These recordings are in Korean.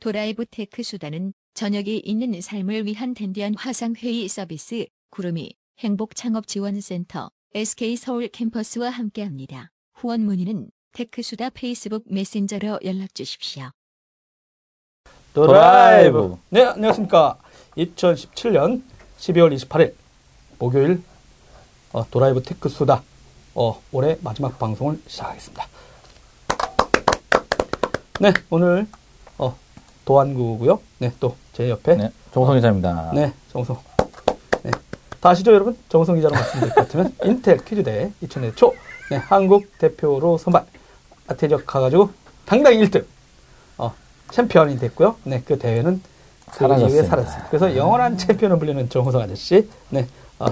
도라이브 테크 수다는 저녁이 있는 삶을 위한 댄디한 화상회의 서비스 구루미 행복창업지원센터 SK서울 캠퍼스와 함께합니다. 후원 문의는 테크수다 페이스북 메신저로 연락 주십시오. 드라이브. 네, 안녕하십니까. 2017년 12월 28일 목요일 어, 도라이브 테크 수다 어, 올해 마지막 방송을 시작하겠습니다. 네, 오늘 어, 도안구고요. 네, 또 제 옆에 네, 정성 기자입니다. 네, 정성. 네. 다 아시죠, 여러분? 정성 기자로 말씀드릴 것 같으면 인텔 퀴즈대 2000년 초 네, 한국 대표로 선발 아태적 가가지고 당당히 1등 어, 챔피언이 됐고요. 네, 그 대회는 그 사라졌습니다. 이후에 사라졌습니다. 그래서 영원한 챔피언을 불리는 정호성 아저씨. 네. 어,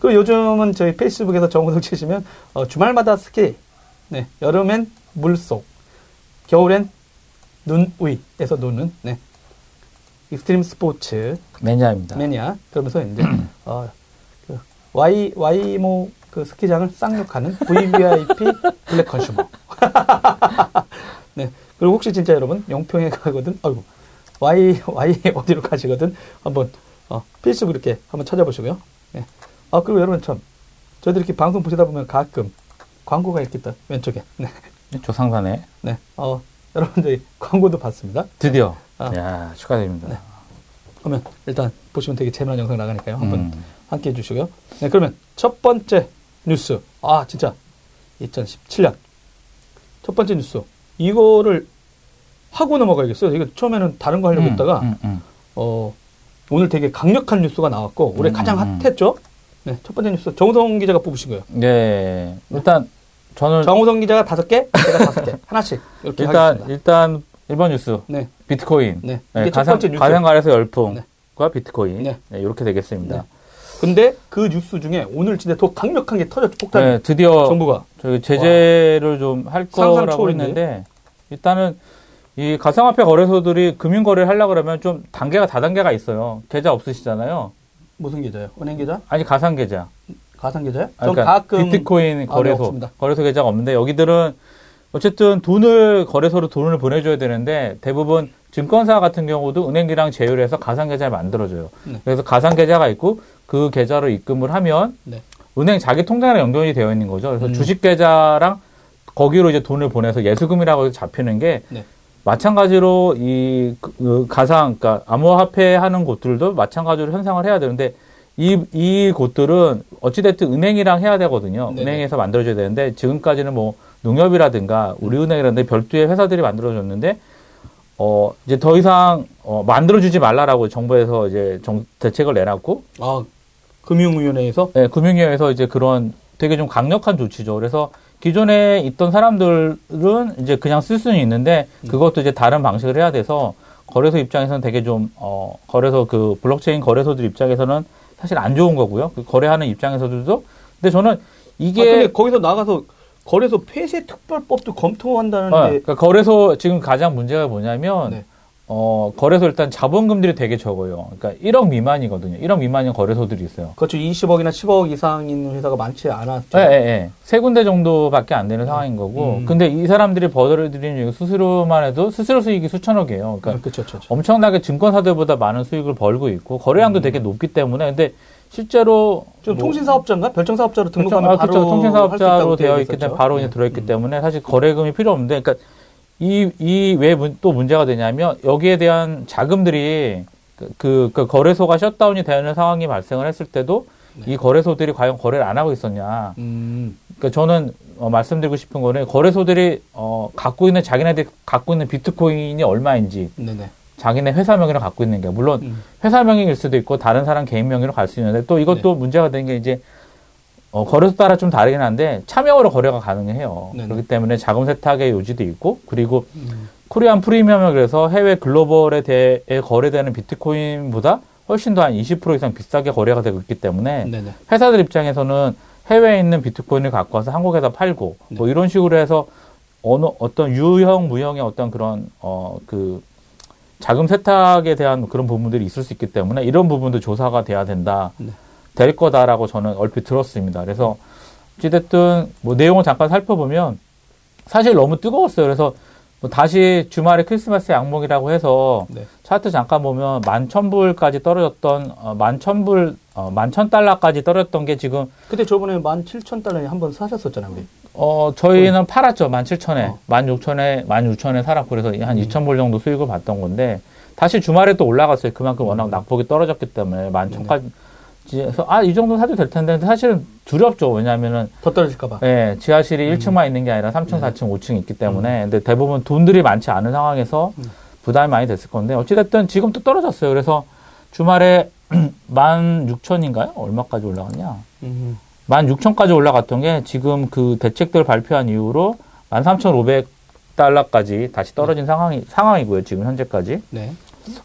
그리고 요즘은 저희 페이스북에서 정호성 치시면 어, 주말마다 스키, 네, 여름엔 물속, 겨울엔 눈 위에서 노는 네. 익스트림 스포츠 매니아입니다. 매니아 그러면서 이제 어, 그 Y Y모 그 스키장을 쌍욕하는 VVIP black consumer. 네. 그리고 혹시 진짜 여러분 용평에 가거든, 아이고 Y Y 어디로 가시거든 한번 어, 페이스북 이렇게 한번 찾아보시고요. 네. 아 그리고 여러분 참 저희들 이렇게 방송 보시다 보면 가끔 광고가 있다 왼쪽에. 네. 조상사네. 네. 어 여러분들이 광고도 봤습니다. 드디어. 아. 야 축하드립니다. 네. 그러면 일단 보시면 되게 재미난 영상 나가니까요. 한번 음. 함께 해주시고요. 네, 그러면 첫 번째 뉴스. 아, 진짜. 2017년. 첫 번째 뉴스. 이거를 하고 넘어가야겠어요. 이거 처음에는 다른 거 하려고 음, 했다가, 음, 음. 어, 오늘 되게 강력한 뉴스가 나왔고, 올해 음, 가장 음. 핫했죠? 네, 첫 번째 뉴스. 정우성 기자가 뽑으신 거예요. 네. 일단 저는 정우성 기자가 다섯 개, 제가 다섯 개. 하나씩. 이렇게 일단 하겠습니다. 일단 1번 뉴스 네, 비트코인. 네. 네, 가상. 가상거래소 열풍과 네. 비트코인. 네. 네. 이렇게 되겠습니다. 네. 근데 그 뉴스 중에 오늘 진짜 더 강력한 게 터졌죠, 폭탄. 네, 드디어 정부가. 저희 제재를 좀 할 거라고? 했는데 일단은 이 가상화폐 거래소들이 금융 거래를 하려고 그러면 좀 단계가 다단계가 있어요. 계좌 없으시잖아요. 무슨 계좌요? 은행 계좌? 아니 가상 계좌. 가상 계좌요? 아, 전 그러니까 가끔 비트코인 아, 네, 거래소. 거래소 계좌가 없는데 여기들은 어쨌든 돈을 거래소로 돈을 보내줘야 되는데 대부분 증권사 같은 경우도 은행이랑 제휴를 해서 가상 계좌를 만들어줘요. 네. 그래서 가상 계좌가 있고 그 계좌로 입금을 하면 네. 은행 자기 통장이랑 연결이 되어 있는 거죠. 그래서 음. 주식 계좌랑 거기로 이제 돈을 보내서 예수금이라고 해서 잡히는 게 네. 마찬가지로 이 그, 그 가상 그러니까 암호화폐 하는 곳들도 마찬가지로 현상을 해야 되는데 이, 이 곳들은 어찌됐든 은행이랑 해야 되거든요. 네네. 은행에서 만들어줘야 되는데 지금까지는 뭐 농협이라든가 우리은행이라든가 별도의 회사들이 만들어줬는데 어 이제 더 이상 어 만들어주지 말라라고 정부에서 이제 정, 대책을 내놨고 아, 금융위원회에서 네, 금융위에서 이제 그런 되게 좀 강력한 조치죠. 그래서 기존에 있던 사람들은 이제 그냥 쓸 수는 있는데 그것도 이제 다른 방식을 해야 돼서 거래소 입장에서는 되게 좀, 어, 거래소 그 블록체인 거래소들 입장에서는 사실 안 좋은 거고요. 그 거래하는 입장에서도. 근데 저는 이게. 아, 근데 거기서 나가서 거래소 폐쇄 특별법도 검토한다는데 어, 그러니까 거래소 지금 가장 문제가 뭐냐면 네. 어, 거래소 일단 자본금들이 되게 적어요. 그러니까 1억 미만이거든요. 1억 미만인 거래소들이 있어요. 그렇죠. 20억이나 10억 이상 있는 회사가 많지 않았죠. 예, 예, 예. 세 군데 정도밖에 안 되는 상황인 거고. 음. 근데 이 사람들이 벌어들이는 수수료만 해도 수수료 수익이 수천억이에요. 그러니까 그렇죠, 그렇죠. 엄청나게 증권사들보다 많은 수익을 벌고 있고 거래량도 되게 높기 때문에 근데 실제로 좀 뭐- 통신사업자인가 별정사업자로. 등록하면 아, 바로 통신사업자로 되어 있기 때문에. 바로 네. 이제 들어있기 음. 때문에 사실 거래금이 필요 없는데 그러니까 이 이 왜 또 문제가 되냐면 여기에 대한 자금들이 그, 그, 그 거래소가 셧다운이 되는 상황이 발생을 했을 때도 네. 이 거래소들이 과연 거래를 안 하고 있었냐. 음, 그러니까 저는 어, 말씀드리고 싶은 거는 거래소들이 어, 갖고 있는 자기네들이 갖고 있는 비트코인이 얼마인지 네네. 자기네 회사 명의로 갖고 있는 게 물론 음. 회사 명의일 수도 있고 다른 사람 개인 명의로 갈 수 있는데 또 이것도 네. 문제가 되는 게 이제 어, 거래소 따라 좀 다르긴 한데 차명으로 거래가 가능해요. 네네. 그렇기 때문에 자금 세탁의 요지도 있고 그리고 음. 코리안 프리미엄을 그래서 해외 글로벌에 대해 거래되는 비트코인보다 훨씬 더 한 20% 이상 비싸게 거래가 되고 있기 때문에 네네. 회사들 입장에서는 해외에 있는 비트코인을 갖고 와서 한국에다 팔고 뭐 이런 식으로 해서 어느 어떤 유형 무형의 어떤 그런 어그 자금 세탁에 대한 그런 부분들이 있을 수 있기 때문에 이런 부분도 조사가 돼야 된다 네. 될 거다라고 저는 얼핏 들었습니다. 그래서 어찌됐든 뭐 내용을 잠깐 살펴보면 사실 너무 뜨거웠어요. 그래서 뭐 다시 주말에 크리스마스 양목이라고 해서 네. 차트 잠깐 보면 만 천 불까지 떨어졌던 어, 만 천 불 어, 만천 달러까지 떨어졌던 게 지금 그때 저번에 17,000달러에 한 번 사셨었잖아요, 우리. 어 저희는 팔았죠 만 칠천에 어. 만 육천에 만 육천에 살았고 그래서 한 음. 이천 불 정도 수익을 봤던 건데 다시 주말에 또 올라갔어요 그만큼 워낙 음. 낙폭이 떨어졌기 때문에 네. 만 천까지 해서 아 이 정도 사도 될 텐데 사실은 두렵죠 왜냐하면은 더 떨어질까봐. 예, 지하실이 음. 1층만 있는 게 아니라 3층, 네. 4층, 5층 있기 때문에 근데 대부분 돈들이 많지 않은 상황에서 음. 부담이 많이 됐을 건데 어찌됐든 지금 또 떨어졌어요. 그래서 주말에 16,000인가요? 얼마까지 올라갔냐? 음. 16,000까지 올라갔던 게 지금 그 대책들 발표한 이후로 13,500달러까지 다시 떨어진 상황이, 상황이고요. 지금 현재까지. 네.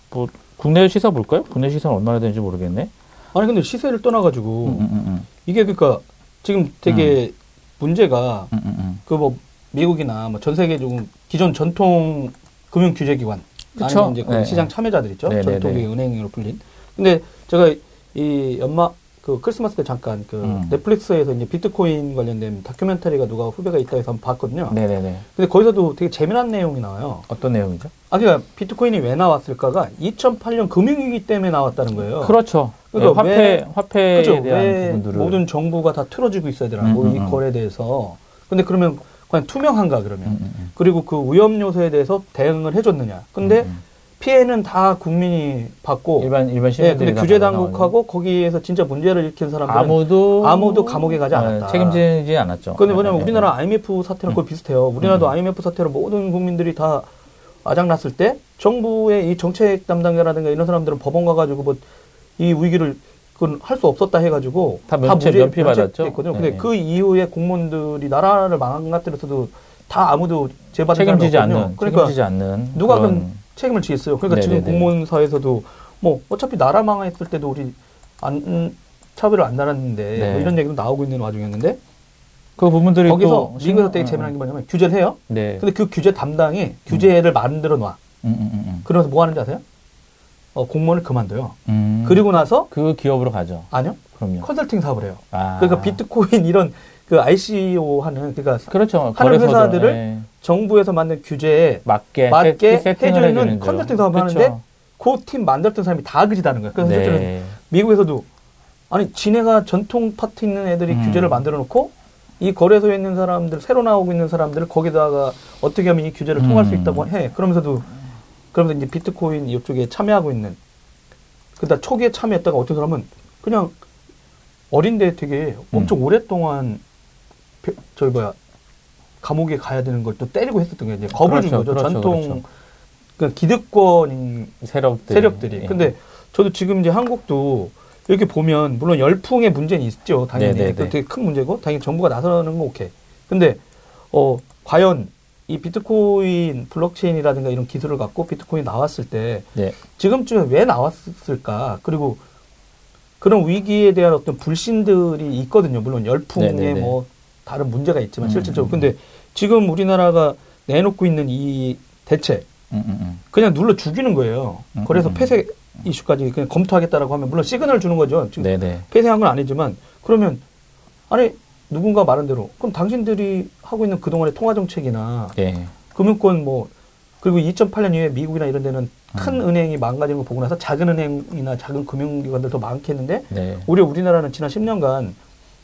뭐, 국내 시세 볼까요? 국내 시세는 얼마나 되는지 모르겠네. 아니, 근데 시세를 떠나가지고, 음, 음, 음, 이게 그니까, 지금 되게 문제가, 음, 음, 음. 그 뭐, 미국이나 뭐 전 세계 좀 기존 전통 금융 규제 기관, 그쵸? 아니면 이제 그 네. 시장 참여자들 있죠. 네, 네, 전통의 네. 은행으로 불린. 근데 제가 이 연말 그 크리스마스 때 잠깐 그 음. 넷플릭스에서 이제 비트코인 관련된 다큐멘터리가 누가 후배가 있다 해서 한번 봤거든요. 네네네. 근데 거기서도 되게 재미난 내용이 나와요. 어떤 내용이죠? 아, 그러니까 비트코인이 왜 나왔을까가 2008년 금융위기 때문에 나왔다는 거예요. 그렇죠. 그러니까 네, 왜- 화폐, 화폐에 그죠? 대한 왜 부분들을. 모든 정부가 다 틀어주고 있어야 되나, 음, 뭐 음, 이 음. 거래에 대해서. 근데 그러면 그냥 투명한가, 그러면. 음, 음, 음. 그리고 그 위험 요소에 대해서 대응을 해줬느냐. 근데 음, 음. 피해는 다 국민이 받고. 일반 일반 예, 시민들이 근데 다 규제 당국하고 거기에서 진짜 문제를 일으킨 사람들은 아무도 아무도 감옥에 가지 않았다. 네, 책임지지 않았죠. 근데 뭐냐면 네, 우리나라 IMF 사태랑 거의 비슷해요. 우리나라도 음. IMF 사태로 모든 국민들이 다 아작났을 때 정부의 이 정책 담당자라든가 이런 사람들은 법원 가가지고 뭐 이 위기를 그건 할 수 없었다 해가지고 다 면책- 무죄- 면피 받았죠. 면책됐거든요. 네, 근데 네. 그 이후에 공무원들이 나라를 망가뜨려서도 다 아무도 사람이 책임지지. 않는 그러니까 책임지지 않는 누가 그런- 그럼 책임을 지겠어요. 그러니까 지금 네네네. 공무원 사회에서도 뭐 어차피 나라 망했을 때도 우리 안 음, 차별을 안 달았는데 네. 뭐 이런 얘기도 나오고 있는 와중이었는데 그 부분들이 거기서 또 미국에서 되게 신- 재미난 게 뭐냐면 규제를 해요. 네. 근데 그 규제 담당이 규제를 만들어 놔. 음, 음, 음, 그러면서 뭐 하는지 아세요? 어, 공무원을 그만둬요. 음. 그리고 나서 그 기업으로 가죠. 아니요 그럼요. 컨설팅 사업을 해요. 아. 그러니까 비트코인 이런 그 ICO 하는 그러니까 그렇죠. 하는 회사들을 예. 정부에서 만든 규제에 맞게 맞게 세- 해주는. 컨설팅 사업을 그렇죠. 하는데 그 팀 만들었던 사람이 다 그지다는 거예요. 그래서 실제로 네. 미국에서도 아니 지네가 전통 파트 있는 애들이 음. 규제를 만들어 놓고 이 거래소에 있는 사람들 새로 나오고 있는 사람들을 거기다가 어떻게 하면 이 규제를 통할 수 음. 있다고 해 그러면서도 그러면서 이제 비트코인 이쪽에 참여하고 있는 그다 초기에 참여했다가 어떤 사람은 그냥 어린데 되게 엄청 오랫동안 벼- 저기 뭐야 감옥에 가야 되는 걸 또 때리고 했었던 게 이제 겁을 준 그렇죠, 거죠 그렇죠, 전통 그렇죠. 그 기득권인 세력들 세력들이. 예. 근데 저도 지금 이제 한국도 이렇게 보면 물론 열풍의 문제는 있죠. 당연히. 그 되게 큰 문제고 당연히 정부가 나서는 건 오케이. 근데 어 과연 이 비트코인 블록체인이라든가 이런 기술을 갖고 비트코인 나왔을 때 네. 지금쯤에 왜 나왔을까? 그리고 그런 위기에 대한 어떤 불신들이 있거든요. 물론 열풍에 네네네. 뭐 다른 문제가 있지만 음, 실질적으로. 음, 근데 지금 우리나라가 내놓고 있는 이 대책 음, 음, 음. 그냥 눌러 죽이는 거예요. 음, 그래서 음. 폐쇄 이슈까지 그냥 검토하겠다라고 하면 물론 시그널 주는 거죠. 지금 네네. 폐쇄한 건 아니지만 그러면 아니 누군가 말한 대로 그럼 당신들이 하고 있는 그동안의 통화 정책이나 예. 금융권 뭐 그리고 2008년 이후에 미국이나 이런 데는 큰 음. 은행이 망가지는 거 보고 나서 작은 은행이나 작은 금융기관들 더 많겠는데 네. 오히려 우리나라는 지난 10년간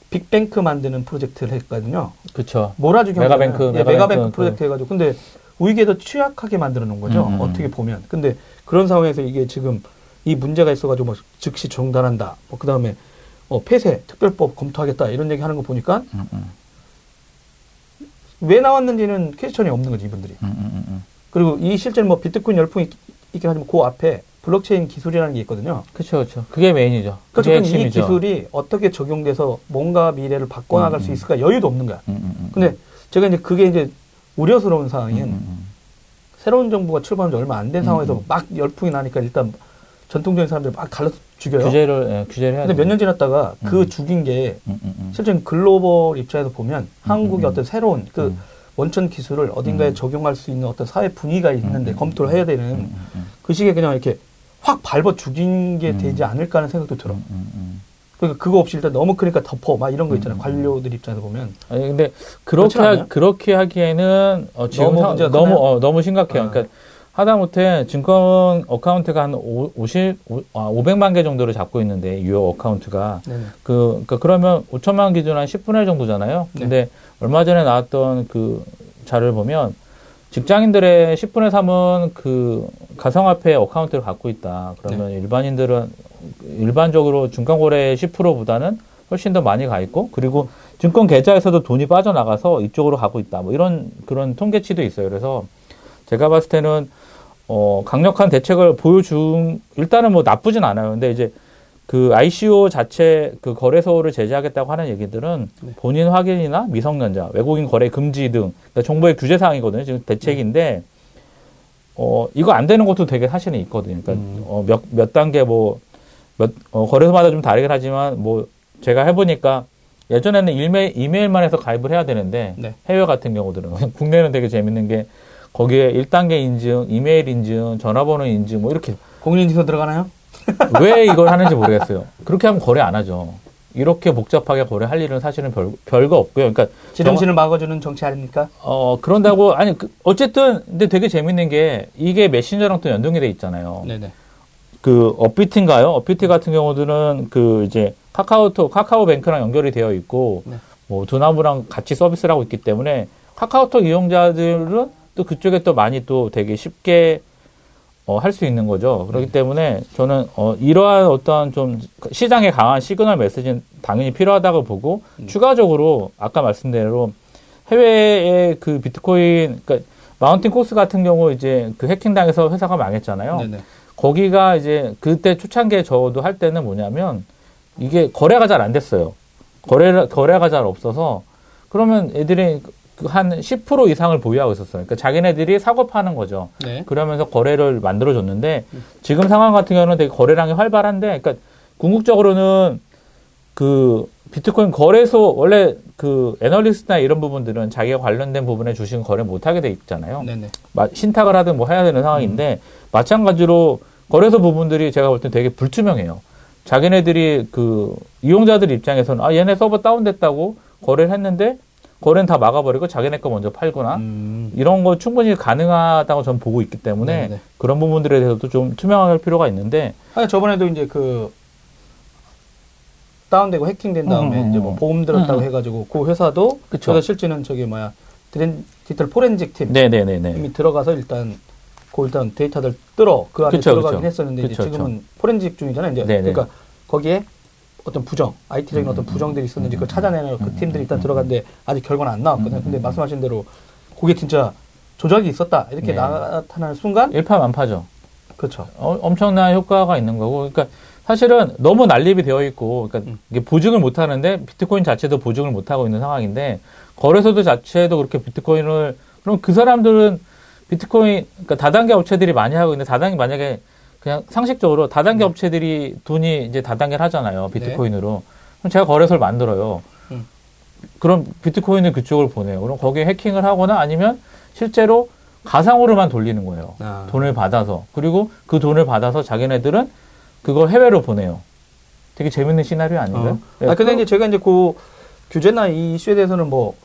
big bank 만드는 프로젝트를 했거든요. 그렇죠. 몰아주기 mega bank, 예, mega bank mega bank 그- 프로젝트 해가지고 근데 위기에 더 취약하게 만들어 놓은 거죠. 음, 음, 어떻게 보면. 근데 그런 상황에서 이게 지금 이 문제가 있어가지고 뭐 즉시 중단한다. 뭐 그다음에 어, 폐쇄 특별법 검토하겠다 이런 얘기 하는 거 보니까 음, 음, 왜 나왔는지는 question이 없는 거지 이분들이. 음, 음, 음. 그리고 이 실제로 뭐 비트코인 열풍이 있- 있긴 하지만 그 앞에 블록체인 기술이라는 게 있거든요. 그렇죠, 그렇죠. 그게 메인이죠. 그럼 이. 기술이 어떻게 적용돼서 뭔가 미래를 바꿔나갈 음, 수 음. 있을까 여유도 없는 거야. 음, 음, 음. 근데 제가 이제 그게 이제 우려스러운 음, 상황인 음, 음. 새로운 정부가 출범한 지 얼마 안된 음, 상황에서 음. 막 열풍이 나니까 일단 전통적인 사람들 막 갈라 죽여요. 규제를 예, 규제를 해야 근데 몇 년 지났다가 그 음. 죽인 게 음, 음, 음. 실제 글로벌 입장에서 보면 한국의 음. 어떤 새로운 그 음. 원천 기술을 어딘가에 음. 적용할 수 있는 어떤 사회 분위기가 있는데 음. 검토를 해야 되는 음, 음, 음. 그 시기에 그냥 이렇게 확 밟아 죽인 게 음. 되지 않을까 하는 생각도 들어. 음, 음, 음. 그러니까 그거 없이 일단 너무 크니까 덮어 막 이런 거 있잖아요. 관료들 입장에서 보면. 아니 근데 그렇게 하? 그렇게 하기에는 어, 지금 너무 상- 너무? 어, 너무 심각해요. 아. 그러니까 하다못해 증권 account가 한 오- 50, 오- 아, 500만 개 정도를 잡고 있는데 유효 account가 네네. 그 그러니까 그러면 5천만 기준 한 10분의 1 정도잖아요. 네. 근데 얼마 전에 나왔던 그 자료를 보면 직장인들의 10분의 3은 그 가상화폐 어카운트를 갖고 있다. 그러면 네. 일반인들은 일반적으로 증권거래 10%보다는 훨씬 더 많이 가 있고 그리고 증권 계좌에서도 돈이 빠져나가서 이쪽으로 가고 있다. 뭐 이런 그런 통계치도 있어요. 그래서 제가 봤을 때는 어 강력한 대책을 보여준 일단은 뭐 나쁘진 않아요. 근데 이제 그 ICO 자체 그 거래소를 제재하겠다고 하는 얘기들은 네. 본인 확인이나 미성년자, 외국인 거래 금지 등 그러니까 정부의 규제 사항이거든요. 지금 대책인데 어 이거 안 되는 것도 되게 사실은 있거든요. 그러니까 음. 어, 몇, 몇 단계 뭐, 몇, 어, 거래소마다 좀 다르긴 하지만, 뭐, 제가 해보니까, 예전에는 이메일, 이메일만 해서 가입을 해야 되는데, 네. 해외 같은 경우들은, 국내는 되게 재밌는 게, 거기에 1단계 인증, 이메일 인증, 전화번호 인증, 뭐 이렇게, 공인인증서 들어가나요? 왜 이걸 하는지 모르겠어요. 그렇게 하면 거래 안 하죠. 이렇게 복잡하게 거래할 일은 사실은 별, 별거 없고요. 그러니까, 지름신을 막아주는 정치 아닙니까? 어, 그런다고, 아니, 그, 어쨌든, 근데 되게 재밌는 게, 이게 메신저랑 또 연동이 돼 있잖아요. 네네. 그 업비트인가요? 업비트 같은 경우들은 그 이제 카카오톡, 카카오뱅크랑 연결이 되어 있고 네. 뭐 두나무랑 같이 서비스를 하고 있기 때문에 카카오톡 이용자들은 또 그쪽에 또 많이 또 되게 쉽게 어, 할 수 있는 거죠. 그렇기 네. 때문에 저는 어, 이러한 어떤 좀 시장에 강한 시그널 메시지는 당연히 필요하다고 보고 음. 추가적으로 아까 말씀대로 해외의 그 비트코인 그러니까 마운틴 코스 같은 경우 이제 그 해킹당해서 회사가 망했잖아요. 네네. 거기가 이제 그때 초창기에 저도 할 때는 뭐냐면 이게 거래가 잘 안 됐어요. 거래 거래가 잘 없어서 그러면 애들이 그 한 10% 이상을 보유하고 있었어요. 그러니까 자기네들이 사고 파는 거죠. 네. 그러면서 거래를 만들어 줬는데 지금 상황 같은 경우는 되게 거래량이 활발한데 그러니까 궁극적으로는 그 비트코인 거래소 원래 그 애널리스트나 이런 부분들은 자기가 관련된 부분에 주식은 거래 못 하게 돼 있잖아요. 네네. 마- 신탁을 하든 뭐 해야 되는 상황인데 마찬가지로 거래소 부분들이 제가 볼때 되게 불투명해요. 자기네들이 그 이용자들 입장에서는 아 얘네 서버 다운됐다고 거래를 했는데 거래는 다 막아버리고 자기네 거 먼저 팔거나 음. 이런 거 충분히 가능하다고 저는 보고 있기 때문에 네네. 그런 부분들에 대해서도 좀 투명할 필요가 있는데 아니 저번에도 이제 그 다운되고 해킹된 다음에 음, 음, 이제 뭐 음. 보험 들었다고 음, 음. 해가지고 그 회사도 그쵸. 실제는 저기 뭐야 디지털 포렌직 팀 네네네네 이미 들어가서 일단 그 일단 데이터들 뜰어 그 안에 그쵸, 들어가긴 그쵸. 했었는데 이제 지금은 포렌직 중이잖아요. 이제 네네. 그러니까 거기에 어떤 부정, IT적인 음, 어떤 음, 부정들이 있었는지 음, 그걸 찾아내는 그 음, 팀들이 일단 음, 들어갔는데 아직 결과는 안 나왔거든요. 음, 근데 음, 말씀하신 대로 그게 진짜 조작이 있었다 이렇게 네. 나타나는 순간 일파만파죠. 그렇죠. 어, 엄청난 효과가 있는 거고, 그러니까 사실은 너무 난립이 되어 있고, 그러니까 음. 이게 보증을 못 하는데 비트코인 자체도 보증을 못 하고 있는 상황인데 거래소도 자체도 그렇게 비트코인을 그럼 그 사람들은 비트코인 그러니까 다단계 업체들이 많이 하고 있는데 다단계 만약에 그냥 상식적으로 다단계 네. 업체들이 돈이 이제 다단계를 하잖아요 비트코인으로 그럼 제가 거래소를 만들어요. 음. 그럼 비트코인을 그쪽으로 보내요. 그럼 거기에 해킹을 하거나 아니면 실제로 가상으로만 돌리는 거예요. 아. 돈을 받아서 그리고 그 돈을 받아서 자기네들은 그걸 해외로 보내요. 되게 재밌는 시나리오 아닌가요? 네, 아 근데 그- 이제 제가 이제 그 규제나 이 이슈에 대해서는 뭐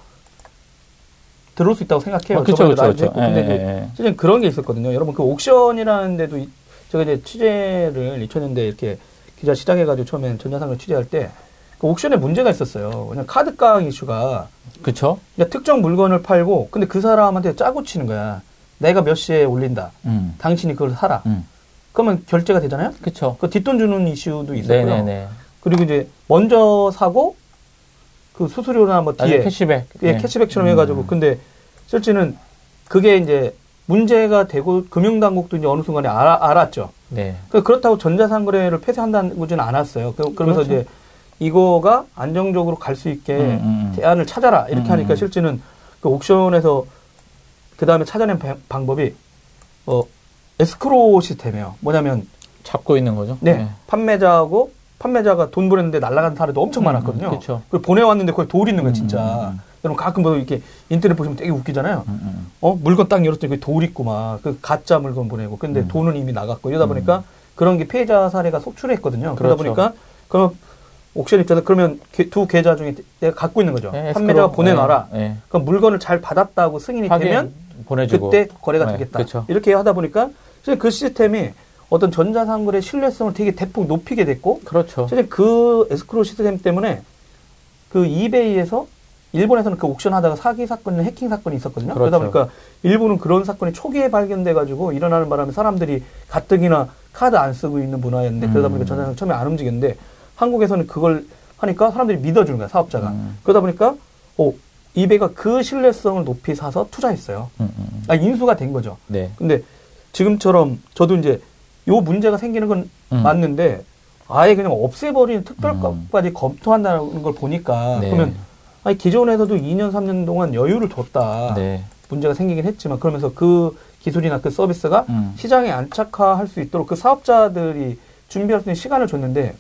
들어올 수 있다고 생각해요. 어, 알죠. 그쵸. 근데 예, 이제 예, 예. 실제 그런 게 있었거든요. 여러분 그 옥션이라는 데도 이- 제가 이제 취재를 2000년대 이렇게 기자 시작해가지고 처음엔 전자상을 취재할 때 그 옥션에 문제가 있었어요. 그냥 카드 깡 이슈가 그쵸? 그냥 특정 물건을 팔고 근데 그 사람한테 짜고 치는 거야. 내가 몇 시에 올린다. 음, 당신이 그걸 사라. 음, 그러면 결제가 되잖아요. 그쵸? 그 뒷돈 주는 이슈도 있었고요. 네네네. 그리고 이제 먼저 사고 그 수수료나 뭐 뒤에 캐시백. 예, 네. 캐시백처럼 음. 해가지고 근데 실제는 그게 이제 문제가 되고 금융당국도 이제 어느 순간에 알아, 알았죠. 네. 그 그렇다고 전자상거래를 폐쇄한다고는 않았어요. 그, 러면서 그렇죠. 이제 이거가 안정적으로 갈 수 있게 음, 음, 음. 대안을 찾아라 이렇게 음, 하니까 음. 실제는 그 옥션에서 그 다음에 찾아낸 바- 방법이 어 에스크로 시스템이에요. 뭐냐면 잡고 있는 거죠? 네, 판매자하고 판매자가 돈 보냈는데 날라간 사례도 엄청 음, 많았거든요. 그쵸. 그걸 보내왔는데 거기 돌 있는 거야 음, 진짜. 음, 음. 여러분 가끔 뭐 이렇게 인터넷 보시면 되게 웃기잖아요. 음, 음. 어 물건 딱 열었더니 거기 돌 있고 막 그 가짜 물건 보내고 근데 음. 돈은 이미 나갔고 이러다 보니까 그런 게 피해자 사례가 속출했거든요. 그러다 그렇죠. 보니까 그럼 옥션 입장에서 그러면 게- 두 계좌 중에 내가 갖고 있는 거죠. 예, 판매자가. 보내놔라. 예, 예. 그럼 물건을 잘 받았다고 승인이 되면 보내주고 그때 거래가 네, 되겠다. 그렇죠. 이렇게 하다 보니까 실제 그 시스템이 어떤 전자상거래 신뢰성을 되게 대폭 높이게 됐고 그렇죠. 실제 그 에스크로 시스템 때문에 그 이베이에서 일본에서는 그 옥션 하다가 사기 사건이나 해킹 사건이 있었거든요. 그러다 그렇죠. 보니까 일본은 그런 사건이 초기에 발견돼 가지고 일어나는 바람에 사람들이 가뜩이나 카드 안 쓰고 있는 문화였는데 그러다 음. 보니까 전자상 처음에 안 움직였는데 한국에서는 그걸 하니까 사람들이 믿어주는 거야 사업자가. 음. 그러다 보니까 오 이베이가 그 신뢰성을 높이 사서 투자했어요. 음, 음, 음. 아 인수가 된 거죠. 네. 근데 지금처럼 저도 이제 요 문제가 생기는 건 음. 맞는데 아예 그냥 없애버리는 특별법까지 검토한다는 걸 보니까 네. 그러면 아니 기존에서도 2년 3년 동안 여유를 줬다 네. 문제가 생기긴 했지만 그러면서 그 기술이나 그 서비스가 음. 시장에 안착화할 수 있도록 그 사업자들이 준비할 수 있는 시간을 줬는데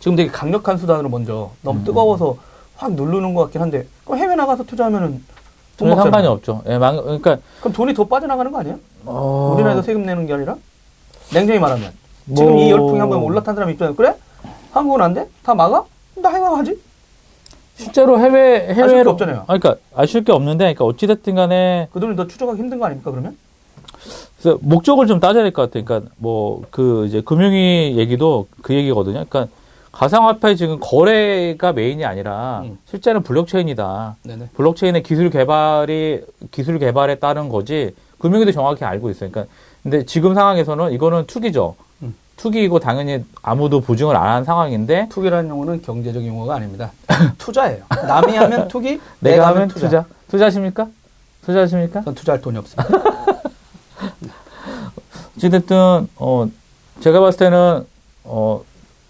지금 되게 강력한 수단으로 먼저 너무 음. 뜨거워서 확 누르는 것 같긴 한데 그럼 해외 나가서 투자하면은 돈. 상관이 없죠. 예, 망, 그러니까 그럼 돈이 더 빠져나가는 거 아니야? 어, 우리나라에서 세금 내는 게 아니라 냉정히 말하면 뭐- 지금 이 열풍이 한번 올라탄 사람 입장에서 그래? 한국은 안 돼? 다 막아? 나 해외 가지? 실제로 해외 아쉬울 게 해외로 없잖아요. 아, 그러니까 아쉬울 게 없는데, 그러니까 어찌 됐든 간에 그 돈을 더 추적하기 힘든 거 아닙니까 그러면? 그래서 목적을 좀 따져야 될 것 같아요. 그러니까 뭐 그 이제 금융위 얘기도 그 얘기거든요. 그러니까 가상화폐 지금 거래가 메인이 아니라 음. 실제는 블록체인이다. 네네. 블록체인의 기술 개발이 기술 개발에 따른 거지 금융위도 정확히 알고 있어요. 그러니까 근데 지금 상황에서는 이거는 투기죠. 음. 투기이고 당연히 아무도 보증을 안 한 상황인데 투기라는 용어는 경제적 용어가 아닙니다. 투자예요. 남이 하면 투기, 내가, 하면 투자. 투자하십니까? 투자하십니까? 전 투자할 돈이 없습니다. 어찌됐든, 어, 제가 봤을 때는, 어,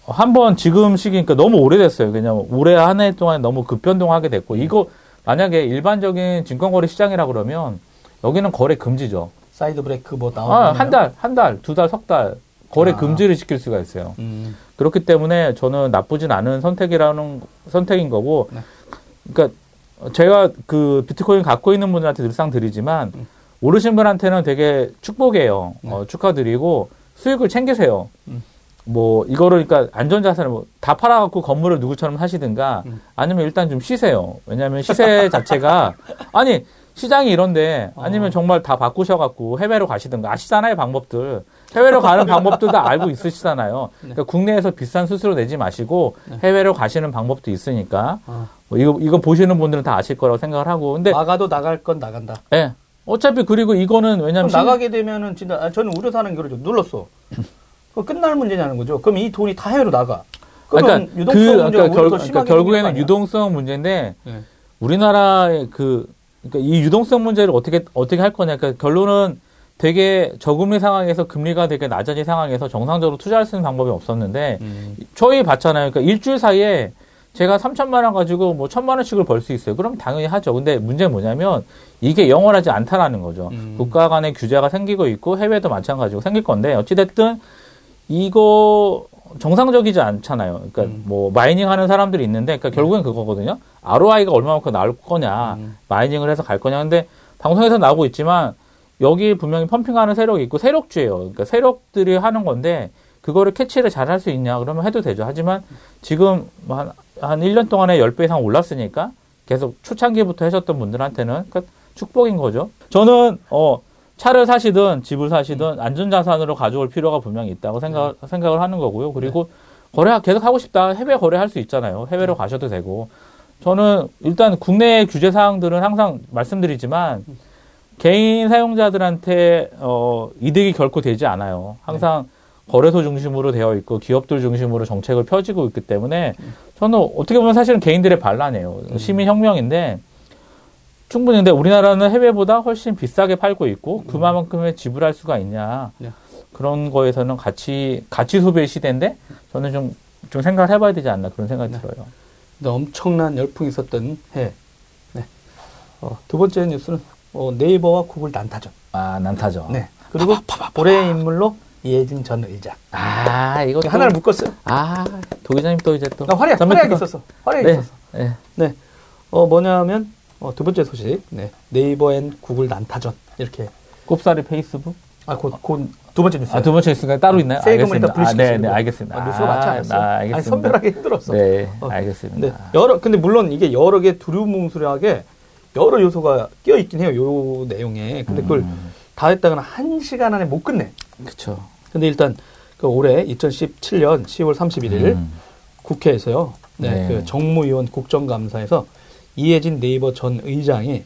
한 번 지금 시기니까 너무 오래됐어요. 그냥 올해 한 해 동안 너무 급변동하게 됐고, 이거 만약에 일반적인 증권거래 시장이라 그러면 여기는 거래 금지죠. 사이드 브레이크 뭐 나오는 아, 한 달, 한 달, 두 달, 석 달, 거래 아. 금지를 시킬 수가 있어요. 음, 그렇기 때문에 저는 나쁘진 않은 선택이라는, 선택인 거고, 네. 그러니까 제가 그 비트코인 갖고 있는 분들한테 늘상 드리지만, 음. 모르신 분한테는 되게 축복이에요. 네. 어, 축하드리고, 수익을 챙기세요. 음. 뭐, 이거를, 그러니까 안전자산을 뭐, 다 팔아갖고 건물을 누구처럼 사시든가, 음. 아니면 일단 좀 쉬세요. 왜냐면 시세 자체가, 아니, 시장이 이런데, 아니면 어. 정말 다 바꾸셔갖고 해외로 가시든가, 아시잖아요, 방법들. 해외로 가는 방법도 다 알고 있으시잖아요. 그러니까 국내에서 비싼 수수료 내지 마시고, 해외로 가시는 방법도 있으니까, 아, 뭐 이거, 이거 보시는 분들은 다 아실 거라고 생각을 하고, 근데, 나가도 나갈 건 나간다. 예. 어차피 그리고 이거는 왜냐면, 나가게 되면은 진짜 아, 저는 우려 사는 거죠. 눌렀어. 그 끝날 문제냐는 거죠. 그럼 이 돈이 다 해외로 나가. 그러면 그러니까 유동성 그, 그러니까, 결, 더 그러니까 결국에는? 유동성 문제인데, 네. 우리나라의 그, 그러니까 이 유동성 문제를 어떻게, 어떻게 할 거냐. 그러니까 결론은 되게 저금리 상황에서 금리가 되게 낮아진 상황에서 정상적으로 투자할 수 있는 방법이 없었는데, 음. 저희 봤잖아요. 그러니까 일주일 사이에 제가 3천만 원 가지고 뭐 천만 원씩을 벌 수 있어요. 그럼 당연히 하죠. 근데 문제는 뭐냐면 이게 영원하지 않다라는 거죠. 음. 국가 간의 규제가 생기고 있고 해외도 마찬가지고 생길 건데 어찌됐든 이거 정상적이지 않잖아요. 그러니까 음. 뭐 mining 하는 사람들이 있는데 그러니까 결국엔 그거거든요. ROI가 얼마만큼 나올 거냐. 음. mining을 해서 갈 거냐. 근데 방송에서 나오고 있지만 여기 분명히 pumping하는 세력이 있고 세력주예요. 그러니까 세력들이 하는 건데 그거를 캐치를 잘 할 수 있냐 그러면 해도 되죠. 하지만 지금 한, 한 1년 동안에 10배 이상 올랐으니까 계속 초창기부터 하셨던 분들한테는 그 축복인 거죠. 저는 어 차를 사시든 집을 사시든 안전자산으로 가져올 필요가 분명히 있다고 생각, 생각을 하는 거고요. 그리고 거래 계속 하고 싶다. 해외 거래할 수 있잖아요. 해외로 가셔도 되고. 저는 일단 국내 규제 사항들은 항상 말씀드리지만 개인 사용자들한테 어 이득이 결코 되지 않아요. 항상 거래소 중심으로 되어 있고 기업들 중심으로 정책을 펴지고 있기 때문에 저는 어떻게 보면 사실은 개인들의 반란이에요. 시민 혁명인데 충분히 근데 우리나라는 해외보다 훨씬 비싸게 팔고 있고 그만큼의 지불할 수가 있냐 네. 그런 거에서는 가치 가치 소비의 시대인데 저는 좀좀 생각을 해봐야 되지 않나 그런 생각이 네. 들어요. 근데 엄청난 열풍이 있었던 해. 네. 어, 두 번째 뉴스는 어, 네이버와 구글 난타전. 아 난타죠. 네. 그리고 올해의 인물로 이해진 전 의장. 아 이거 또- 하나를 묶었어요. 아 도 기자님 또 이제 또나 화려, 화려하게. 있었어. 화려하게 네. 있었어. 네. 네. 어, 뭐냐면, 어, 두 번째 소식. 네. 네이버 and 구글 난타전. 이렇게. 꼽사리 페이스북. 아, 곧, 곧두 번째 뉴스. 아, 두 번째 뉴스가 따로 있나요? 세금을 일단 알겠습니다. 아, 분리시키시고. 네, 네, 알겠습니다. 아, 뉴스가 많지 아, 않았어요. 아, 아니, 알겠습니다. 선별하기 힘들었어. 네, 어. 알겠습니다. 근데 여러 근데 물론 이게 여러 개 두루뭉술하게 여러 요소가 끼어 있긴 해요. 요 내용에. 근데 그걸 음. 다 했다가는 한 시간 안에 못 끝내. 그쵸. 근데 일단 그 올해 2017년 10월 31일 음. 국회에서요. 네, 네. 그 정무위원 국정감사에서 이혜진 네이버 전 의장이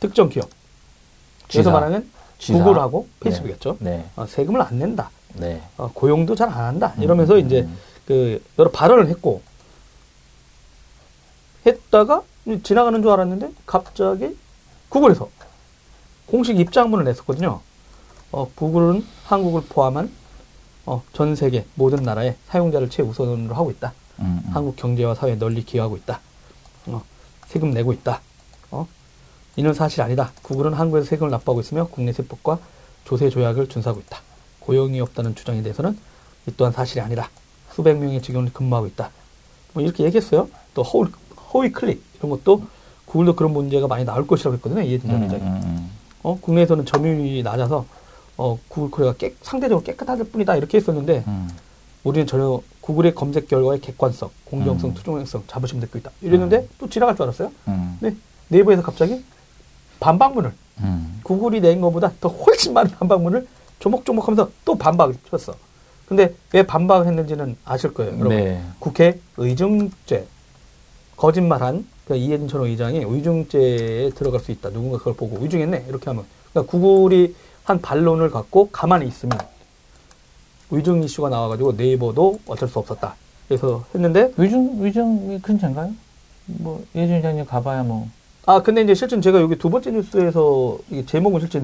특정 기업 그래서. 말하는 지사. 구글하고 페이스북이었죠. 네. 어, 세금을 안 낸다. 네. 어, 고용도 잘 안 한다. 이러면서 음, 이제 음. 그 여러 발언을 했고 했다가 지나가는 줄 알았는데 갑자기 구글에서 공식 입장문을 냈었거든요. 어, 구글은 한국을 포함한 어, 전 세계 모든 나라의 사용자를 최우선으로 하고 있다. 음, 음. 한국 경제와 사회에 널리 기여하고 있다. 어, 세금 내고 있다. 어? 이는 사실 아니다. 구글은 한국에서 세금을 납부하고 있으며 국내 세법과 조세 조약을 준수하고 있다. 고용이 없다는 주장에 대해서는 이 또한 사실이 아니다. 수백 명의 직원을 근무하고 있다. 뭐 이렇게 얘기했어요. 또 허위, 허위 클릭 이런 것도 구글도 그런 문제가 많이 나올 것이라고 했거든요. 이해진 전 음. 음, 음. 어, 국내에서는 점유율이 낮아서 어, 구글 코리아가 깨, 상대적으로 깨끗할 뿐이다 이렇게 했었는데 음. 우리는 전혀 구글의 검색 결과의 객관성, 공정성, 음. 투명성 자부심 듣고 있다. 이랬는데 또 지나갈 줄 알았어요. 음. 네, 네이버에서 갑자기 반박문을 음. 구글이 낸 것보다 더 훨씬 많은 반박문을 조목조목하면서 또 반박을 쳤어. 근데 왜 반박을 했는지는 아실 거예요, 여러분. 네. 국회 의중죄 거짓말한 그 이해진 전 의장이 의중죄에 들어갈 수 있다. 누군가 그걸 보고 의중했네 이렇게 하면 그러니까 구글이 한 반론을 갖고 가만히 있으면 의중 이슈가 나와가지고 네이버도 어쩔 수 없었다. 그래서 했는데 위중, 위중이 근처인가요? 뭐, 예준 장님 가봐야 뭐. 아 근데 이제 실제 제가 여기 두 번째 뉴스에서 제목은 실제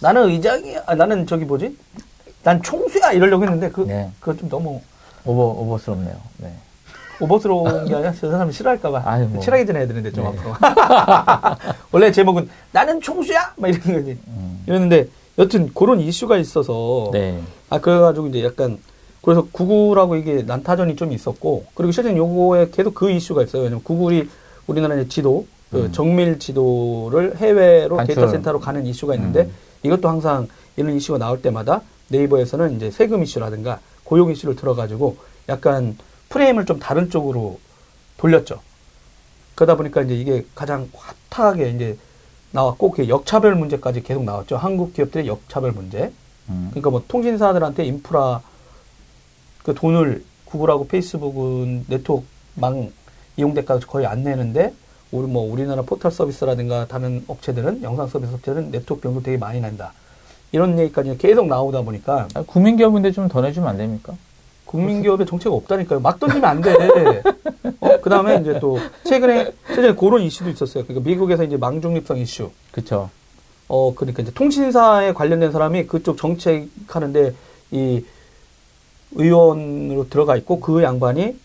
나는 의장이야 아, 나는 저기 뭐지 난 총수야 이러려고 했는데 그 네. 그거 좀 너무 오버, 오버스럽네요. 네. 오버스러운 게 아니라 저 사람이 싫어할까봐 아유, 뭐. 친하게 지내야 되는데 좀 네. 앞으로 원래 제목은 나는 총수야 막 이런 거지 음. 이랬는데 여튼 그런 이슈가 있어서 네. 아 그래가지고 이제 약간 그래서 구글하고 이게 난타전이 좀 있었고 그리고 실제 요거에 계속 그 이슈가 있어요 왜냐면 구글이 우리나라 의 지도 그 음. 정밀 지도를 해외로 반출. 데이터 센터로 가는 이슈가 있는데 음. 이것도 항상 이런 이슈가 나올 때마다 네이버에서는 이제 세금 이슈라든가 고용 이슈를 들어가지고 약간 프레임을 좀 다른 쪽으로 돌렸죠. 그러다 보니까 이제 이게 가장 핫하게 이제 나왔고 그 역차별 문제까지 계속 나왔죠. 한국 기업들의 역차별 문제. 음. 그러니까 뭐 통신사들한테 인프라 그 돈을 구글하고 페이스북은 네트워크망 이용 대가를 거의 안 내는데 우리 뭐 우리나라 포털 서비스라든가 다른 업체들은 영상 서비스 업체들은 네트워크 비용도 되게 많이 낸다. 이런 얘기까지 계속 나오다 보니까 아, 국민 기업인데 좀 더 내주면 안 됩니까? 국민기업의 정체가 없다니까요. 막 던지면 안 돼. 어, 그 다음에 이제 또 최근에 최근에 그런 이슈도 있었어요. 그러니까 미국에서 이제 망중립성 이슈. 그쵸. 어, 그러니까 이제 통신사에 관련된 사람이 그쪽 정책하는데 이 의원으로 들어가 있고 그 양반이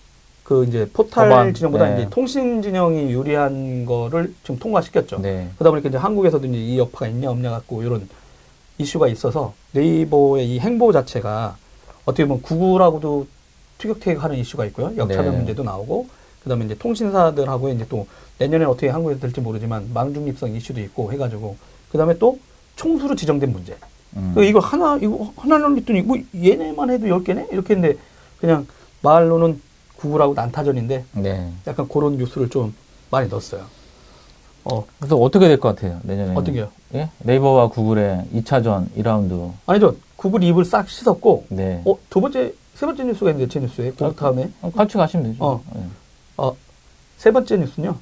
그 이제 포탈 법안, 진영보다 네. 이제 통신 진영이 유리한 거를 지금 통과시켰죠. 네. 그러다 보니까 이제 한국에서도 이제 이 여파가 있냐 없냐 갖고 이런 이슈가 있어서 네이버의 이 행보 자체가 어떻게 보면 구글하고도 티격태격하는 이슈가 있고요. 역차별 네. 문제도 나오고 그다음에 이제 통신사들하고 이제 또 내년에 어떻게 한국에서 될지 모르지만 망중립성 이슈도 있고 해가지고 그다음에 또 총수로 지정된 문제. 음. 그 이거 하나 이거 하나는 했더니 뭐 얘네만 해도 열 개네 이렇게 했는데 그냥 말로는 구글하고 난타전인데 네. 약간 그런 뉴스를 좀 많이 넣었어요. 어 그래서 어떻게 될 것 같아요, 내년에? 어떻게요? 예? 네이버와 구글의 2차전 2라운드. 아니죠. 구글 입을 싹 씻었고 네. 어, 두 번째, 세 번째 뉴스가 있는데, 제 뉴스에. 그 다음에, 어, 같이 가시면 되죠. 어. 예. 어, 세 번째 뉴스는요.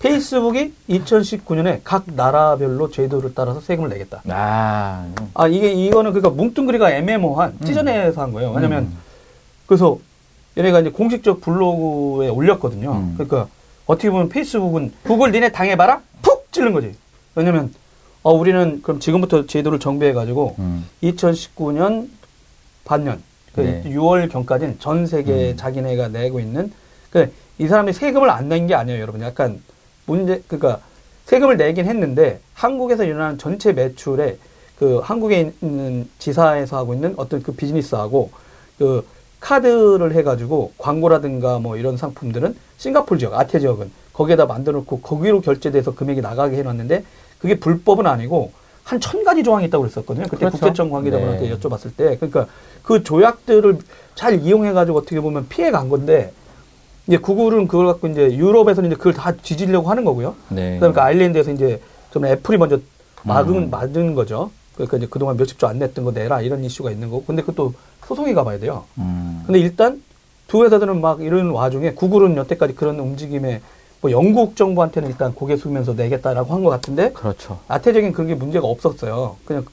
페이스북이 2019년에 각 나라별로 제도를 따라서 세금을 내겠다. 아, 이거. 아, 이게, 이거는 그러니까 뭉뚱그리가 애매모호한 찢어내서 한 거예요. 왜냐면, 음. 그래서 얘네가 이제 공식적 블로그에 올렸거든요. 음. 그러니까 어떻게 보면 페이스북은 구글 니네 당해봐라? 푹 찌른 거지. 왜냐면, 어, 우리는 그럼 지금부터 제도를 정비해가지고 음. 2019년 반년, 그 네. 6월 경까지는 전 세계 음. 자기네가 내고 있는, 그, 이 사람이 세금을 안 낸 게 아니에요, 여러분. 약간 문제, 그니까 세금을 내긴 했는데 한국에서 일어나는 전체 매출에 그 한국에 있는 지사에서 하고 있는 어떤 그 비즈니스하고 그 카드를 해가지고 광고라든가 뭐 이런 상품들은 싱가포르 지역, 아태 지역은 거기에다 만들어 놓고 거기로 결제돼서 금액이 나가게 해놨는데 그게 불법은 아니고 한 천 가지 조항이 있다고 그랬었거든요. 그때 그렇죠. 국세청 관계자분한테 네. 여쭤봤을 때, 그러니까 그 조약들을 잘 이용해가지고 어떻게 보면 피해 간 건데, 이제 구글은 그걸 갖고 이제 유럽에서는 이제 그걸 다 뒤지려고 하는 거고요. 네. 그다음에 그 아일랜드에서 이제 좀 애플이 먼저 막은 음. 막은 거죠. 그러니까 이제 그동안 몇십 조 안 냈던 거 내라 이런 이슈가 있는 거고. 근데 그것도 소송이 가봐야 돼요. 음. 근데 일단 두 회사들은 막 이런 와중에 구글은 여태까지 그런 움직임에 뭐 영국 정부한테는 일단 고개 숙이면서 내겠다라고 한 것 같은데 그렇죠. 나태적인 그런 게 문제가 없었어요. 그냥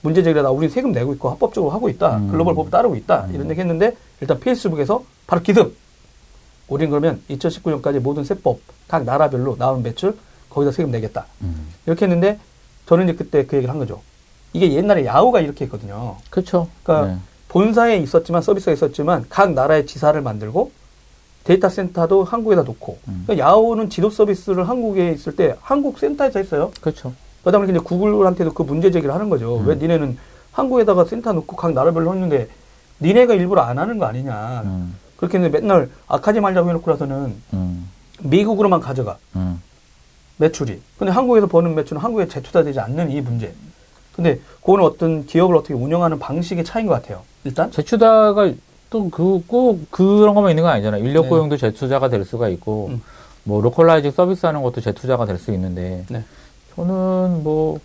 문제 제기하다 우리 세금 내고 있고 합법적으로 하고 있다. 음. 글로벌 법 따르고 있다. 이런 얘기 했는데 일단 페이스북에서 바로 기습. 우린 그러면 2019년까지 모든 세법 각 나라별로 나온 매출 거기다 세금 내겠다. 음. 이렇게 했는데 저는 이제 그때 그 얘기를 한 거죠. 이게 옛날에 야후가 이렇게 했거든요. 그렇죠. 그러니까 네. 본사에 있었지만 서비스가 있었지만 각 나라의 지사를 만들고 data center도 한국에다 놓고 음. 그러니까 야후는 지도 서비스를 한국에 있을 때 한국 센터에서 했어요. 그렇죠. 그러다 보니까 이제 구글한테도 그 문제 제기를 하는 거죠. 음. 왜 니네는 한국에다가 센터 놓고 각 나라별로 했는데 니네가 일부러 안 하는 거 아니냐. 음. 그렇게 했는데 맨날 악하지 말자고 해놓고 나서는 음. 미국으로만 가져가. 음. 매출이. 근데 한국에서 버는 매출은 한국에 재투자되지 않는 이 문제. 근데 그거는 어떤 기업을 어떻게 운영하는 방식의 차이인 것 같아요. 일단. 제투자가 또 그 꼭 그런 것만 있는 건 아니잖아요. 인력 네. 고용도 재투자가 될 수가 있고 음. 뭐 localizing 서비스 하는 것도 재투자가 될 수 있는데 네. 저는 뭐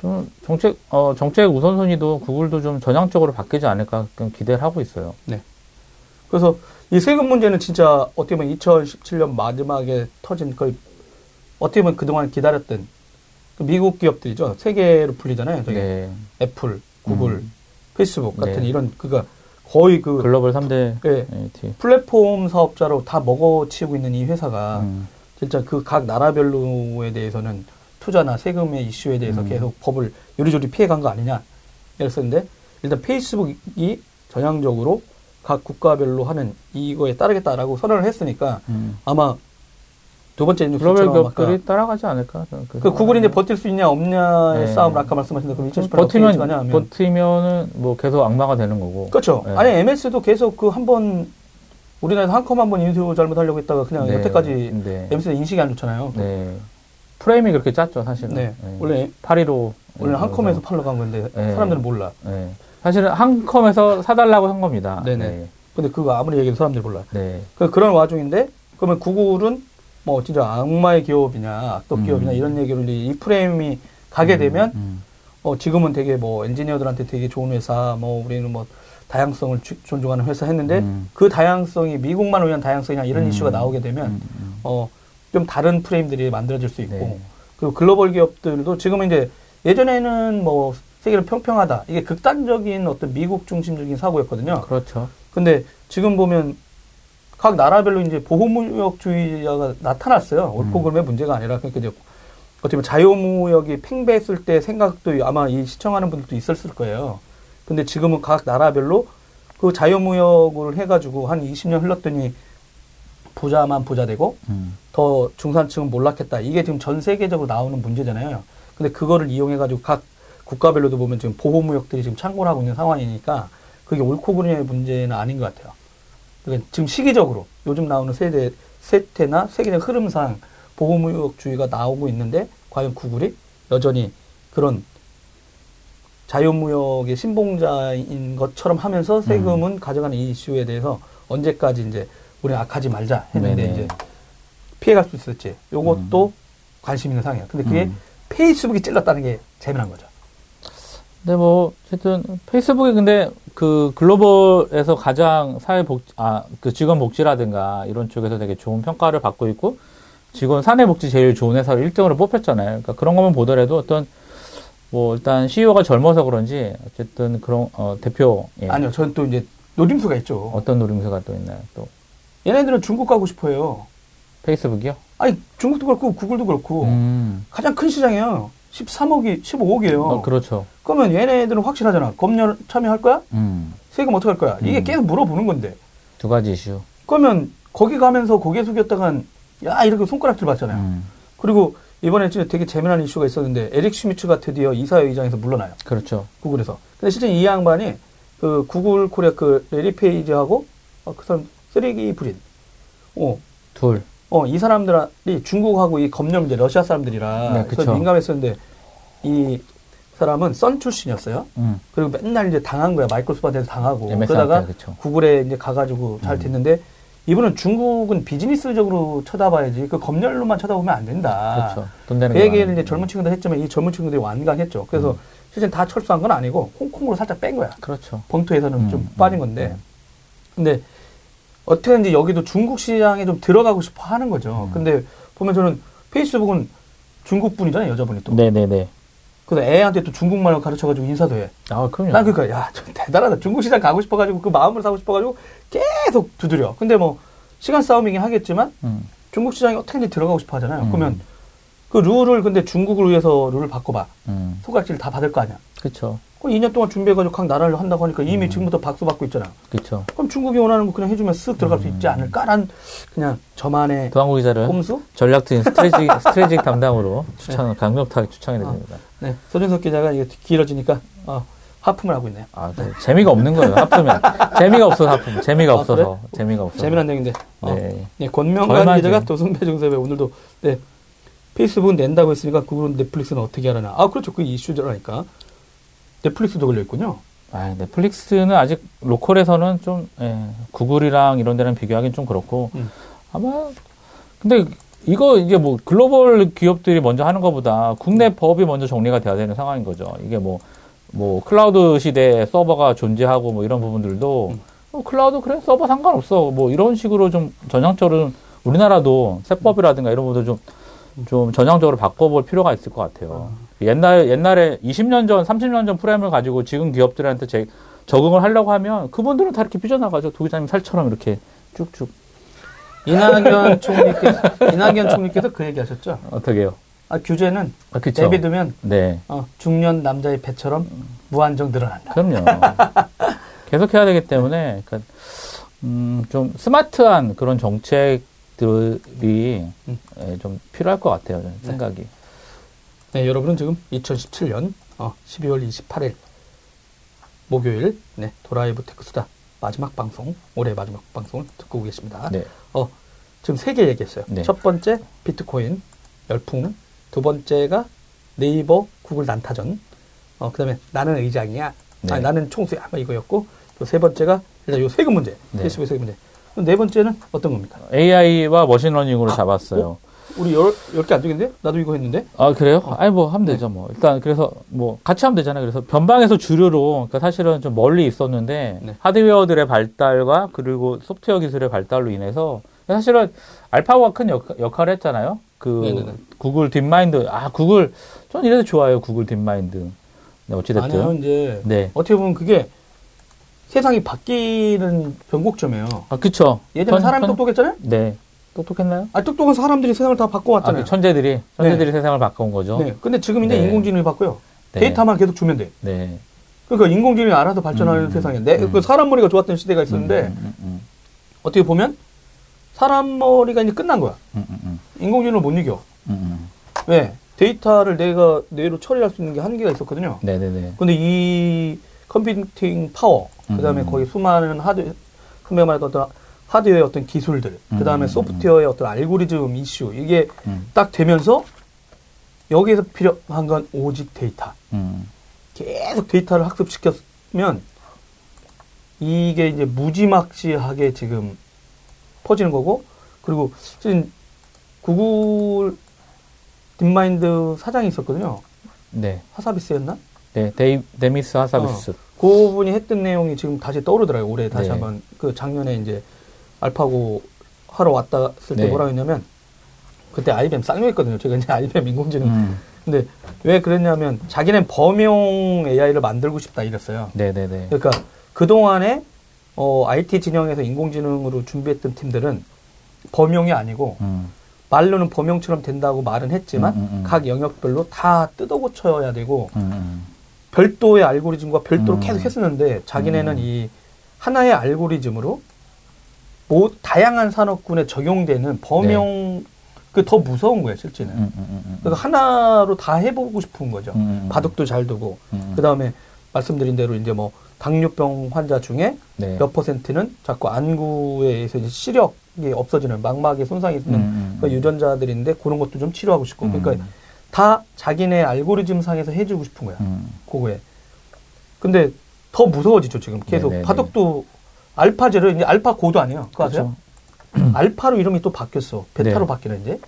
좀 정책 어 정책 우선순위도 구글도 좀 전향적으로 바뀌지 않을까 그런 기대를 하고 있어요. 그래서 이 세금 문제는 진짜 어떻게 보면 2017년 마지막에 터진 거의 어떻게 보면 그동안 기다렸던 그 미국 기업들이죠. 세계로 불리잖아요. 저기 네. 애플, 구글, 음. 페이스북 같은 네. 이런 그가 거의 그 글로벌 3대 예, AT. 플랫폼 사업자로 다 먹어치우고 있는 이 회사가 음. 진짜 그 각 나라별로에 대해서는 투자나 세금의 이슈에 대해서 음. 계속 법을 요리조리 피해간 거 아니냐 이랬었는데 일단 페이스북이 전향적으로 각 국가별로 하는 이거에 따르겠다라고 선언을 했으니까 음. 아마 두 번째 글로벌 뉴스처럼 아까 기업들이 따라가지 않을까? 그 구글이 이제 버틸 수 있냐 없냐의 네. 싸움을 아까 말씀하신 대로 그럼 2018년 버티면 버티면은 뭐 계속 악마가 되는 거고. 그렇죠. 네. 아니 MS도 계속 그 한번 우리나라에서 한컴 한번 인수 잘못하려고 했다가 그냥 네. 여태까지 네. MS가 인식이 안 좋잖아요. 네. 프레임이 그렇게 짰죠, 사실은. 네. 원래 815. 원래 한 컴에서 팔러 간 건데 네. 사람들은 몰라. 네. 사실은 한 컴에서 사달라고 한 겁니다. 네네. 네. 근데 그거 아무리 얘기해도 사람들이 몰라. 네. 그 그런 와중인데 그러면 구글은 뭐 진짜 악마의 기업이냐 악덕 음. 기업이냐 이런 얘기를 이 프레임이 가게 되면 음. 어 지금은 되게 뭐 엔지니어들한테 되게 좋은 회사 뭐 우리는 뭐 다양성을 주- 존중하는 회사 했는데 음. 그 다양성이 미국만 위한 다양성이냐 이런 음. 이슈가 나오게 되면 음, 음. 어좀 다른 프레임들이 만들어질 수 있고 네. 그리고 글로벌 기업들도 지금은 이제 예전에는 뭐 세계는 평평하다 이게 극단적인 어떤 미국 중심적인 사고였거든요. 그렇죠. 근데 지금 보면 각 나라별로 이제 보호무역주의자가 나타났어요. 옳고 음. 그름의 문제가 아니라 그러니까 이제 어떻게 보면 자유무역이 팽배했을 때 생각도 아마 이 시청하는 분들도 있었을 거예요. 근데 지금은 각 나라별로 그 자유무역을 해가지고 한 20년 흘렀더니 부자만 부자 되고 음. 더 중산층은 몰락했다. 이게 지금 전 세계적으로 나오는 문제잖아요. 근데 그거를 이용해가지고 각 국가별로도 보면 지금 보호무역들이 지금 창궐 하고 있는 상황이니까 그게 옳고 그름의 문제는 아닌 것 같아요. 그러니까 지금 시기적으로 요즘 나오는 세대, 세태나 세계적 흐름상 보호무역주의가 나오고 있는데 과연 구글이 여전히 그런 자유무역의 신봉자인 것처럼 하면서 세금은 가져가는 이 이슈에 대해서 언제까지 이제 우리는 악하지 말자 했는데 네네. 이제 피해갈 수 있을지 요것도 관심 있는 상황이에요. 근데 그게 음. 페이스북이 찔렀다는 게 재미난 거죠. 근데 뭐 어쨌든 페이스북이 근데 그 글로벌에서 가장 사회복 아그 직원 복지라든가 이런 쪽에서 되게 좋은 평가를 받고 있고 직원 사내 복지 제일 좋은 회사로 1등으로 뽑혔잖아요. 그러니까 그런 것만 보더라도 어떤 뭐 일단 CEO가 젊어서 그런지 어쨌든 그런 어 대표 예. 아니요, 저는 또 이제 노림수가 있죠. 어떤 노림수가 또 있나요? 또 얘네들은 중국 가고 싶어요. 페이스북이요? 아니 중국도 그렇고 구글도 그렇고 음. 가장 큰 시장이에요. 13억이 15억이에요. 어, 그렇죠. 그러면 얘네들은 확실하잖아. 검열 참여할 거야? 음. 세금 어떻게 할 거야? 이게 음. 계속 물어보는 건데. 두 가지 이슈. 그러면 거기 가면서 고개 숙였다간 야 이렇게 손가락질 받잖아요. 음. 그리고 이번에 진짜 되게 재미난 이슈가 있었는데 에릭 슈미츠가 드디어 이사회의장에서 물러나요. 그렇죠. 구글에서. 근데 실제 이 양반이 그 구글 코리아 그 레리 페이지하고 어, 그 사람 쓰레기 불인. 어, 둘. 어, 이 사람들이 중국하고 이 검열 문제 러시아 사람들이라 네, 그래서. 민감했었는데 이 사람은 썬 출신이었어요. 음. 그리고 맨날 이제 당한 거야. 마이크로소프트한테 당하고. MSI 그러다가 때, 그쵸. 구글에 이제 가가지고 잘 음. 됐는데 이분은 중국은 비즈니스적으로 쳐다봐야지 그 검열로만 쳐다보면 안 된다. 그렇죠. 돈 되는 그거 얘기를. 이제 젊은 친구들 했지만 이 젊은 친구들이 완강했죠. 그래서 음. 실제 다 철수한 건 아니고 홍콩으로 살짝 뺀 거야. 그렇죠. 본토에서는 음, 좀 음, 빠진 건데. 음. 근데 어떻게든지 여기도 중국 시장에 좀 들어가고 싶어 하는 거죠. 음. 근데 보면 저는 페이스북은 중국 분이잖아요, 여자분이 또. 네네네. 그래서 애한테 또 중국말을 가르쳐가지고 인사도 해. 아, 그럼요. 난 그러니까 야, 좀 대단하다. 중국 시장 가고 싶어가지고 그 마음을 사고 싶어가지고 계속 두드려. 근데 뭐 시간 싸움이긴 하겠지만 음. 중국 시장에 어떻게든지 들어가고 싶어 하잖아요. 음. 그러면 그 룰을 근데 중국을 위해서 룰을 바꿔봐. 음. 소각질 다 받을 거 아니야. 그쵸. 그럼 2년 동안 준비해가지고 각 나라를 한다고 하니까 이미 음. 지금부터 박수 받고 있잖아. 그쵸. 그럼 중국이 원하는 거 그냥 해주면 쓱 들어갈 수 있지 음. 않을까란 그냥 저만의 도항구 기자를 꼼수? 전략팀 스트레지직, 스트레지직 담당으로 추천, 강력하게 추천해 드립니다. 네. 서준석 기자가 이게 길어지니까 어, 하품을 하고 있네요. 아, 네. 재미가 없는 거예요, 하품면. 재미가 없어서 하품. 재미가 아, 없어서. 재미가 없어서. 재미난 얘기인데. 어. 네. 네, 권명관? 기자가 도승배 중섭에 오늘도 네, 페이스북은 낸다고 했으니까 구글은 넷플릭스는 어떻게 하려나. 아 그렇죠. 그 이슈라니까. 넷플릭스도 걸려있군요. 아, 넷플릭스는 아직 로컬에서는 좀, 예, 구글이랑 이런 데는 비교하기는 좀 그렇고, 음. 아마, 근데 이거 이제 뭐 글로벌 기업들이 먼저 하는 것보다 국내 법이 먼저 정리가 돼야 되는 상황인 거죠. 이게 뭐, 뭐 클라우드 시대에 서버가 존재하고 뭐 이런 부분들도 음. 어, 클라우드 그래 서버 상관없어 뭐 이런 식으로 좀 전향적으로 우리나라도 세법이라든가 이런 부분들 좀, 좀 전향적으로 바꿔볼 필요가 있을 것 같아요. 옛날, 옛날에 20년 전, 30년 전 프레임을 가지고 지금 기업들한테 제, 적응을 하려고 하면 그분들은 다 이렇게 삐져나가죠. 도 기자님 살처럼 이렇게 쭉쭉. 이낙연 총리께서 이낙연 총리께서 그 얘기하셨죠. 어떻게 해요? 아, 규제는 아, 그쵸. 내비두면 네. 어, 중년 남자의 배처럼 무한정 늘어난다. 그럼요. 계속 해야 되기 때문에, 그러니까, 음, 좀 스마트한 그런 정책들이 음. 예, 좀 필요할 것 같아요. 생각이. 네, 여러분은 지금 2017년 어, 12월 28일 목요일 네, 도라이브 테크수다 마지막 방송, 올해 마지막 방송을 듣고 계십니다. 네. 어, 지금 세 개 얘기했어요. 네. 첫 번째 비트코인 열풍, 두 번째가 네이버 구글 난타전, 어, 그다음에 나는 의장이야, 네. 아니, 나는 총수야, 뭐 이거였고 또 세 번째가 일단 요 세금 문제, 네. 페이스북 세금 문제. 네 번째는 어떤 겁니까? AI와 머신러닝으로 잡았어요. 어? 우리 열열개 안 되겠는데? 나도 이거 했는데. 아 그래요? 아니 뭐 하면 되죠 뭐 일단 그래서 뭐 같이 하면 되잖아요. 그래서 변방에서 주류로 그러니까 사실은 좀 멀리 있었는데 네. 하드웨어들의 발달과 그리고 소프트웨어 기술의 발달로 인해서 사실은 알파고가 큰 역, 역할을 했잖아요. 그 네네네. 구글 딥마인드 아 구글 전 이래서 좋아요 구글 딥마인드 네, 어찌됐든 아니요, 이제 네. 어떻게 보면 그게 세상이 바뀌는 변곡점이에요. 아 그쵸 예전에 천- 사람이 천- 똑똑했잖아요? 네 똑똑했나요? 아, 똑똑한 사람들이 세상을 다 아, 바꿔왔잖아요. 그 천재들이 천재들이 세상을 바꿔온 거죠. 네. 근데 지금 이제 네. 인공지능이 바꿔요. 네. 데이터만 계속 주면 돼. 네. 그러니까 인공지능이 알아서 발전하는 음, 세상에. 내, 음. 그 사람 머리가 좋았던 시대가 있었는데, 음, 음, 음, 어떻게 보면, 사람 머리가 이제 끝난 거야. 음, 음, 음, 인공지능을 못 이겨. 음, 음. 왜? 데이터를 내가 뇌로 처리할 수 있는 게 한계가 있었거든요. 네네네. 근데 이 computing power, 그 다음에 음. 거기 수많은 하드, 말해서 어떤 하드웨어의 어떤 기술들, 그 다음에 음. 소프트웨어의 어떤 알고리즘 이슈, 이게 음, 딱 되면서 여기에서 필요한 건 오직 데이터. 음. 계속 데이터를 학습시켰으면 이게 이제 무지막지하게 지금 퍼지는 거고, 그리고 지금 구글 딥마인드 사장이 있었거든요. 네. 하사비스였나? 네, 데이, 데미스 하사비스. 그분이 했던 내용이 지금 다시 떠오르더라고요. 올해 다시 네. 한번 그 작년에 이제 알파고 하러 왔었을 때 네. 뭐라고 했냐면 그때 IBM 쌍욕했거든요. 제가 이제 IBM 인공지능. 음. 근데 왜 그랬냐면 자기는 범용 AI를 만들고 싶다 이랬어요. 네네네. 그러니까 그 동안에 어, IT 진영에서 인공지능으로 준비했던 팀들은 범용이 아니고 음. 말로는 범용처럼 된다고 말은 했지만 음, 음, 음. 각 영역별로 다 뜯어 고쳐야 되고 음, 음. 별도의 알고리즘과 별도로 음. 계속 했었는데 자기네는 음. 이 하나의 알고리즘으로 뭐 다양한 산업군에 적용되는 범용 그 더 무서운 거예요 실제는. 음, 음, 음, 음. 그러니까 하나로 다 해보고 싶은 거죠. 음, 음. 바둑도 잘 두고 음, 그 다음에 말씀드린 대로 이제 뭐 당뇨병 환자 중에 네. 몇 퍼센트는 자꾸 안구에 의해서 이제 시력이 없어지는 막막에 손상이 있는 그 유전자들인데 그런 것도 좀 치료하고 싶고 음. 그러니까 다 자기네 알고리즘 상에서 해주고 싶은 거야. 음. 그거에. 근데 더 무서워지죠 지금 계속 네네네. 바둑도 알파 제로 이제 알파 고도 아니에요? 그거 아세요? 알파로 이름이 또 바뀌었어. 베타로 네. 바뀌는 이제.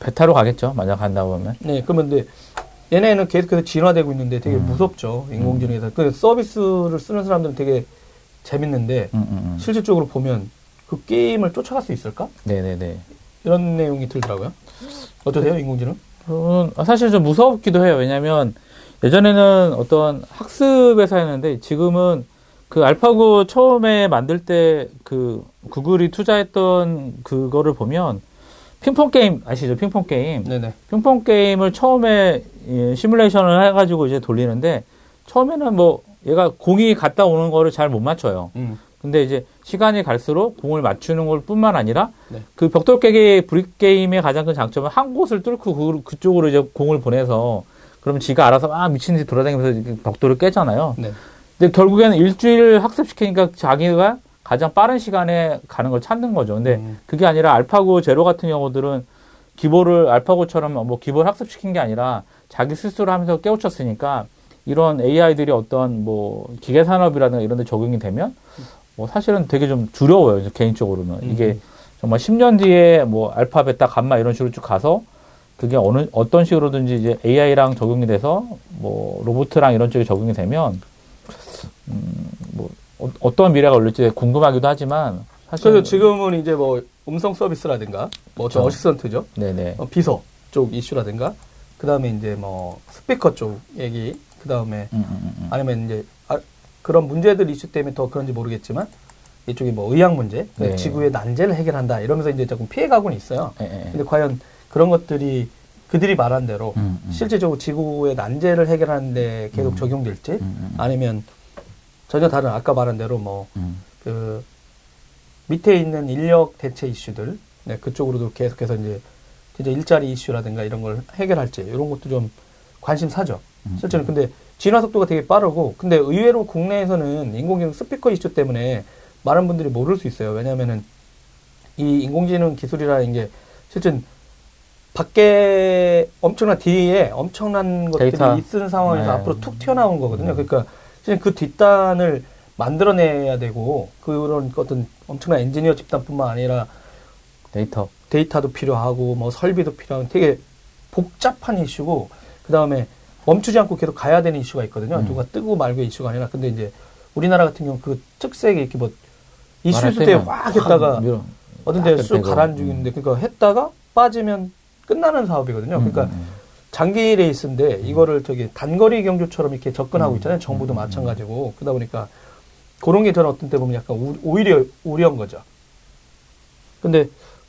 베타로 가겠죠. 만약 간다 보면. 네, 그러면 근데 얘네는 계속해서 진화되고 있는데 되게 음. 무섭죠 인공지능에서. 그 서비스를 쓰는 사람들은 되게 재밌는데 음, 음, 음. 실질적으로 보면 그 게임을 쫓아갈 수 있을까? 네네네. 이런 내용이 들더라고요. 어떠세요, 인공지능? 저는 사실 좀 무섭기도 해요. 왜냐하면 예전에는 어떤 학습에서 했는데 지금은 그 알파고 처음에 만들 때 그 구글이 투자했던 그거를 보면 핑퐁 게임 아시죠? 핑퐁 게임. 네네. 핑퐁 게임을 처음에 예, 시뮬레이션을 해가지고 이제 돌리는데 처음에는 뭐 얘가 공이 갔다 오는 거를 잘 못 맞춰요. 음. 근데 이제 시간이 갈수록 공을 맞추는 걸 뿐만 아니라 네. 그 벽돌 깨기 brick 게임의 가장 큰 장점은 한 곳을 뚫고 그, 그쪽으로 이제 공을 보내서 그러면 지가 알아서 막 미친 듯이 돌아다니면서 벽돌을 깨잖아요. 네. 근데 결국에는 일주일 학습시키니까 자기가 가장 빠른 시간에 가는 걸 찾는 거죠. 근데 음. 그게 아니라 알파고 제로 같은 경우들은 기보를 알파고처럼 뭐 기보를 학습시킨 게 아니라 자기 스스로 하면서 깨우쳤으니까 이런 AI들이 어떤 뭐 기계 산업이라든가 이런 데 적용이 되면 뭐 사실은 되게 좀 두려워요. 개인적으로는. 음. 이게 정말 10년 뒤에 뭐 알파, 베타, 감마 이런 식으로 쭉 가서 그게 어느 어떤 식으로든지 이제 AI랑 적용이 돼서 뭐 로봇이랑 이런 쪽에 적용이 되면 음 뭐 어떤 미래가 올릴지 궁금하기도 하지만 사실 그래서 지금은 이제 뭐 음성 서비스라든가 뭐저 그렇죠. 어시스턴트죠. 네네 어, 비서 쪽 이슈라든가 그다음에 이제 뭐 스피커 쪽 얘기 그다음에 음, 음, 음, 음. 아니면 이제 아, 그런 문제들 이슈 때문에 더 그런지 모르겠지만 이쪽이 뭐 의학 문제, 네. 지구의 난제를 해결한다 이러면서 이제 조금 피해가고는 있어요. 예, 예. 근데 과연 그런 것들이 그들이 말한 대로 음, 음. 실제적으로 지구의 난제를 해결하는데 계속 음. 적용될지 음, 음, 아니면 전혀 다른 아까 말한 대로 뭐 음. 그 밑에 있는 인력 대체 이슈들 네, 그쪽으로도 계속해서 이제 진짜 일자리 이슈라든가 이런 걸 해결할지 이런 것도 좀 관심 사죠. 음. 실제로 근데 진화 속도가 되게 빠르고 근데 의외로 국내에서는 인공지능 스피커 이슈 때문에 많은 분들이 모를 수 있어요. 왜냐하면은 이 인공지능 기술이라는 게 실제 밖에 엄청난 뒤에 엄청난 것들이 데이터. 있는 상황에서 네. 앞으로 툭 튀어나온 거거든요. 음. 그러니까 그 뒷단을 만들어내야 되고 그런 어떤 엄청난 엔지니어 집단뿐만 아니라 데이터 데이터도 필요하고 뭐 설비도 필요한 되게 복잡한 이슈고 그 다음에 멈추지 않고 계속 가야 되는 이슈가 있거든요. 음. 누가 뜨고 말고의 이슈가 아니라 근데 이제 우리나라 같은 경우 그 특색이 이렇게 뭐 이슈 말할 때 때면 확 했다가 어떤 데딱쑥 되고. 가라앉히는데 그러니까 했다가 빠지면 끝나는 사업이거든요. 음, 그러니까 음, 장기 레이스인데 이거를 저기 단거리 경주처럼 이렇게 접근하고 음. 있잖아요. 정부도 음, 마찬가지고 그러다 보니까 그런 게 저는 어떤 때 보면 약간 우- 오히려 우려한 거죠. 근데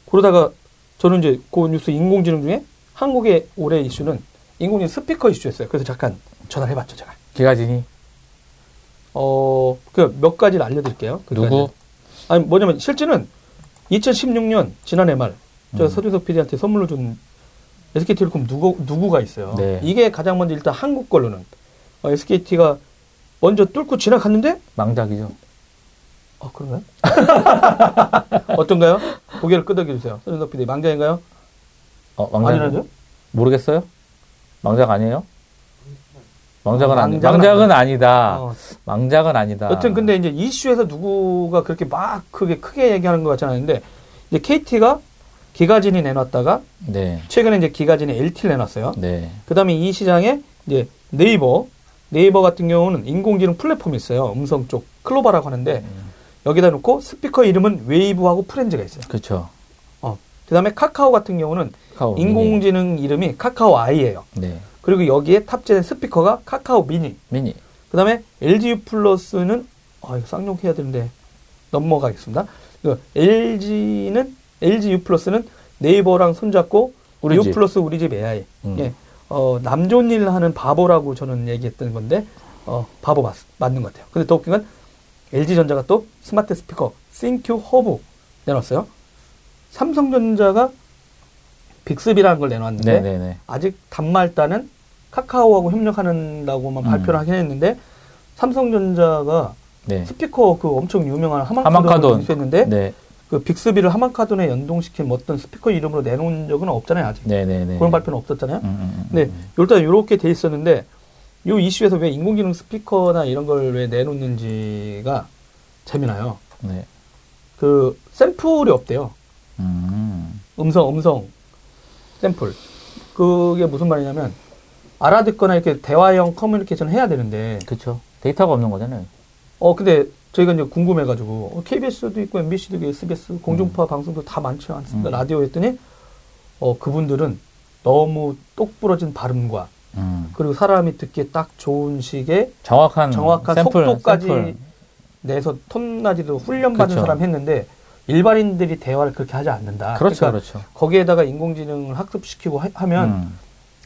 그러다가 저는 이제 그 뉴스 인공지능 중에 한국의 올해 이슈는 인공지능 스피커 이슈였어요. 그래서 잠깐 전화를 해봤죠, 제가. 기가지니 어, 그 몇 가지를 알려드릴게요. 그 누구? 아니, 뭐냐면 실제는 2016년 지난해 말, 제가 음. 서준석 PD한테 선물로 준 SK텔레콤 누구, 누구가 있어요. 네. 이게 가장 먼저 일단 한국 걸로는 SKT가 먼저 뚫고 지나갔는데 망작이죠. 어, 그런가요? 어떤가요? 고개를 끄덕여 주세요. 서준석 PD 망자인가요? 어, 망작 아니라죠? 모르겠어요? 망작 아니에요? 망작은 어, 아니 망작은 아니다. 어, 망작은 아니다. 여튼 근데 이제 이슈에서 누구가 그렇게 막 크게 크게 얘기하는 것 같지는 않은데 이제 KT가 기가지니 내놨다가 네. 최근에 이제 기가지니 LTE를 내놨어요. 네. 그다음에 이 시장에 이제 네이버 네이버 같은 경우는 인공지능 플랫폼이 있어요. 음성 쪽 클로바라고 하는데 여기다 놓고 스피커 이름은 웨이브하고 프렌즈가 있어요. 그렇죠. 어. 그다음에 카카오 같은 경우는 카카오 미니. 인공지능 이름이 카카오 아이예요. 네. 그리고 여기에 탑재된 스피커가 카카오 미니. 미니. 그다음에 LG U플러스는 아 이거 쌍욕해야 되는데 넘어가겠습니다. LG는 LG U 플러스는 네이버랑 손잡고 우리 U 집. 플러스 우리 집 AI. 음. 예. 어, 남 좋은 일 하는 바보라고 저는 얘기했던 건데 어, 바보 맞, 맞는 것 같아요. 근데 더 웃긴 건 LG전자가 또 스마트 스피커 싱큐 허브 내놨어요. 삼성전자가 빅스비라는 걸 내놨는데 네네네. 아직 단말단은 카카오하고 협력하는다고만 음. 발표를 하긴 했는데 삼성전자가 네. 스피커 그 엄청 유명한 하만카돈. 인수했는데 네. 그 빅스비를 하만카돈에 연동시킨 뭐 어떤 스피커 이름으로 내놓은 적은 없잖아요 아직 네네네. 그런 발표는 없었잖아요. 음, 음, 음, 네, 음. 일단 이렇게 돼 있었는데 요 이슈에서 왜 인공지능 스피커나 이런 걸 왜 내놓는지가 재미나요. 네. 그 샘플이 없대요. 음. 음성, 음성 샘플. 그게 무슨 말이냐면 알아듣거나 이렇게 대화형 커뮤니케이션을 해야 되는데 그쵸. 데이터가 없는 거잖아요. 어 근데 저희가 이제 궁금해가지고 어, KBS도 있고 MBC도 있고 SBS 공중파 방송도 다 많지 않습니까? 음. 라디오 했더니 어 그분들은 너무 똑부러진 발음과 음. 그리고 사람이 듣기에 딱 좋은 식의 정확한 정확한 샘플, 속도까지 샘플. 내서 톤나지도 훈련받은 그쵸. 사람 했는데 일반인들이 대화를 그렇게 하지 않는다. 그렇죠, 그러니까 그렇죠. 거기에다가 인공지능을 학습시키고 하- 음,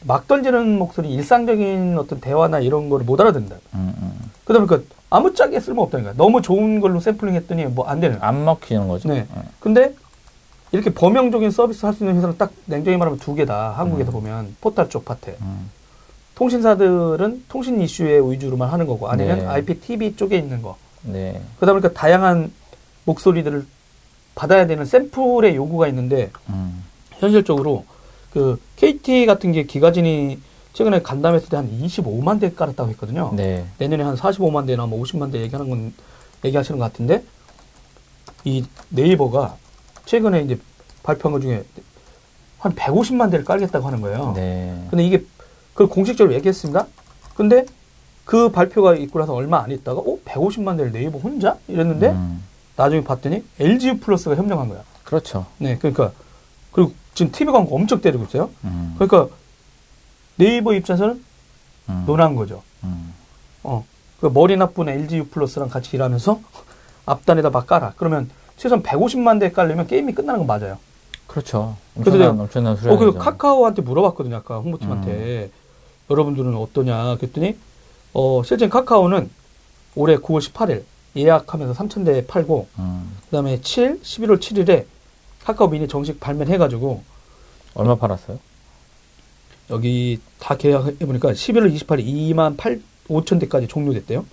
막 던지는 목소리, 일상적인 어떤 대화나 이런 거를 못 알아듣는다. 음, 음. 그다음에 그 아무짝에 쓸모 없다니까. 너무 좋은 걸로 샘플링 했더니 뭐 안 되는. 안 먹히는 거죠. 네. 음. 근데 이렇게 범용적인 서비스 할 수 있는 회사는 딱 냉정히 말하면 두 개다. 한국에서 음. 보면 포탈 쪽 파트. 음. 통신사들은 통신 이슈에 위주로만 하는 거고 아니면 네. IPTV 쪽에 있는 거. 네. 그러다 보니까 다양한 목소리들을 받아야 되는 샘플의 요구가 있는데 음. 현실적으로 그 KT 같은 게 기가진이 최근에 간담했을 때 한 25만 대 깔았다고 했거든요. 네. 내년에 한 45만 대나 뭐 50만 대 얘기하는 건 얘기하시는 것 같은데 이 네이버가 최근에 이제 발표한 것 중에 한 150만 대를 깔겠다고 하는 거예요. 네. 근데 이게 그걸 공식적으로 얘기했습니다. 근데 그 발표가 있고 나서 얼마 안 있다가 어 150만 대를 네이버 혼자 이랬는데 음. 나중에 봤더니 LG 플러스가 협력한 거야. 그렇죠. 네, 그러니까 그리고 지금 TV 광고 엄청 때리고 있어요. 음. 그러니까 네이버 입장에서는 음. 논한 거죠. 음. 어, 그 머리 나쁜 LG U 플러스랑 같이 일하면서 앞단에다 막 깔아. 그러면 최소한 150만 대 깔려면 게임이 끝나는 건 맞아요. 그렇죠. 엄청난, 엄청난 어, 수량이죠. 그래서 카카오한테 물어봤거든요, 아까 홍보팀한테. 여러분들은 어떠냐? 그랬더니, 어, 실제 카카오는 올해 9월 18일 예약하면서 3,000대 팔고, 음. 그 다음에 7, 11월 7일에 카카오 미니 정식 발매해가지고, 얼마 팔았어요? 여기 다 계약해보니까 11월 28일 2만 8, 5천 대까지 종료됐대요.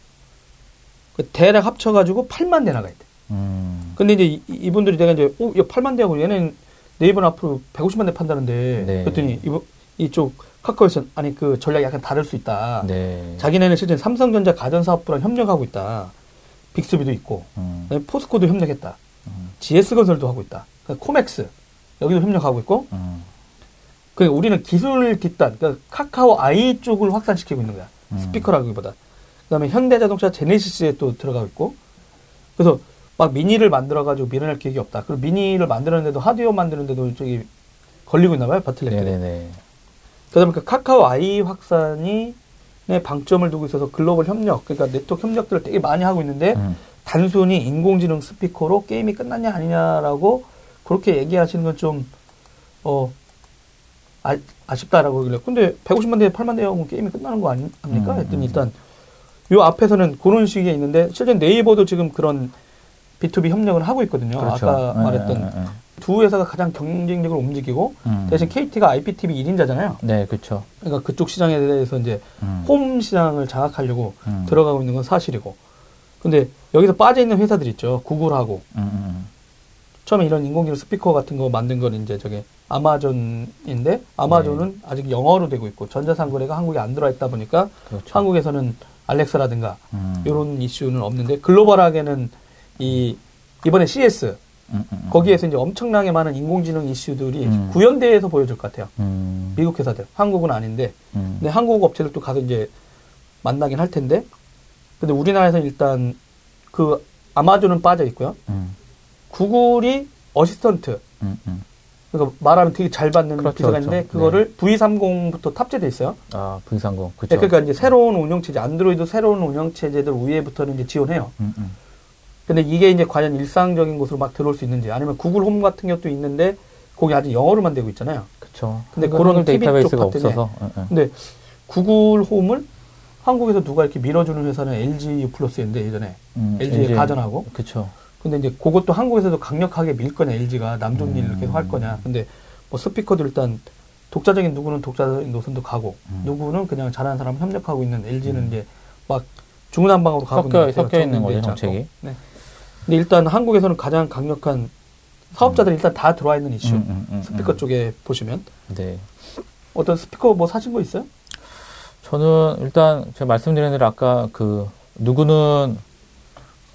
그 대략 합쳐가지고 8만 대 나가야 돼. 음. 근데 이제 이- 이분들이 내가 이제, 어, 야, 8만 대하고 얘는 네이버는 앞으로 150만 대 판다는데, 네. 그랬더니 이분, 이쪽 카카오에서는 아니 그 전략이 약간 다를 수 있다. 네. 자기네는 실제 삼성전자 가전사업부랑 협력하고 있다. 빅스비도 있고, 음. 포스코도 협력했다. 음. GS건설도 하고 있다. 그러니까 코맥스 여기도 협력하고 있고, 음. 그 우리는 기술 뒷단, 그러니까 카카오 아이 쪽을 확산시키고 있는 거야. 음. 스피커라기보다. 그다음에 현대자동차 제네시스에 또 들어가고 있고, 그래서 막 미니를 만들어가지고 밀어낼 계획이 없다. 그리고 미니를 만드는데도 하드웨어 만드는데도 저기 걸리고 있나 봐요, 바틀렉들이. 네네네. 그다음에 그 카카오 아이 확산이 의 방점을 두고 있어서 글로벌 협력, 그러니까 네트워크 협력들을 되게 많이 하고 있는데 음. 단순히 인공지능 스피커로 게임이 끝났냐 아니냐라고 그렇게 얘기하시는 건 좀 어, 아, 아쉽다라고 그래. 근데 150만 대, 8만 대 하고 게임이 끝나는 거 아니, 아닙니까? 음, 했더니 음. 일단 요 앞에서는 그런 식이 있는데 실제 네이버도 지금 그런 B2B 협력을 하고 있거든요. 그렇죠. 아까 네, 말했던 네, 네. 두 회사가 가장 경쟁력을 움직이고 음. 대신 KT가 IPTV 1인자잖아요. 네, 그렇죠. 그러니까 그쪽 시장에 대해서 이제 음. 홈 시장을 장악하려고 음. 들어가고 있는 건 사실이고. 근데 여기서 빠져 있는 회사들 있죠. 구글하고 음, 음, 처음에 이런 인공지능 스피커 같은 거 만든 건 이제 저게 아마존인데 아마존은 아직 영어로 되고 있고 전자상거래가 한국에 안 들어와 있다 보니까 그렇죠. 한국에서는 알렉사라든가 음. 이런 이슈는 없는데 글로벌하게는 이 이번에 CS 음, 음, 음. 거기에서 이제 엄청나게 많은 인공지능 이슈들이 음. 구현대에서 보여줄 것 같아요. 음. 미국 회사들, 한국은 아닌데, 음. 근데 한국 업체들도 가서 이제 만나긴 할 텐데, 근데 우리나라에서는 일단 그 아마존은 빠져 있고요. 음. 구글이 어시스턴트, 음, 음. 그러니까 말하면 되게 잘 받는 그렇죠, 기사가 그렇죠. 있는데 그거를 V30부터 탑재돼 있어요. 아, V30. 네, 그렇죠. 그러니까 이제 새로운 운영체제, 안드로이드 새로운 운영체제들 위에부터는 이제 지원해요. 음, 음. 근데 이게 이제 과연 일상적인 곳으로 막 들어올 수 있는지, 아니면 구글 홈 같은 것도 있는데 거기 아직 영어로만 되고 있잖아요. 그렇죠. 근데 그런 TV 데이터베이스가. 없어서. 예, 예. 근데 구글 홈을 한국에서 누가 이렇게 밀어주는 회사는 LG U 플러스인데 예전에 음, LG의 LG. 가전하고 그렇죠. 근데 이제 그것도 한국에서도 강력하게 밀 거냐 LG가 남존 일을 음. 계속 할 거냐 근데 뭐 스피커도 일단 독자적인 누구는 독자적인 노선도 가고 음. 누구는 그냥 잘하는 사람 협력하고 있는 LG는 음. 이제 막 중구난방으로 가고 섞여- 있는. 섞여 있는 거죠. 정책이. 네. 근데 일단 한국에서는 가장 강력한 사업자들이 일단 다 들어와 있는 이슈 음, 음, 음, 스피커 음. 쪽에 보시면 네. 어떤 스피커 뭐 사신 거 있어요? 저는 일단 제가 말씀드린 대로 아까 그 누구는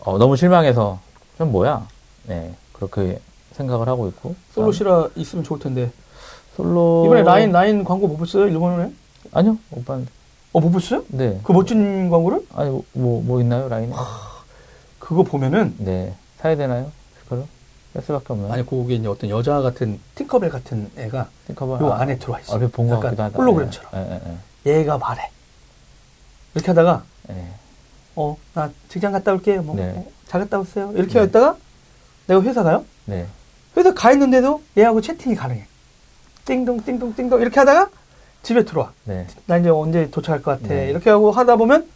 어, 너무 실망해서 좀 뭐야? 네 그렇게 생각을 하고 있고 솔로 시라 있으면 좋을 텐데. 솔로 이번에 라인 라인 광고 못 봤어요? 일본에? 아니요 오빠 어, 못 봤어요? 네 그 멋진 광고를? 아니 뭐뭐 있나요 라인에? 그거 보면은 네 사야 되나요? 그걸 뺄 수밖에 없나요? 아니 그게 이제 어떤 여자 같은 팅커벨 같은 애가 팅커벨 요 아, 안에 들어와 있어. 얼핏 본것 약간 같기도 하다. 홀로그램처럼. 예, 예, 예, 얘가 말해. 이렇게 하다가 예. 어 나 직장 갔다 올게요. 뭐 네. 어, 잘 갔다 오세요. 이렇게 네. 했다가 내가 회사 가요. 네. 회사 가 있는데도 얘하고 채팅이 가능해. 띵동 띵동 띵동 이렇게 하다가 집에 들어와. 네. 나 이제 언제 도착할 것 같아. 네. 이렇게 하고 하다 보면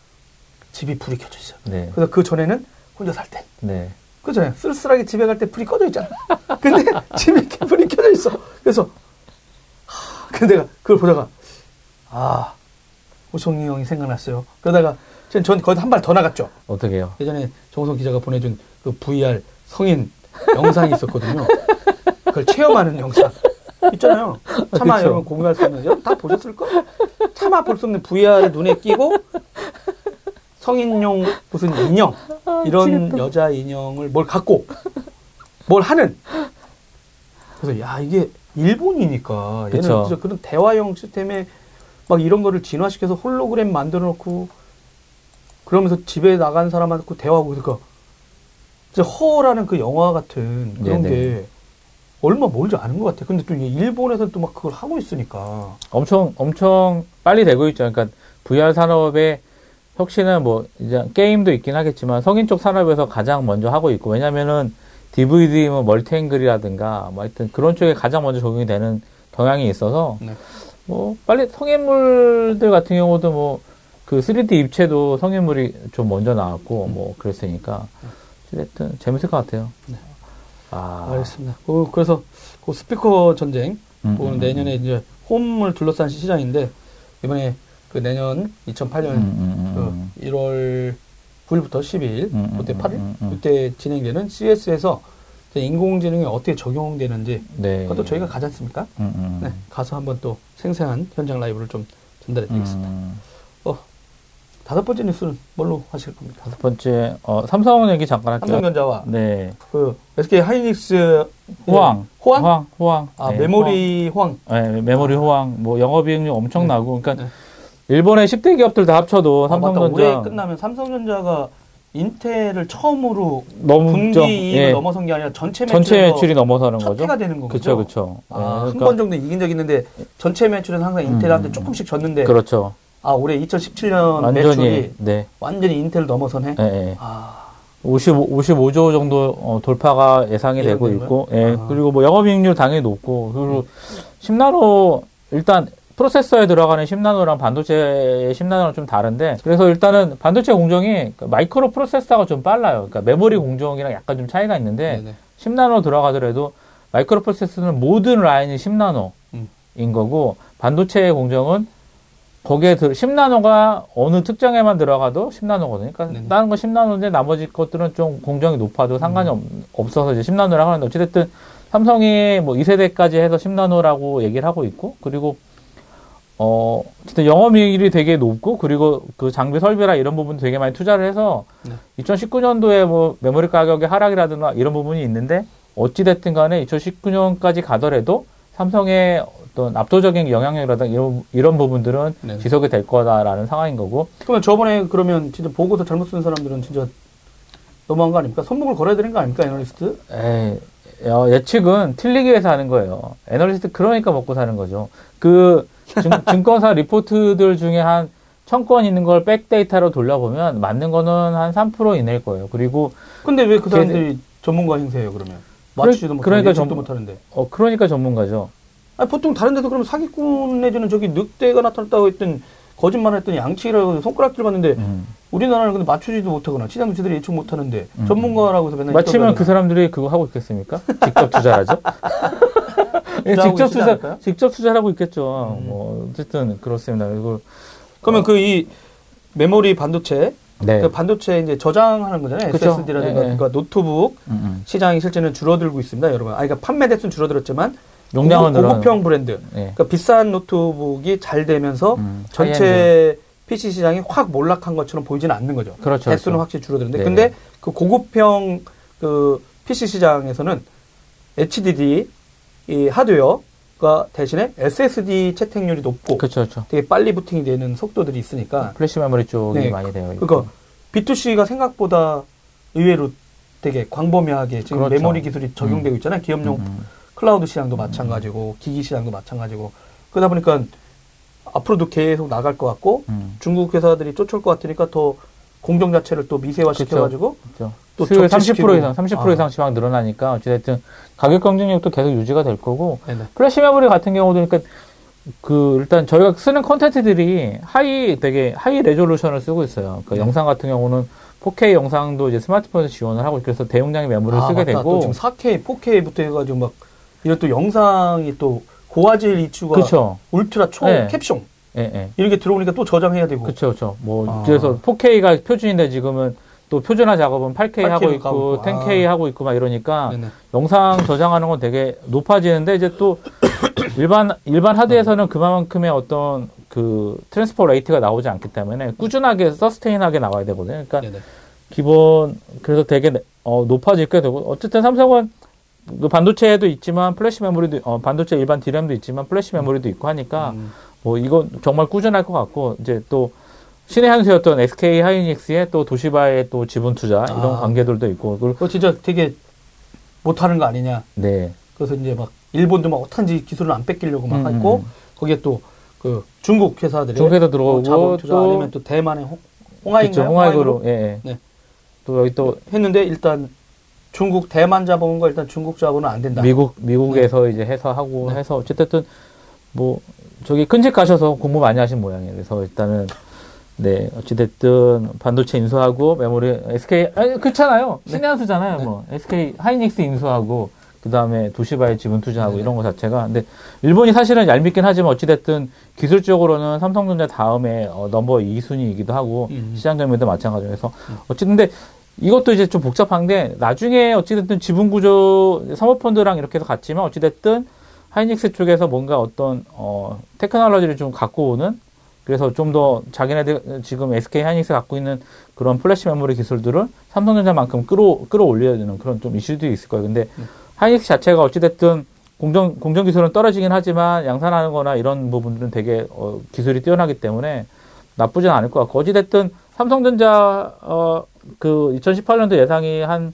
집이 불이 켜져 있어. 네. 그래서 그 전에는 혼자 살 땐. 네. 그 전에 쓸쓸하게 집에 갈 때 불이 꺼져 있잖아. 근데 집에 이렇게 불이 켜져 있어. 그래서 하, 근데 내가 그걸 보다가 아 호성이 형이 생각났어요. 그러다가 전, 전 거기서 한 발 더 나갔죠. 어떻게 해요? 예전에 정우성 기자가 보내준 그 VR 성인 영상이 있었거든요. 그걸 체험하는 영상 있잖아요. 차마 그쵸. 여러분 공유할 수 여러분 다 보셨을 거? 차마 볼 수 없는 VR을 눈에 끼고 성인용 무슨 인형 이런 여자 인형을 뭘 갖고 뭘 하는 그래서 야 이게 일본이니까 얘는 그쵸. 진짜 그런 대화형 시스템에 막 이런 거를 진화시켜서 홀로그램 만들어 놓고 그러면서 집에 나간 사람하고 대화하고 그러니까 진짜 허라는 그 영화 같은 그런 네네. 게 얼마 멀지 않은 것 같아. 근데 또 이게 일본에서는 또막 그걸 하고 있으니까. 엄청 엄청 빨리 되고 있죠. 그러니까 VR 산업의 혁신은 뭐 이제 게임도 있긴 하겠지만 성인 쪽 산업에서 가장 먼저 하고 있고 왜냐면은 DVD 뭐 멀티앵글이라든가 뭐 하여튼 그런 쪽에 가장 먼저 적용이 되는 경향이 있어서 네. 뭐 빨리 성인물들 같은 경우도 뭐 그 3D 입체도 성인물이 좀 먼저 나왔고 뭐 그랬으니까 어쨌든 재밌을 것 같아요. 네. 아, 알겠습니다. 그, 그래서 그 스피커 전쟁 음, 그거는 음, 내년에 이제 홈을 둘러싼 시장인데 이번에 그 내년 2008년 음, 음, 음, 그 1월 9일부터 10일 음, 음, 그때 음, 8일 음, 음. 그때 진행되는 CS에서 인공지능이 어떻게 적용되는지 네. 그것도 저희가 가지 않습니까? 음, 음, 네, 가서 한번 또 생생한 현장 라이브를 좀 전달해 드리겠습니다. 음. 어, 다섯 번째 뉴스는 뭘로 하실 겁니까? 다섯 번째, 어, 삼성 얘기 잠깐 할게요. 삼성전자와 네. 그 SK 하이닉스 호황. 호황? 호황. 호황. 아 네, 메모리 호황. 호황. 네, 메모리 호황. 뭐 영업이익률 엄청 네. 나고. 그러니까 네. 일본의 10대 기업들 다 합쳐도 아. 삼성전자 올해 끝나면 삼성전자가 인텔을 처음으로 너무 분기 예, 넘어선 게 아니라 전체 전체 매출이 넘어서는 첫 거죠. 되는 거죠. 그렇죠, 그렇죠. 아, 한번 정도 이긴 적 있는데 전체 매출은 항상 인텔한테 음. 조금씩 졌는데 그렇죠. 아 올해 2017년 완전히 매출이 네. 완전히 인텔을 넘어서네. 예, 예. 아 55, 55조 정도 어, 돌파가 예상이 되고 예상되는 있고, 거예요? 예, 아. 그리고 뭐 영업이익률 당연히 높고, 그리고 10나노 일단 프로세서에 들어가는 10나노랑 반도체의 10나노랑 좀 다른데, 그래서 일단은 반도체 공정이 그 마이크로 프로세서가 좀 빨라요. 그러니까 메모리 공정이랑 약간 좀 차이가 있는데, 네네. 10나노 들어가더라도 마이크로 프로세서는 모든 라인이 10나노인 음. 거고, 반도체의 공정은 거기에 들, 10나노가 어느 특정에만 들어가도 10나노거든요. 그러니까 네네. 다른 건 10나노인데 나머지 것들은 좀 공정이 높아도 상관이 음. 없, 없어서 이제 10나노라고 하는데 어찌됐든 삼성이 뭐 2세대까지 해서 10나노라고 얘기를 하고 있고 그리고 어, 어쨌든 영업이익이 되게 높고 그리고 그 장비 설비라 이런 부분 되게 많이 투자를 해서 네. 2019년도에 뭐 메모리 가격의 하락이라든가 이런 부분이 있는데 어찌됐든 간에 2019년까지 가더라도 삼성의 어떤 압도적인 영향력이라든가 이런, 이런 부분들은 네. 지속이 될 거다라는 상황인 거고 그러면 저번에 그러면 진짜 보고서 잘못 쓴 사람들은 진짜 너무한 거 아닙니까? 손목을 걸어야 되는 거 아닙니까, 애널리스트? 에이, 어, 예측은 틀리기 위해서 하는 거예요. 애널리스트 그러니까 먹고 사는 거죠. 그 증, 권사 리포트들 중에 한 천 건 있는 걸 back data로 돌려보면 맞는 거는 한 3% 이내일 거예요. 그리고 근데 왜 그 사람들이 전문가 행세예요, 그러면? 맞추지도 못하고 그러니까 전- 못하는데. 어 그러니까 전문가죠. 아니, 보통 다른 데도 그러면 사기꾼 내지는 저기 늑대가 나타났다고 했던 거짓말 했더니 양치기라고 손가락질 받는데 음. 우리나라는 근데 맞추지도 못하거나 시장 지들이 예측 못하는데 음. 전문가라고 해서 맨날 맞히면 그. 사람들이 그거 하고 있겠습니까? 직접 투자하죠. 예, 직접 투자, 않을까요? 직접 투자를 하고 있겠죠. 음. 뭐 어쨌든 그렇습니다. 그리고 그러면 그 이 메모리 반도체 네, 그 반도체 이제 저장하는 거잖아요. 그쵸. SSD라든가 네, 네. 그러니까 노트북 음, 음. 시장이 실제는 줄어들고 있습니다, 여러분. 아, 그러니까 판매 대수는 줄어들었지만 용량은 고급, 고급형 브랜드. 예. 그러니까 비싼 노트북이 잘 되면서 음, 전체 PC 시장이 확 몰락한 것처럼 보이지는 않는 거죠. 그렇죠. 대수는 그렇죠. 확실히 줄어드는데, 네. 근데 그 고급형 그 PC 시장에서는 HDD 이 하드웨어가 대신에 SSD 채택률이 높고 그렇죠, 그렇죠. 되게 빨리 부팅이 되는 속도들이 있으니까 플래시 메모리 쪽이 네, 많이 되어 있고. 그러니까 B2C가 생각보다 의외로 되게 광범위하게 지금 그렇죠. 메모리 기술이 적용되고 있잖아요. 기업용 음, 클라우드 시장도 마찬가지고 기기 시장도 마찬가지고 그러다 보니까 앞으로도 계속 나갈 것 같고 음. 중국 회사들이 쫓을 것 같으니까 더 공정 자체를 또 미세화 시켜가지고. 또 수율 적재시키고. 30% 이상, 30% 아. 이상 시황 늘어나니까 어찌됐든 가격 경쟁력도 계속 유지가 될 거고 네네. 플래시 메모리 같은 경우도 그러니까 그 일단 저희가 쓰는 콘텐츠들이 high 되게 high resolution을 쓰고 있어요. 그러니까 네. 영상 같은 경우는 4K 영상도 이제 스마트폰에서 지원을 하고 그래서 대용량의 메모리를 아, 쓰게 맞다. 되고 또 지금 4K, 4K부터 해가지고 막 이런 또 영상이 또 고화질 이슈가 그렇죠. 울트라 초 네. 캡숑 예, 예. 이런 게 들어오니까 또 저장해야 되고 그렇죠, 그렇죠. 뭐 아. 그래서 4K가 표준인데 지금은 또 표준화 작업은 8K, 8K 하고 로 있고 가고. 10K 아. 하고 있고 막 이러니까 네네. 영상 저장하는 건 되게 높아지는데 이제 또 일반 일반 하드에서는 그만큼의 어떤 그 transfer rate가 나오지 않기 때문에 꾸준하게 sustain하게 나와야 되거든요. 그러니까 네네. 기본 그래서 되게 어, 높아질 게 되고 어쨌든 삼성은 그 반도체에도 있지만 플래시 메모리도 어, 반도체 일반 디램도 있지만 플래시 메모리도 있고 하니까 음. 뭐 이건 정말 꾸준할 것 같고 이제 또 신의 한 수였던 SK 하이닉스의 또 도시바의 또 지분 투자 이런 아. 관계들도 있고 그리고 그거 진짜 되게 못하는 거 아니냐 네 그래서 이제 막 일본도 막 어떤지 기술을 안 뺏기려고 막 음, 했고 음. 거기에 또 그 중국 회사들이 중국에서 뭐 들어오고 자본 투자 또 아니면 또 대만의 홍, 홍하인가 그쵸, 홍하이그로 예, 예. 네. 또 여기 또 했는데 일단 중국 대만 자본과 일단 중국 자본은 안 된다. 미국 미국에서 이제 해서 하고 네. 해서 어쨌든 뭐 저기 큰집 가셔서 공부 많이 하신 모양이에요. 그래서 일단은 네 어찌됐든 반도체 인수하고 메모리 SK 아니 그렇잖아요. 신의 한 수잖아요. 네. 뭐 SK 하이닉스 인수하고 그 다음에 도시바에 지분 투자하고 네. 이런 거 자체가 근데 일본이 사실은 얄밉긴 하지만 어찌됐든 기술적으로는 삼성전자 다음에 어, number 2순위이기도 하고 음. 시장 점유도 마찬가지로 해서 어쨌든 근데 이것도 이제 좀 복잡한 게 나중에 어찌됐든 지분 구조 사모펀드랑 이렇게 해서 갔지만 어찌됐든 하이닉스 쪽에서 뭔가 어떤 어 테크놀로지를 좀 갖고 오는 그래서 좀 더 자기네들 지금 SK 하이닉스 갖고 있는 그런 플래시 메모리 기술들을 삼성전자만큼 끌어 끌어올려야 되는 그런 좀 이슈도 있을 거예요. 근데 하이닉스 자체가 어찌됐든 공정 공정 기술은 떨어지긴 하지만 양산하는 거나 이런 부분들은 되게 어, 기술이 뛰어나기 때문에 나쁘진 않을 것 같고 어찌됐든 삼성전자 어, 그 2018년도 예상이 한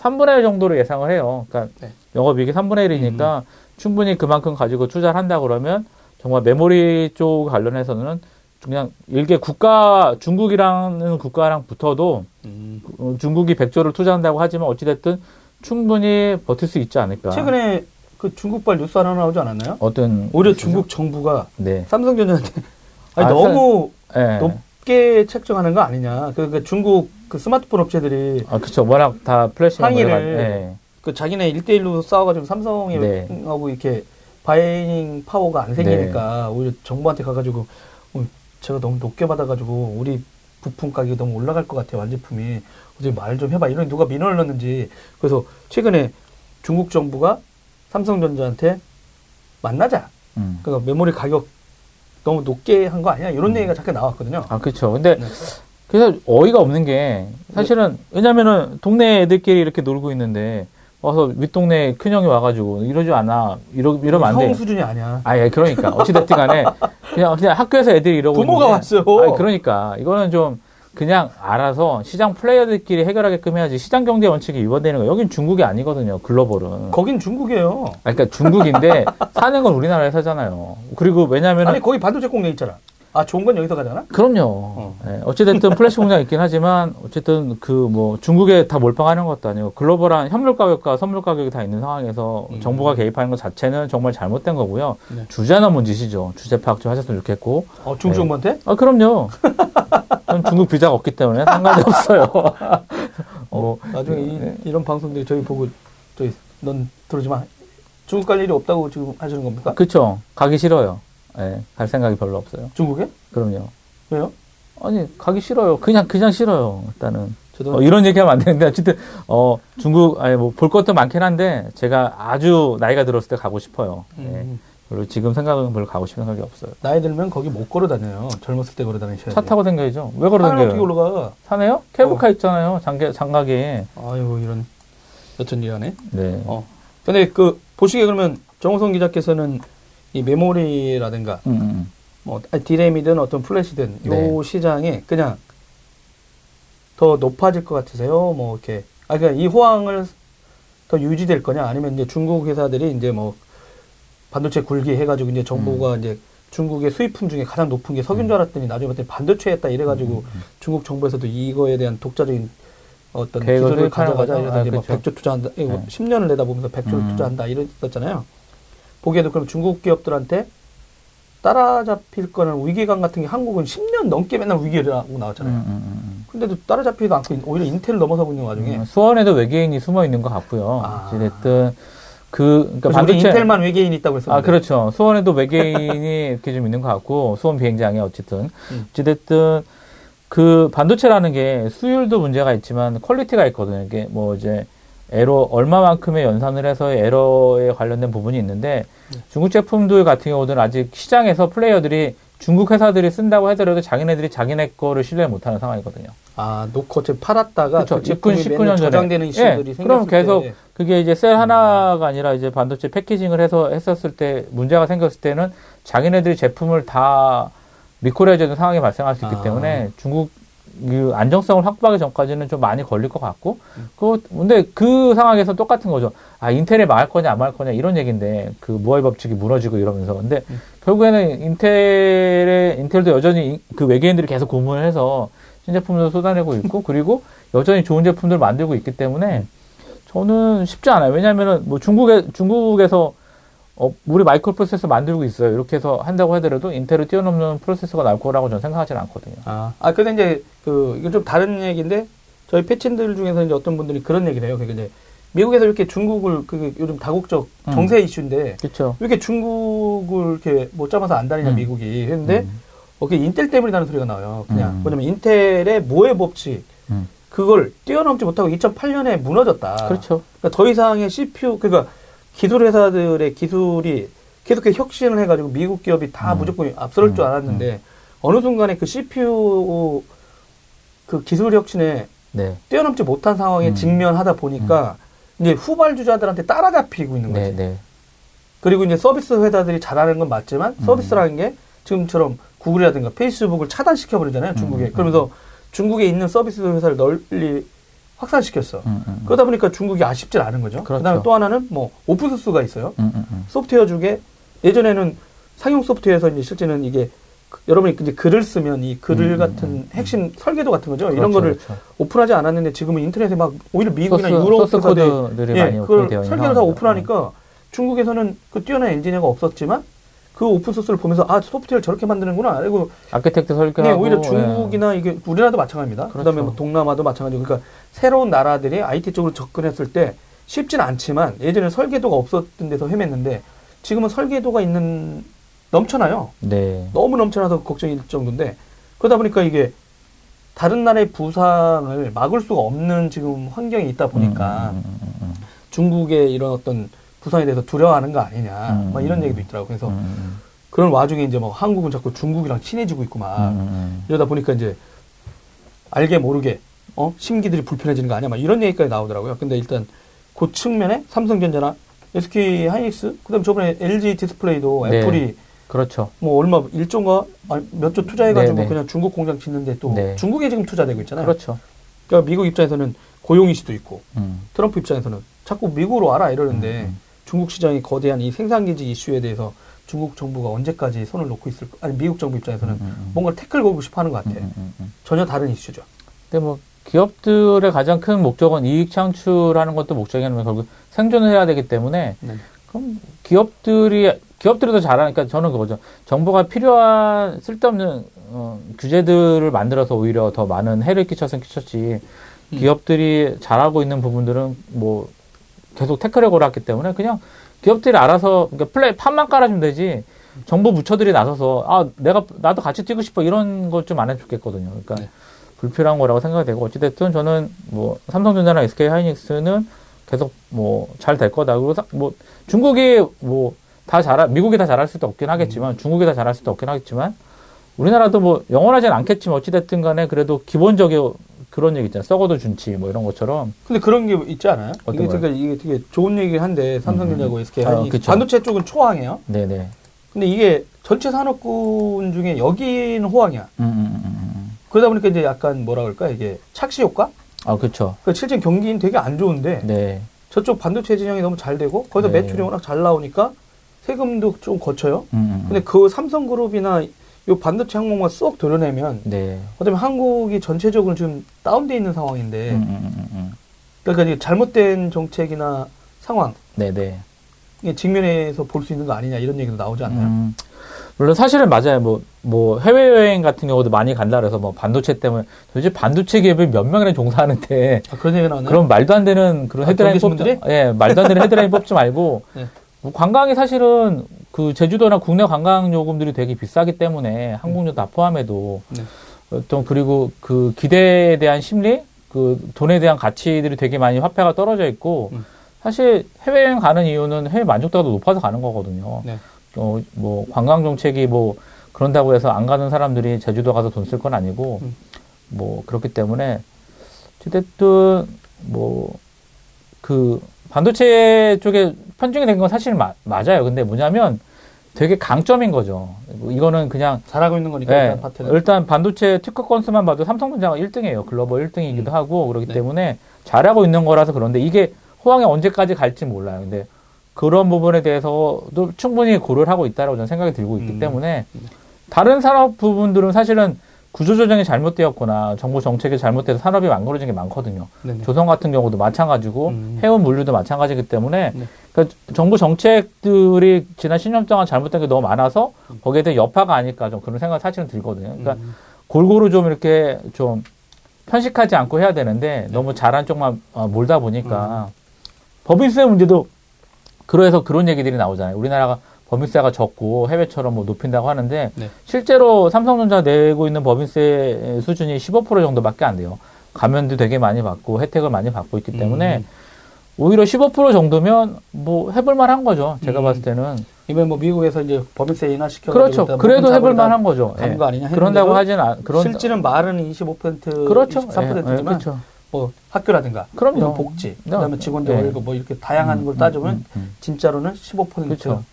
3분의 1 정도로 예상을 해요. 그러니까 네. 영업이익이 3분의 1이니까 충분히 그만큼 가지고 투자를 한다 그러면 정말 메모리 쪽 관련해서는 그냥 일개 국가 중국이라는 국가랑 붙어도 음. 어, 중국이 100조를 투자한다고 하지만 어찌됐든 충분히 버틸 수 있지 않을까. 최근에 그 중국발 뉴스 하나 나오지 않았나요? 어떤 오히려 뉴스죠? 중국 정부가 네. 삼성전자한테 아니 아, 너무 예. 높게 책정하는 거 아니냐. 그, 그 중국 그 스마트폰 업체들이 아, 그쵸. 워낙 다 플래시 하니까 예. 그 자기네 1대1로 싸워가지고 삼성하고 네. 이렇게 buying power가 안 생기니까 오히려 정부한테 가가지고 어, 제가 너무 높게 받아가지고 우리 부품 가격이 너무 올라갈 것 같아요 완제품이 어제 말좀 해봐 이런 누가 민원을 넣는지 그래서 최근에 중국 정부가 삼성전자한테 만나자 음. 그러니까 메모리 가격 너무 높게 한 거 아니야 이런 음. 얘기가 잠깐 나왔거든요 아, 그쵸. 근데 네. 그래서 어이가 없는 게 사실은 왜냐면은 동네 애들끼리 이렇게 놀고 있는데 와서 윗동네 큰형이 와가지고 이러지 않아 이러 이러면 안형 돼. 수준이 아니야 아, 예, 그러니까 어찌됐든 간에 그냥 그냥 학교에서 애들이 이러고 부모가 있는데 왔어요. 아, 그러니까 이거는 좀 그냥 알아서 시장 플레이어들끼리 해결하게끔 해야지 시장 경제 원칙이 위반되는 거. 여긴 중국이 아니거든요. 글로벌은. 거긴 중국이에요 아, 그러니까 중국인데 사는 건 우리나라에 사잖아요. 그리고 왜냐면은 아니 거기 반도체 공장 있잖아 아 좋은 건 여기서 가잖아 그럼요. 예, 어찌됐든 플래시 공장 있긴 하지만 어쨌든 그 뭐 중국에 다 몰빵하는 것도 아니고 글로벌한 현물 가격과 선물 가격이 다 있는 상황에서 음. 정부가 개입하는 것 자체는 정말 잘못된 거고요. 네. 주제 넘은 짓이죠. 주제 파악 좀 하셨으면 좋겠고. 어, 중국 정부한테 아 그럼요. 전 중국 비자가 없기 때문에 상관이 없어요. 뭐 나중에 이, 네. 이 런 방송들이 저희 보고 저희 넌 들어오지 마. 중국 갈 일이 없다고 지금 하시는 겁니까? 그쵸. 가기 싫어요. 예, 갈 생각이 별로 없어요. 중국에? 그럼요. 왜요? 아니 가기 싫어요. 그냥 그냥 싫어요. 일단은 저도 어, 이런 얘기하면 안 되는데 어쨌든 어 중국 아니 뭐 볼 것도 많긴 한데 제가 아주 나이가 들었을 때 가고 싶어요. 예. 음, 별로 지금 생각은 별로 가고 싶은 생각이 없어요. 나이 들면 거기 못 걸어 다녀요. 젊었을 때 걸어 다니셔야 차 돼요. 타고 다녀야죠. 왜 걸어 산을 어떻게 다녀요? 올라가? 사네요? 케이블카 어. 있잖아요. 장기 장가기. 아유 이런 여튼 이하네. 네. 어. 근데 그 보시기에 그러면 정호성 기자께서는 이 메모리라든가 음, 음. 뭐 디램이든 어떤 플래시든 요 네. 시장에 그냥 더 높아질 것 같으세요? 뭐 이렇게 아 그러니까 이 호황을 더 유지될 거냐 아니면 이제 중국 회사들이 이제 뭐 반도체 굴기 해가지고 이제 정부가 이제 중국의 수입품 중에 가장 높은 게 석유인 줄 알았더니 나중에 봤더니 반도체였다 이래가지고 중국 정부에서도 이거에 대한 독자적인 어떤 기술을 가져가자? 이러다 아, 막 그렇죠. 100조 투자한다 이거 네. 10년을 내다보면서 100조를 음. 투자한다 이랬었잖아요. 보기에도 그럼 중국 기업들한테 따라잡힐 거는 위기감 같은 게 한국은 10년 넘게 맨날 위기라고 나왔잖아요. 음, 음, 음. 근데도 따라잡히지도 않고 오히려 인텔을 넘어서고 있는 와중에 음, 수원에도 외계인이 숨어 있는 것 같고요. 아. 어찌됐든 그 그러니까 반도체 인텔만 외계인이 있다고 했었는데 아, 그렇죠. 수원에도 외계인이 이렇게 좀 있는 것 같고, 수원 비행장에 어쨌든. 음. 어찌됐든, 그 반도체라는 게 수율도 문제가 있지만 퀄리티가 있거든요. 이게 뭐 이제 에러, 얼마만큼의 연산을 해서 에러에 관련된 부분이 있는데, 네. 중국 제품들 같은 경우는 아직 시장에서 플레이어들이 중국 회사들이 쓴다고 하더라도 자기네들이 자기네 거를 신뢰 못하는 상황이거든요. 아 놓고 지금 팔았다가 그렇죠. 그 제품이 19, 19년 맨날 전에. 저장되는 예, 이슈들이 생겼을 그럼 계속 때 그게 이제 셀 하나가 아니라 이제 반도체 패키징을 해서 했었을 때 문제가 생겼을 때는 자기네들이 제품을 다 리콜해야 되는 상황이 발생할 수 있기 아. 때문에 중국 그 안정성을 확보하기 전까지는 좀 많이 걸릴 것 같고 음. 그 근데 그 상황에서 똑같은 거죠. 아 인텔에 망할 거냐 안 망할 거냐 이런 얘기인데 그 무할 법칙이 무너지고 이러면서 근데 음. 결국에는 인텔의 인텔도 여전히 인- 그 외계인들이 계속 고문을 해서 신제품도 쏟아내고 있고 그리고 여전히 좋은 제품들을 만들고 있기 때문에 저는 쉽지 않아요. 왜냐하면은 뭐 중국에 중국에서 어, 우리 마이크로 프로세서 만들고 있어요. 이렇게 해서 한다고 하더라도 인텔을 뛰어넘는 프로세서가 나올 거라고 저는 생각하지는 않거든요. 아, 아 근데 이제 그 이건 좀 다른 얘기인데 저희 패친들 중에서 이제 어떤 분들이 그런 얘기를 해요. 그러니까 이제 미국에서 이렇게 중국을 그 요즘 다국적 음. 정세 이슈인데 그렇죠. 왜 이렇게 중국을 이렇게 못 잡아서 안 다니냐 음. 미국이 했는데 음. 어, 그게 인텔 때문이라는 소리가 나와요. 그냥 음. 뭐냐면 인텔의 모의 법칙 음. 그걸 뛰어넘지 못하고 2008년에 무너졌다. 그렇죠. 그러니까 더 이상의 CPU 그러니까 기술 회사들의 기술이 계속 혁신을 해가지고 미국 기업이 다 음. 무조건 줄 음. 알았는데 어느 순간에 그 CPU 그 기술 혁신에 네. 뛰어넘지 못한 상황에 음. 직면하다 보니까 이제 후발주자들한테 따라잡히고 있는 거지. 네, 네. 그리고 이제 서비스 회사들이 잘하는 건 맞지만 음. 서비스라는 게 지금처럼 구글이라든가 페이스북을 차단시켜 버리잖아요 중국에. 음. 그러면서 중국에 있는 서비스 회사를 널리 확산시켰어. 음, 음, 그러다 보니까 중국이 아쉽질 않은 거죠. 그렇죠. 그 다음에 또 하나는 뭐 오픈 소스가 있어요. 음, 음, 음. 소프트웨어 중에 예전에는 상용 소프트웨어에서 이제 실제는 이게 그- 여러분이 이제 글을 쓰면 이 글을 음, 음, 같은 음. 핵심 설계도 같은 거죠. 이런 그렇죠, 거를 그렇죠. 오픈하지 않았는데 지금은 인터넷에 막 오히려 미국이나 소스, 유럽 소스 코드들이 예, 많이 오픈되어 있는 설계를 다. 오픈하니까 중국에서는 그 뛰어난 엔지니어가 없었지만 그 오픈 소스를 보면서 아 소프트웨어를 저렇게 만드는구나. 그리고 architect 설계하고 네, 오히려 예. 중국이나 이게 우리나라도 마찬가지입니다. 그 그렇죠. 다음에 뭐 동남아도 마찬가지고 그러니까 새로운 나라들이 IT 쪽으로 접근했을 때 쉽진 않지만 예전에 설계도가 없었던 데서 헤맸는데 지금은 설계도가 있는 넘쳐나요. 네. 너무 넘쳐나서 걱정일 정도인데 그러다 보니까 이게 다른 나라의 부상을 막을 수가 없는 지금 환경이 있다 보니까 음, 음, 음, 음, 중국의 이런 어떤 부상에 대해서 두려워하는 거 아니냐 음, 막 이런 음. 얘기도 있더라고. 그래서 음, 음, 그런 와중에 이제 뭐 한국은 자꾸 중국이랑 친해지고 있고 막 음, 음, 이러다 보니까 이제 알게 모르게 어 심기들이 불편해지는 거 아니야 막 이런 얘기까지 나오더라고요. 근데 일단 그 측면에 삼성전자나 SK 하이닉스 그다음 저번에 LG 디스플레이도 네. 애플이 그렇죠. 뭐 얼마 일조가 몇 조 투자해가지고 네, 네. 그냥 중국 공장 짓는데 또 네. 중국에 지금 투자되고 있잖아요. 그렇죠. 그러니까 미국 입장에서는 고용 이슈도 있고 음, 트럼프 입장에서는 자꾸 미국으로 와라 이러는데 음, 음. 중국 시장이 거대한 이 생산기지 이슈에 대해서 중국 정부가 언제까지 손을 놓고 있을 아니 미국 정부 입장에서는 음, 음. 뭔가 태클 걸고 싶어 하는 것 같아. 음, 음, 음. 전혀 다른 이슈죠. 근데 뭐 기업들의 가장 큰 목적은 이익 창출하는 것도 목적이냐면 결국 생존을 해야 되기 때문에 네. 그럼 기업들이 기업들이 더 잘하니까 저는 그거죠. 정부가 필요한 쓸데없는 어, 규제들을 만들어서 오히려 더 많은 해를 끼쳤으면 끼쳤지. 음. 기업들이 잘하고 있는 부분들은 뭐 계속 태클을 걸었기 때문에 그냥 기업들이 알아서 그러니까 플레이 판만 깔아주면 되지. 정부 부처들이 나서서 아 내가 나도 같이 뛰고 싶어 이런 것 좀 안 해줬겠거든요. 그러니까 네. 불필요한 거라고 생각이 되고 어찌됐든 저는 뭐 삼성전자나 SK 하이닉스는 계속 뭐 잘 될 거다. 그리고 사- 뭐 중국이 뭐 다 잘할 미국이 다 잘할 수도 없긴 하겠지만 중국이 다 잘할 수도 없긴 하겠지만 우리나라도 뭐 영원하진 않겠지만 어찌됐든 간에 그래도 기본적인 그런 얘기 있잖아요. 썩어도 준치 뭐 이런 것처럼 근데 그런 게 있지 않아요? 이게 거요? 되게 이게 되게 좋은 얘기긴 한데 삼성전자고 SK 아, 그쵸. 반도체 쪽은 초황이에요. 네네. 근데 이게 전체 산업군 중에 여기는 호황이야. 음, 음, 음, 음. 그러다 보니까 이제 약간 뭐라 그럴까 이게 착시 효과? 아 그렇죠. 그 실제 경기는 되게 안 좋은데 네. 저쪽 반도체 진영이 너무 잘 되고 거기서 네. 매출이 워낙 잘 나오니까 세금도 좀 거쳐요. 음, 음, 음. 근데 그 삼성그룹이나 요 반도체 항목만 쏙 드러내면 네. 어쩌면 한국이 전체적으로 지금 다운돼 있는 상황인데 음, 음, 음, 음. 그러니까 이게 잘못된 정책이나 상황 네네. 이 직면에서 볼 수 있는 거 아니냐 이런 얘기도 나오지 않나요? 음, 물론 사실은 맞아요. 뭐, 뭐, 해외여행 같은 경우도 많이 간다 그래서 뭐 반도체 때문에 도대체 반도체 기업이 몇 명이나 종사하는데 아, 그런 얘기 나오나요? 그런 말도 안 되는 그런 아, 헤드라인 거기 뽑지? 예, 말도 안 되는 헤드라인 뽑지 말고 네. 뭐 관광이 사실은 그 제주도나 국내 관광 요금들이 되게 비싸기 때문에 항공료 다 포함해도 네. 어떤 그리고 그 기대에 대한 심리 그 돈에 대한 가치들이 되게 많이 화폐가 떨어져 있고 음. 사실 해외여행 가는 이유는 해외 만족도가 더 높아서 가는 거거든요. 네. 어, 뭐 관광 정책이 뭐 그런다고 해서 안 가는 사람들이 제주도 가서 돈 쓸 건 아니고 음. 뭐 그렇기 때문에 어쨌든 뭐 그 반도체 쪽에 편중이 된 건 사실 마- 맞아요. 근데 뭐냐면 되게 강점인 거죠. 이거는 그냥 잘하고 있는 거니까 네, 일단 파트는 일단 반도체 특허 건수만 봐도 삼성전자가 1등이에요. 글로벌 1등이기도 음. 하고 그렇기 네. 때문에 잘하고 있는 거라서 그런데 이게 호황이 언제까지 갈지 몰라요. 근데 그런 부분에 대해서도 충분히 고려를 하고 있다라고 저는 생각이 들고 있기 음. 때문에 다른 산업 부분들은 사실은 구조조정이 잘못되었거나 정부 정책이 잘못돼서 산업이 망가져진 게 많거든요. 네네. 조선 같은 경우도 마찬가지고 음. 해운 물류도 마찬가지기 때문에 네. 그러니까 정부 정책들이 지난 10년 동안 잘못된 게 너무 많아서 음. 거기에 대한 여파가 아닐까 좀 그런 생각이 사실은 들거든요. 그러니까 음. 골고루 좀 이렇게 좀 편식하지 않고 해야 되는데 네. 너무 잘한 쪽만 어, 몰다 음. 보니까 법인세 문제도 그래서 그런 얘기들이 나오잖아요. 우리나라가 법인세가 적고 해외처럼 뭐 높인다고 하는데 네. 실제로 삼성전자 내고 있는 법인세 수준이 15% 정도밖에 안 돼요. 가면도 되게 많이 받고 혜택을 많이 받고 있기 때문에 음. 오히려 15% 정도면 뭐 해볼 만한 거죠. 제가 음. 봤을 때는. 이번에 뭐 미국에서 이제 법인세 인하 시켜 그렇죠. 그래도 해볼 만한 거죠. 예. 거 아니냐 그런다고 하진 않, 그런. 실질은 말은 25% 그렇죠. 23%지만 예, 예, 그렇죠. 뭐 학교라든가 그럼요. 복지 네. 그다음에 직원들 네. 월급 뭐 이렇게 다양한 음, 걸 음, 따지면 음, 음. 진짜로는 15% 그렇죠.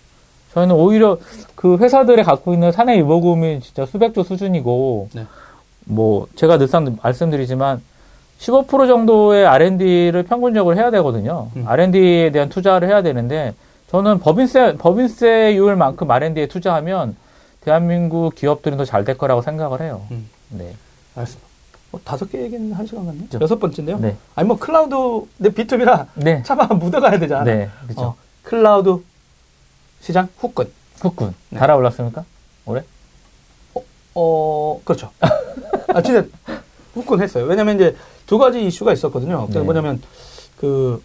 저희는 오히려 그 회사들이 갖고 있는 사내 유보금이 진짜 수백조 수준이고, 네. 뭐, 제가 늘상 말씀드리지만, 15% 정도의 R&D를 평균적으로 해야 되거든요. 음. R&D에 대한 투자를 해야 되는데, 저는 법인세, 법인세율만큼 R&D에 투자하면, 대한민국 기업들은 더 잘 될 거라고 생각을 해요. 음. 네. 알겠습니다. 뭐 다섯 개 얘기는 한 시간 같네. 그렇죠. 여섯 번째인데요. 네. 아니 뭐 클라우드 내 B2B라 네. 차마 묻어가야 되잖아. 네. 그렇죠. 어, 클라우드 시장 후끈. 후끈. 네. 달아올랐습니까? 올해? 어 그렇죠. 아 진짜 후끈했어요. 왜냐면 이제 두 가지 이슈가 있었거든요. 그게 네. 뭐냐면 그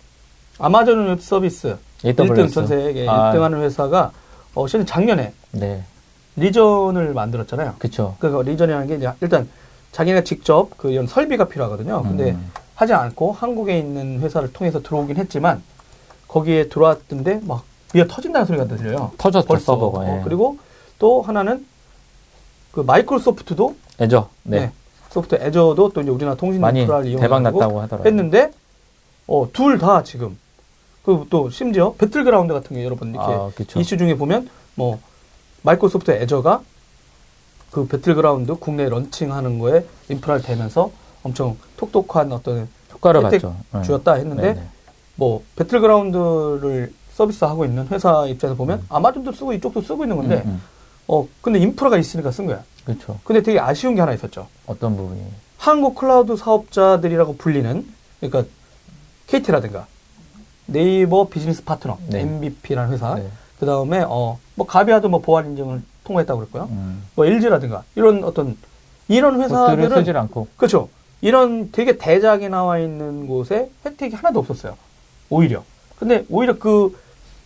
아마존 웹 서비스 1등 전 세계 아. 1등하는 회사가 어 실은 작년에 네. 리전을 만들었잖아요. 그쵸. 그 리전이라는 게 이제 일단 자기가 직접 그 이런 설비가 필요하거든요. 근데 음. 하지 않고 한국에 있는 회사를 통해서 들어오긴 했지만 거기에 들어왔던데 막 위가 터진다는 소리가 들려요. 터졌죠, 벌써. 서버가. 어, 예. 그리고 또 하나는 그 마이크로소프트도 애죠. 네. 네. 소프트 애저도 또 이제 우리나라 통신 많이 인프라를 이용하고. 했는데 어 둘 다 지금 그또 심지어 배틀그라운드 같은 게 여러분 이렇게 아. 이슈 중에 보면 뭐 마이크로소프트 애저가 그 배틀그라운드 국내 런칭하는 거에 인프라를 대면서 엄청 톡톡한 어떤 효과를 봤죠. 네. 주었다 했는데 네네. 뭐 배틀그라운드를 서비스하고 있는 회사 입장에서 보면 아마존도 쓰고 이쪽도 쓰고 있는 건데 음, 음. 어 근데 인프라가 있으니까 쓴 거야. 그렇죠. 근데 되게 아쉬운 게 하나 있었죠. 어떤 부분이? 한국 클라우드 사업자들이라고 불리는 그러니까 KT라든가 네이버 비즈니스 파트너 네. MVP라는 회사 네. 그 다음에 어 뭐 가비아도 뭐 보안 인증을 통과했다고 그랬고요. 음. 뭐 LG라든가 이런 어떤 이런 회사들은 쓰질 않고. 그렇죠. 이런 되게 대작이 나와 있는 곳에 혜택이 하나도 없었어요. 오히려. 근데 오히려 그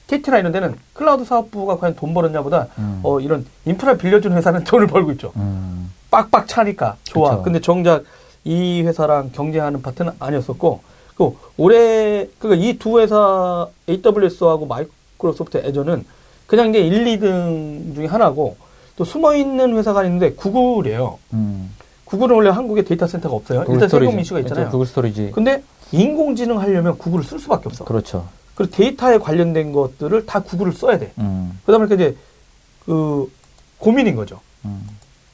KT나 이런 데는 클라우드 사업부가 과연 돈 벌었냐보다 음. 어 이런 인프라 빌려준 회사는 돈을 벌고 있죠. 음. 빡빡 차니까 좋아. 그쵸. 근데 정작 이 회사랑 경쟁하는 파트는 아니었었고 그 올해 그러니까 이 두 회사 AWS하고 마이크로소프트 애저는 그냥 이제 1, 2등 중에 하나고 또 숨어 있는 회사가 있는데 구글이에요. 음. 구글은 원래 한국에 데이터 센터가 없어요. 일단. 세금 이슈가 있잖아요. 구글 스토리지. 근데 인공지능 하려면 구글을 쓸 수밖에 없어. 그렇죠. 그리고 데이터에 관련된 것들을 다 구글을 써야 돼. 음. 보니까 이제 그 고민인 거죠. 음.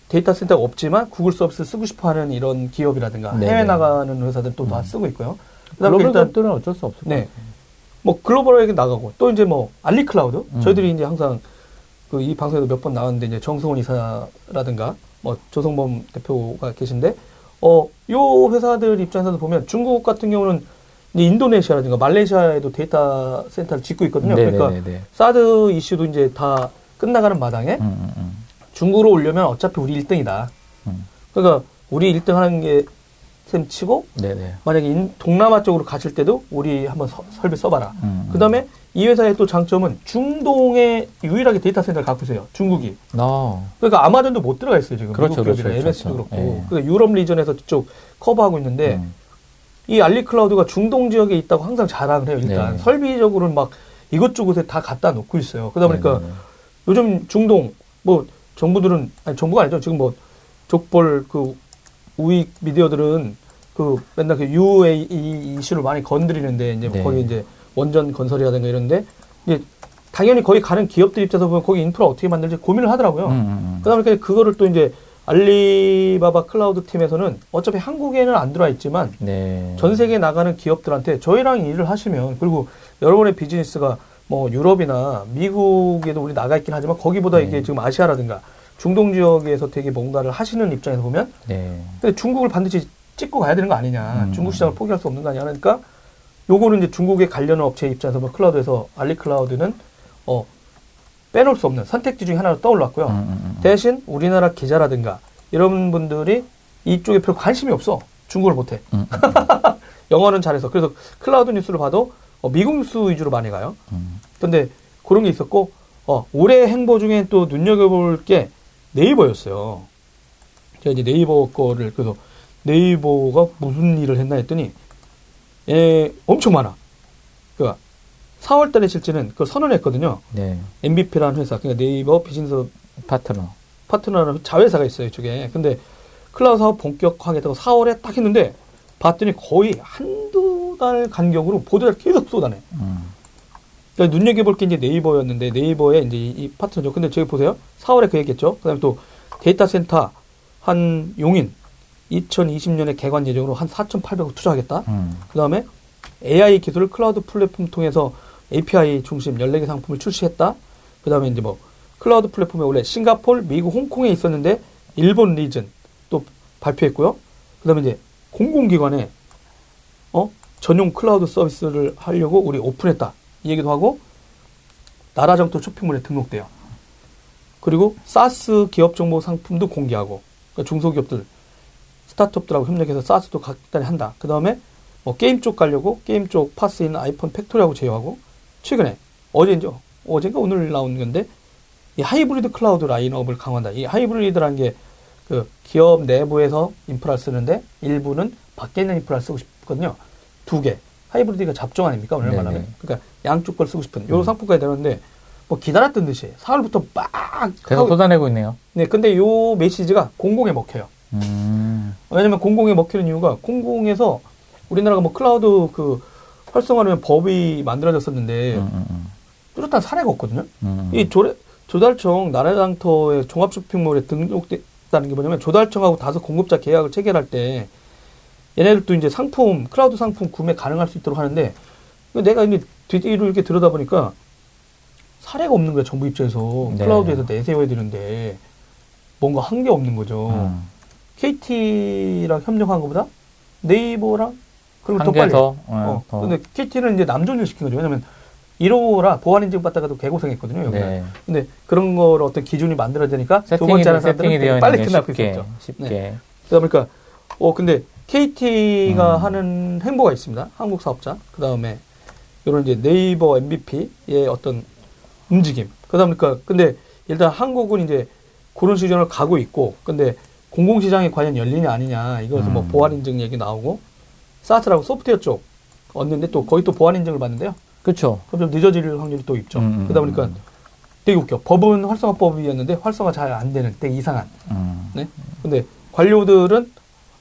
데이터 센터가 없지만 구글 서비스 쓰고 싶어 하는 이런 기업이라든가 네네. 해외 나가는 회사들 또다 음. 쓰고 있고요. 그다음에 글로벌 일단 기업들은 어쩔 수 없을 것 네. 같아요. 뭐 글로벌하게 나가고 또 이제 뭐 알리클라우드 음. 저희들이 이제 항상 그 이 방송에도 몇 번 나왔는데 이제 정승원 이사라든가 뭐 조성범 대표가 계신데 어 요 회사들 입장에서 보면 중국 같은 경우는 이제 인도네시아라든가 말레이시아에도 데이터 센터를 짓고 있거든요. 그러니까 네네네네. 사드 이슈도 이제 다 끝나가는 마당에 음, 음, 음. 중국으로 오려면 어차피 우리 1등이다. 음. 그러니까 우리 1등 하는 게 셈 치고 네네. 만약에 인- 동남아 쪽으로 가실 때도 우리 한번 서- 설비 써봐라. 음, 그 다음에 이 회사의 또 장점은 중동에 유일하게 데이터 센터를 갖고 있어요. 중국이. 어. 그러니까 아마존도 못 들어가 있어요. 지금 그렇죠, 미국 기업이라 그렇죠, MS도 그렇죠. 그렇고. 예. 그러니까 유럽 region에서 뒤쪽 커버하고 있는데 음. 이 알리 클라우드가 중동 지역에 있다고 항상 자랑을 해요. 일단 네. 설비적으로는 막 이것저것에 다 갖다 놓고 있어요. 그러다 보니까 네네네. 요즘 중동 뭐 정부들은 아니 정부가 아니죠. 지금 뭐 족벌 그 우익 미디어들은 그 맨날 그 UAE 이슈를 많이 건드리는데 이제 뭐 네. 거기 이제 원전 건설이라든가 이런데 이제 당연히 거기 가는 기업들 입장에서 보면 거기 인프라 어떻게 만들지 고민을 하더라고요. 음, 음, 그다음에 그- 그거를 또 이제 알리바바 클라우드 팀에서는 어차피 한국에는 안 들어와 있지만 음. 네. 전 세계에 나가는 기업들한테 저희랑 일을 하시면 그리고 여러분의 비즈니스가 뭐 유럽이나 미국에도 우리 나가 있긴 하지만 거기보다 네. 이게 지금 아시아라든가 중동 지역에서 되게 뭔가를 하시는 입장에서 보면 네. 근데 중국을 반드시 찍고 가야 되는 거 아니냐 음. 중국 시장을 포기할 수 없는 거 아니냐 그러니까 요거는 이제 중국에 관련 업체 입장에서 보면 클라우드에서 알리 클라우드는 어 빼놓을 수 없는 선택지 중에 하나로 떠올랐고요. 음, 음, 음. 대신 우리나라 기자라든가 이런 분들이 이쪽에 별 관심이 없어. 중국을 못해. 음, 영어는 잘해서. 그래서 클라우드 뉴스를 봐도 어, 미국 뉴스 위주로 많이 가요. 음. 근데 그런 게 있었고, 어, 올해 행보 중에 또 눈여겨볼 게 네이버였어요. 제가 이제 네이버 거를, 그래서 네이버가 무슨 일을 했나 했더니, 예, 엄청 많아. 그 4월 달에 실제는 그걸 선언했거든요. 네. NBP라는 회사, 그러니까 네이버 비즈니스 파트너. 파트너라는 자회사가 있어요, 이쪽에. 근데 클라우드 사업 본격화하겠다고 4월에 딱 했는데 봤더니 거의 한두 달 간격으로 보도를 계속 쏟아내. 음. 그러니까 눈여겨볼 게 이제 네이버였는데 네이버의 이제 이, 이 파트너죠. 근데 저기 보세요. 4월에 그 얘기했죠. 그 다음에 또 데이터 센터 한 용인 2020년에 개관 예정으로 한 4,800억 투자하겠다. 음. 그 다음에 AI 기술을 클라우드 플랫폼 통해서 API 중심 14개 상품을 출시했다. 그 다음에 이제 뭐 클라우드 플랫폼에 원래 싱가폴, 미국, 홍콩에 있었는데 일본 region 또 발표했고요. 그 다음에 이제 공공기관에 어 전용 클라우드 서비스를 하려고 우리 오픈했다. 이 얘기도 하고 나라장터 쇼핑몰에 등록돼요. 그리고 SaaS 기업 정보 상품도 공개하고 그러니까 중소기업들 스타트업들하고 협력해서 SaaS도 각달에 한다. 그 다음에 뭐 게임 쪽 가려고 게임 쪽 PaaS인 아이펀팩토리하고 제휴하고 최근에 어제죠 어젠가 오늘 나온 건데 이 하이브리드 클라우드 라인업을 강화한다. 이 하이브리드라는 게 그 기업 내부에서 인프라를 쓰는데 일부는 밖에 있는 인프라를 쓰고 싶거든요. 두 개. 하이브리드가 잡종 아닙니까? 오늘 네네. 말하면. 그러니까 양쪽 걸 쓰고 싶은 요 음. 상품까지 되는데 뭐 기다렸던 듯이 4월부터 빡 계속 쏟아내고 있네요. 네, 근데 요 메시지가 공공에 먹혀요. 음. 왜냐면 공공에 먹히는 이유가 공공에서 우리나라가 뭐 클라우드 그 활성화하면 법이 만들어졌었는데 음, 음, 음. 뚜렷한 사례가 없거든요. 음. 이 조, 조달청 나라장터의 종합쇼핑몰에 등록됐다는 게 뭐냐면 조달청하고 다수 공급자 계약을 체결할 때 얘네들도 이제 상품 클라우드 상품 구매 가능할 수 있도록 하는데 내가 이제 뒤로 이렇게 들여다 보니까 사례가 없는 거야 정부 입장에서 네. 클라우드에서 내세워야 되는데 뭔가 한 게 없는 거죠. 음. KT랑 협력한 것보다 네이버랑 그리고 더 빨리. 더. 어, 어, 더. 근데 KT는 이제 남존을 시킨 거죠. 왜냐면 1호라 보안 인증 받다가도 개고생했거든요. 여기는. 네. 근데 그런 거를 어떤 기준이 만들어야 되니까 두 세팅이, 번째 하는 사람들은 빨리 게 끝나고 쉽게, 있었죠. 쉽게. 네. 그러다 보니까 어 근데 KT가 음. 하는 행보가 있습니다. 한국 사업자. 그 다음에 이런 이제 네이버 MVP의 어떤 움직임. 그러다 보니까 근데 일단 한국은 이제 그런 시즌을 가고 있고 근데 공공시장이 과연 열리냐 아니냐 이것은 뭐 음. 보안 인증 얘기 나오고 사스라고 소프트웨어 쪽 얻는데 또 거의 또 보안 인증을 받는데요. 그렇죠. 그럼 좀 늦어질 확률이 또 있죠. 음, 그러다 보니까 음. 되게 웃겨. 법은 활성화법이었는데 활성화 잘 안 되는 되게 이상한. 음. 네. 근데 관료들은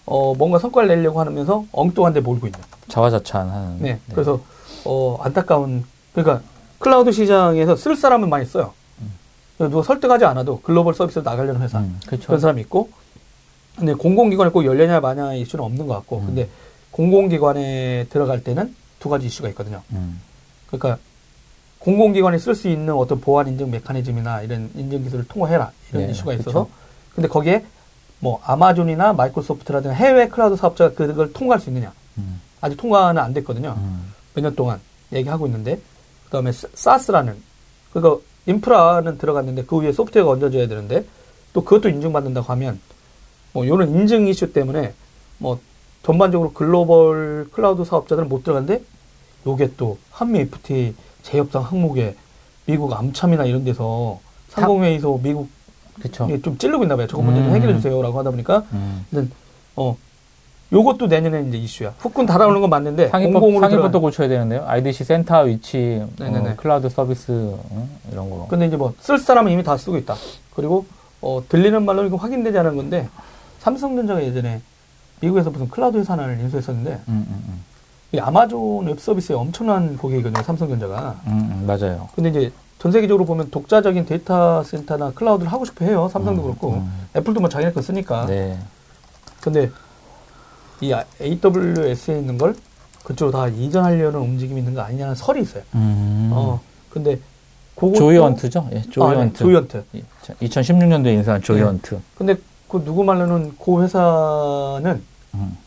어 뭔가 성과를 내려고 하면서 엉뚱한 데 몰고 있는. 자화자찬하는. 네. 그래서 어 안타까운 그러니까 클라우드 시장에서 쓸 사람은 많이 써요. 그래서 누가 설득하지 않아도 글로벌 서비스로 나가려는 회사 음, 그렇죠. 그런 사람이 있고 근데 공공기관에 꼭 열려냐 마냐 이슈는 없는 것 같고 음. 근데 공공기관에 들어갈 때는 두 가지 이슈가 있거든요. 음. 그러니까 공공기관이 쓸수 있는 어떤 보안 인증 메커니즘이나 이런 인증 기술을 통과해라 이런 네, 이슈가 그쵸. 있어서 근데 거기에 뭐 아마존이나 마이크로소프트라든가 해외 클라우드 사업자가 그걸 통과할 수 있느냐 음. 아직 통과는 안 됐거든요. 음. 몇년 동안 얘기하고 있는데 그다음에 사스라는 그거 인프라는 들어갔는데 그 위에 소프트웨어가 얹어져야 되는데 또 그것도 인증받는다고 하면 뭐 이런 인증 이슈 때문에 뭐 전반적으로 글로벌 클라우드 사업자들은 못 들어가는데 요게 또 한미 FTA 재협상 항목에 미국 암참이나 이런 데서 상공회의소 미국 그렇죠. 이게 좀 찔르고 있나 봐요. 저거 문제 좀 음. 해결해 주세요라고 하다 보니까 음. 어 요것도 내년에 이제 이슈야. 후끈 달아오는 건 맞는데 상위법, 상위법도. 고쳐야 되는데요. IDC 센터 위치. 어, 클라우드 서비스 응? 이런 거. 근데 이제 뭐 쓸 사람은 이미 다 쓰고 있다. 그리고 어 들리는 말로 이거 확인되지 않은 건데 삼성전자가 예전에 미국에서 무슨 클라우드 회사를 인수했었는데 음, 음, 음. 이 아마존 웹 서비스에 엄청난 고객이거든요. 삼성전자가. 음, 음, 맞아요. 근데 이제 전 세계적으로 보면 독자적인 데이터 센터나 클라우드를 하고 싶어 해요. 삼성도 음, 그렇고 음. 애플도 뭐 자기네 거 쓰니까. 네. 근데 이 AWS에 있는 걸 그쪽으로 다 이전하려는 움직임이 있는 거 아니냐는 설이 있어요. 음. 어. 근데 조이언트죠? 예, 아, 네, 조이언트. 조이언트. 2016년도에 인수한 조이언트. 근데 그 누구 말로는 그 회사는 음.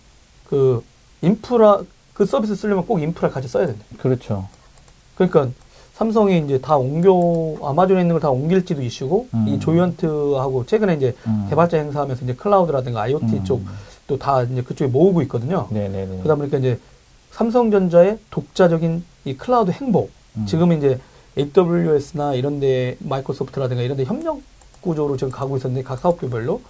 그 인프라 그 서비스 쓰려면 꼭 인프라 같이 써야 된대. 그렇죠. 그러니까 삼성이 이제 다 옮겨 아마존에 있는 걸 다 옮길지도 이슈고 음. 이 조이언트하고 최근에 이제 음. 개발자 행사하면서 이제 클라우드라든가 IoT 음. 쪽또다 이제 그쪽에 모으고 있거든요. 네네네. 그러다 보니까 이제 삼성전자의 독자적인 이 클라우드 행보 음. 지금 이제 AWS나 이런데 마이크로소프트라든가 이런데 협력 구조로 지금 가고 있었는데 각 사업부별로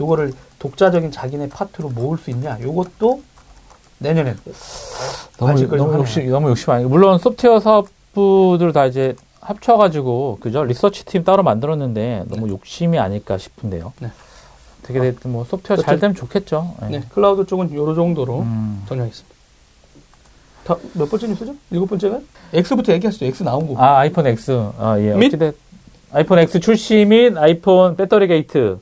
요거를 독자적인 자기네 파트로 모을 수 있냐 요것도 내년에 너무, 너무. 욕심, 너무 욕심 아니 물론 소프트웨어 사업부들 다 이제 합쳐가지고, 그죠? 리서치 팀 따로 만들었는데, 너무 욕심이 아닐까 싶은데요. 네. 어떻게 됐든 뭐, 소프트웨어 잘 어쨌든- 되면 좋겠죠. 예. 네, 클라우드 쪽은 요런 정도로 음. 정리하겠습니다. 다 몇 번째 뉴스죠? 일곱 번째가 X부터 얘기하시죠. X 나온 거. 아, 아이폰 X. 아, 예. 및? 아이폰 X 출시 및 아이폰 배터리 게이트.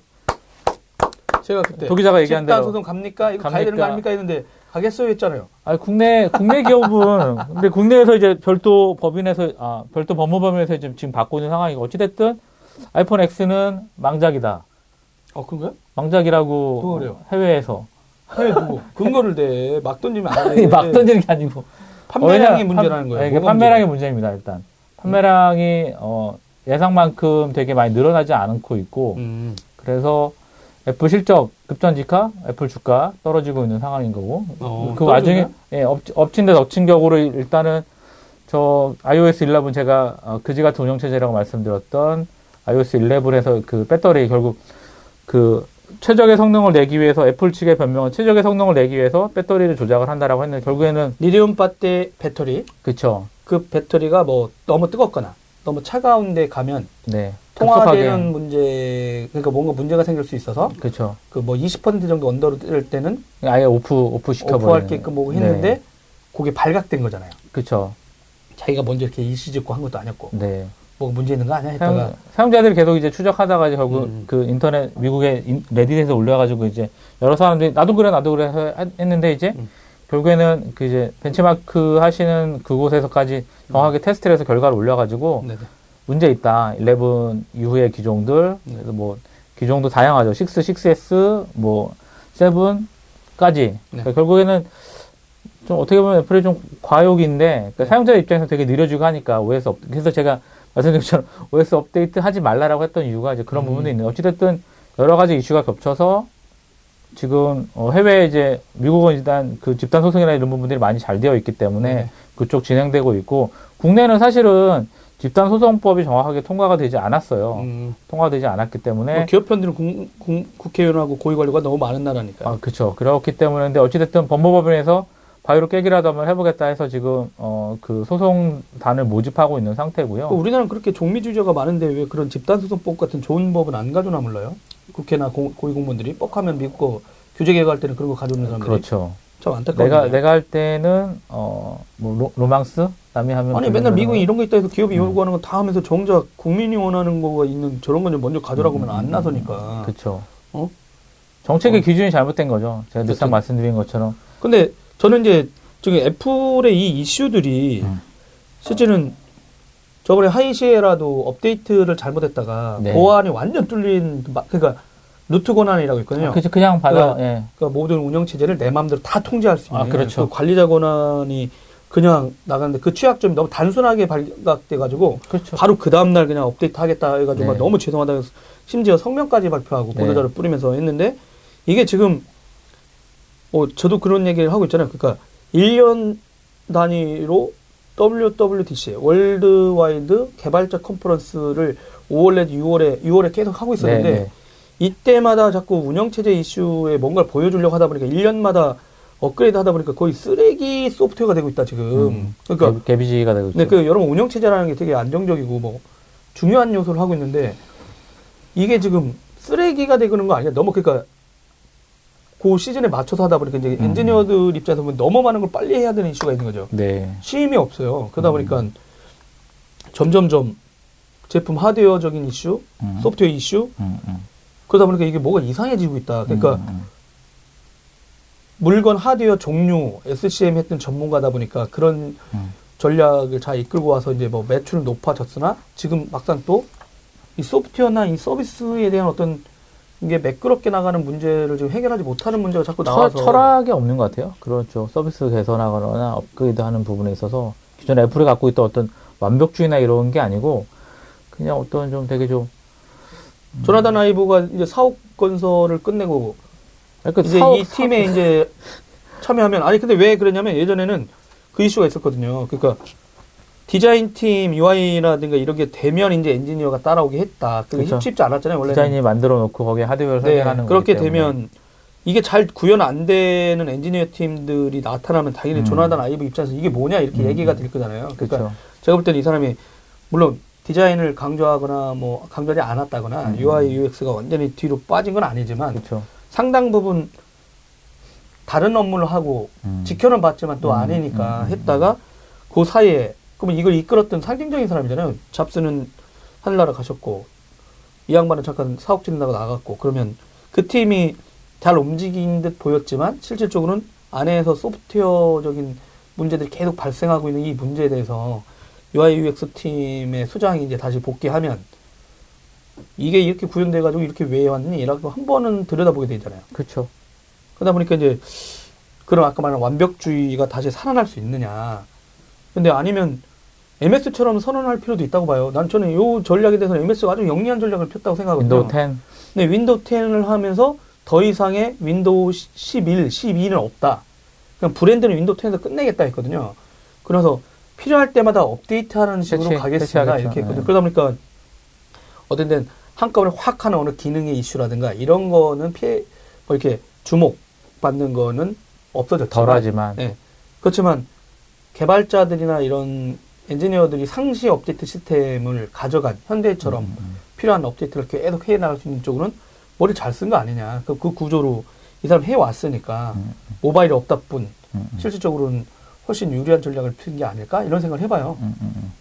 제가 그때 도기자가 얘기한 대로 소송 갑니까? 이거 가야 되는 거 갑니까? 아닙니까? 했는데 가겠어요 했잖아요. 아, 국내, 국내 기업은, 근데 국내에서 이제 별도 법인에서, 아, 별도 법무법인에서 지금, 지금 받고 있는 상황이고, 어찌 됐든, 아이폰 X는 망작이다. 어 그런가요? 망작이라고. 그래요? 해외에서. 해 누구 근거를 대 막 던지면 안 돼. 막 던지는 게 아니고. 판매량이 어, 문제라는 판- 거예요. 네, 이게 뭐가 판매량이 문제예요? 문제 입니다, 일단. 판매량이, 어, 예상만큼 되게 많이 늘어나지 않고 있고, 음. 그래서 애플 실적 급전 직하, 애플 주가 떨어지고 있는 상황인 거고, 어, 그 와중에? 예, 엎, 엎친 데 덮친 격으로 일단은 저 iOS 11 제가 어, 그지 같은 운영 체제라고 말씀드렸던 iOS 11에서 그 배터리 결국 그 최적의 성능을 내기 위해서 애플 측의 변명은 최적의 성능을 내기 위해서 배터리를 조작을 한다라고 했는데 결국에는 리튬 배터리 배터리 그쵸. 그 배터리가 뭐 너무 뜨겁거나 너무 차가운데 가면 네. 통화되는 급속하게. 문제 그러니까 뭔가 문제가 생길 수 있어서 그쵸. 그뭐 20% 정도 under로 뜰 때는 아예 오프, 오프 시켜버리는. 오프할 게끔 뭐 했는데 네. 그게 발각된 거잖아요. 그쵸. 자기가 먼저 이렇게 일시 짓고 한 것도 아니었고 네. 뭐 문제 있는 거 아니야 했다가 사용, 사용 자들이 계속 이제 추적하다가 이제 결국 음. 그 인터넷 미국의 인- 레딧에서 올려가지고 이제 여러 사람들이 나도 그래 나도 그래 해- 했는데 이제 음. 결국에는 그 이제 벤치마크 하시는 그곳에서까지 정확하게 테스트를 해서 결과를 올려가지고 네네. 문제 있다. 11 이후의 기종들 네. 그래서 뭐 기종도 다양하죠. 6, 6S 뭐 7까지 네. 결국에는 좀 어떻게 보면 애플이 좀 과욕인데 그러니까 네. 사용자 입장에서 되게 느려지고 하니까 OS 업 그래서 제가 말씀드린 것처럼 OS 업데이트 하지 말라라고 했던 이유가 이제 그런 음. 부분도 있는데 어찌됐든 여러 가지 이슈가 겹쳐서 지금 어, 해외에 이제 미국은 일단 그 집단 소송이나 이런 부분들이 많이 잘 되어 있기 때문에 네. 그쪽 진행되고 있고 국내는 사실은 집단 소송법이 정확하게 통과가 되지 않았어요. 음, 통과되지 않았기 때문에 뭐 기업 편들은 국, 국, 국회의원하고 고위관료가 너무 많은 나라니까. 아, 그렇죠. 그렇기 때문에 근데 어찌됐든 법무법인에서 바위로 깨기라도 한번 해보겠다 해서 지금 어, 그 소송단을 모집하고 있는 상태고요. 그 우리나라는 그렇게 종미주의자가 많은데 왜 그런 집단 소송법 같은 좋은 법은 안 가져나 몰라요? 국회나 고, 고위공무원들이 뻑하면 미국 거 규제 개혁할 때는 그런 거 가져오는 사람들이 그렇죠. 참 안타까워. 내가 내가 할 때는 어뭐 로망스 남이 하면 아니 맨날 미국이 이런 거 있다 해서 기업이 음. 요구하는 거다 하면서 정작 국민이 원하는 거가 있는 저런 건좀 먼저 가져라고 하면 안 나서니까. 그렇죠. 어? 정책의 어. 기준이 잘못된 거죠. 제가 늘상 그렇죠. 말씀드린 것처럼 근데 저는 이제 지금 애플의 이 이슈들이 음. 실제는 저번에 하이시에라도 업데이트를 잘못했다가 네. 보안이 완전 뚫린 마- 그러니까 루트 권한이라고 있거든요. 그죠 그냥 받아 그- 예. 그러니까 모든 운영 체제를 내 마음대로 다 통제할 수 있는 아, 그렇죠. 그 관리자 권한이 그냥 나갔는데 그 취약점이 너무 단순하게 발각돼 가지고 그렇죠. 바로 그 다음 날 그냥 업데이트 하겠다 해가지고 막 네. 너무 죄송하다 해서 심지어 성명까지 발표하고 네. 보도자료 뿌리면서 했는데 이게 지금 어 저도 그런 얘기를 하고 있잖아요. 그러니까 1년 단위로 WWDC Worldwide 개발자 컨퍼런스를 5월 내지 6월에 6월에 계속 하고 있었는데 네, 네. 이때마다 자꾸 운영체제 이슈에 뭔가를 보여주려고 하다 보니까 1년마다 업그레이드 하다 보니까 거의 쓰레기 소프트웨어가 되고 있다, 지금. 음, 그러니까, 개- 개비지가 되고 있죠. 네, 그 여러분 운영 체제라는 게 되게 안정적이고 뭐 중요한 요소를 하고 있는데 이게 지금 쓰레기가 되는 거 아니야? 너무 그러니까 그 시즌에 맞춰서 하다 보니까 이제 음. 엔지니어들 입장에서 보면 너무 많은 걸 빨리 해야 되는 이슈가 있는 거죠. 네. 쉼이 없어요. 그러다 음. 보니까 점점점 제품 하드웨어적인 이슈, 음. 소프트웨어 이슈, 음, 음. 그러다 보니까 이게 뭐가 이상해지고 있다. 그러니까. 물건 하드웨어 종류 SCM 했던 전문가다 보니까 그런 음. 전략을 잘 이끌고 와서 이제 뭐 매출은 높아졌으나 지금 막상 또 이 소프트웨어나 이 서비스에 대한 어떤 이게 매끄럽게 나가는 문제를 지금 해결하지 못하는 문제가 자꾸 철, 나와서 철학이 없는 것 같아요. 그렇죠. 서비스 개선하거나 업그레이드 하는 부분에 있어서 기존에 애플이 갖고 있던 어떤 완벽주의나 이런 게 아니고 그냥 어떤 좀 되게 좀 조나단 아이브가 이제 사업 건설을 끝내고 약간 이제 사업- 이 팀에 이제 참여하면 아니 근데 왜 그러냐면 예전에는 그 이슈가 있었거든요. 그러니까 디자인 팀 UI라든가 이런 게 되면 이제 엔지니어가 따라오게 했다. 그게 그렇죠. 쉽지 않았잖아요. 원래 디자인이 만들어 놓고 거기에 하드웨어를 네, 설계하는 그렇게. 되면 이게 잘 구현 안 되는 엔지니어 팀들이 나타나면 당연히 음. 조나단 아이브 입장에서 이게 뭐냐 이렇게 음, 얘기가 음. 될 거잖아요. 그러니까 그렇죠. 제가 볼 때는 이 사람이 물론 디자인을 강조하거나 뭐 강조하지 않았다거나 음. UI UX가 완전히 뒤로 빠진 건 아니지만 그렇죠. 상당 부분 다른 업무를 하고 음. 지켜는 봤지만 또 음, 아니니까 음, 음, 했다가 그 사이에 그러면 이걸 이끌었던 상징적인 사람이잖아요. 잡스는 하늘나라 가셨고 이 양반은 잠깐 사업 진다고 나갔고 그러면 그 팀이 잘 움직인 듯 보였지만 실질적으로는 안에서 소프트웨어적인 문제들이 계속 발생하고 있는 이 문제에 대해서 UI UX 팀의 수장이 이제 다시 복귀하면 이게 이렇게 구현돼 가지고 이렇게 왜 왔니? 라고 한 번은 들여다보게 되잖아요. 그렇죠. 그러다 보니까 이제 그런 아까 말한 완벽주의가 다시 살아날 수 있느냐. 근데 아니면 MS처럼 선언할 필요도 있다고 봐요. 난 저는 이 전략에 대해서는 MS가 아주 영리한 전략을 폈다고 생각하거든요. 윈도우 10. 네, 윈도우 10을 하면서 더 이상의 윈도우 11, 12는 없다. 그냥 브랜드는 윈도우 10에서 끝내겠다 했거든요. 그래서 필요할 때마다 업데이트하는 식으로 패치, 가겠습니다. 패치하겠죠. 이렇게 했거든요. 네. 그러다 보니까 어떤 데는 한꺼번에 확 하는 어느 기능의 이슈라든가 이런 거는 피해, 뭐 이렇게 주목 받는 거는 없어졌지만 덜하지만 네. 그렇지만 개발자들이나 이런 엔지니어들이 상시 업데이트 시스템을 가져간 현대처럼 음, 음. 필요한 업데이트를 계속 해 나갈 수 있는 쪽으로는 머리 잘 쓴 거 아니냐. 그, 그 구조로 이 사람 해 왔으니까 음, 모바일이 없다 뿐 음, 음. 실질적으로는 훨씬 유리한 전략을 핀 게 아닐까 이런 생각을 해봐요. 음, 음, 음.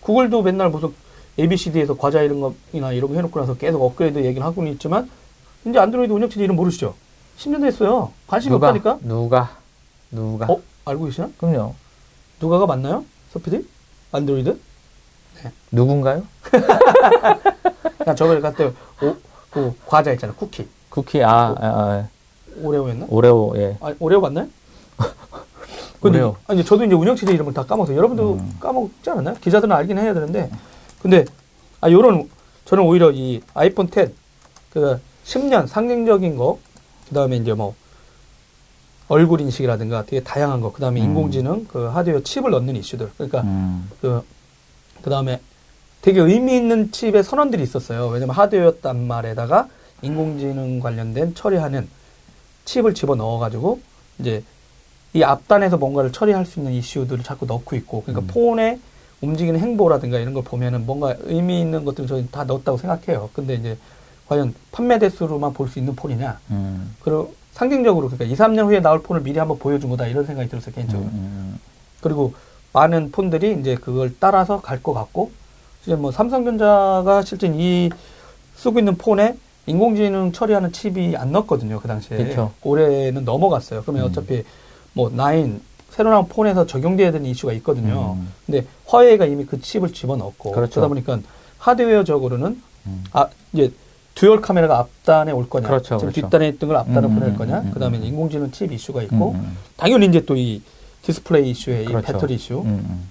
구글도 맨날 무슨 ABCD에서 과자 이런 거나 이런 거 해놓고 나서 계속 업그레이드 얘기를 하고는 있지만 이제 안드로이드 운영체제 이름 모르시죠? 10년 됐어요. 관심이 누가 없다니까? 누가 누가 어? 알고 계시나? 그럼요. 누가가 맞나요? 서피디? 안드로이드? 누군가요? 나 저번에 갔때 오, 그 과자 있잖아. 쿠키. 쿠키 아, 아, 아 오레오였나? 오레오 예. 아, 오레오 맞나요? 근데 오레오. 아니 저도 이제 운영체제 이름을 다 까먹어서 여러분도 음. 까먹지 않았나요? 기자들은 알긴 해야 되는데 근데 아 요런 저는 오히려 이 아이폰 10 그 10년 상징적인 거 그다음에 이제 뭐 얼굴 인식이라든가 되게 다양한 거 그다음에 음. 인공지능 그 하드웨어 칩을 넣는 이슈들 그러니까 음. 그 그다음에 되게 의미 있는 칩의 선언들이 있었어요. 왜냐면 하드웨어 단말에다가 인공지능 관련된 처리하는 칩을 집어 넣어가지고 이제 이 앞단에서 뭔가를 처리할 수 있는 이슈들을 자꾸 넣고 있고 그러니까 음. 폰에 움직이는 행보라든가 이런 걸 보면은 뭔가 의미 있는 것들을 저희 다 넣었다고 생각해요. 근데 이제 과연 판매 대수로만 볼 수 있는 폰이냐? 음. 그리고 상징적으로 그러니까 2, 3년 후에 나올 폰을 미리 한번 보여준 거다 이런 생각이 들었어요 개인적으로. 음. 그리고 많은 폰들이 이제 그걸 따라서 갈 것 같고 이제 뭐 삼성전자가 실제 이 쓰고 있는 폰에 인공지능 처리하는 칩이 안 넣었거든요 그 당시에 그쵸. 올해는 넘어갔어요. 그러면 음. 어차피 뭐 nine 새로 나온 폰에서 적용돼야 되는 이슈가 있거든요. 음. 근데 화웨이가 이미 그 칩을 집어넣고 그렇죠. 그러다 보니까 하드웨어적으로는 음. 아 이제 듀얼 카메라가 앞단에 올 거냐, 그렇죠, 지금 그렇죠. 뒷단에 있던 걸 앞단으로 음, 보낼 음, 거냐, 음, 음, 그다음에 음. 인공지능 칩 이슈가 있고 음, 음. 당연히 이제 또 이 디스플레이 이슈에 이 그렇죠. 배터리 이슈, 음,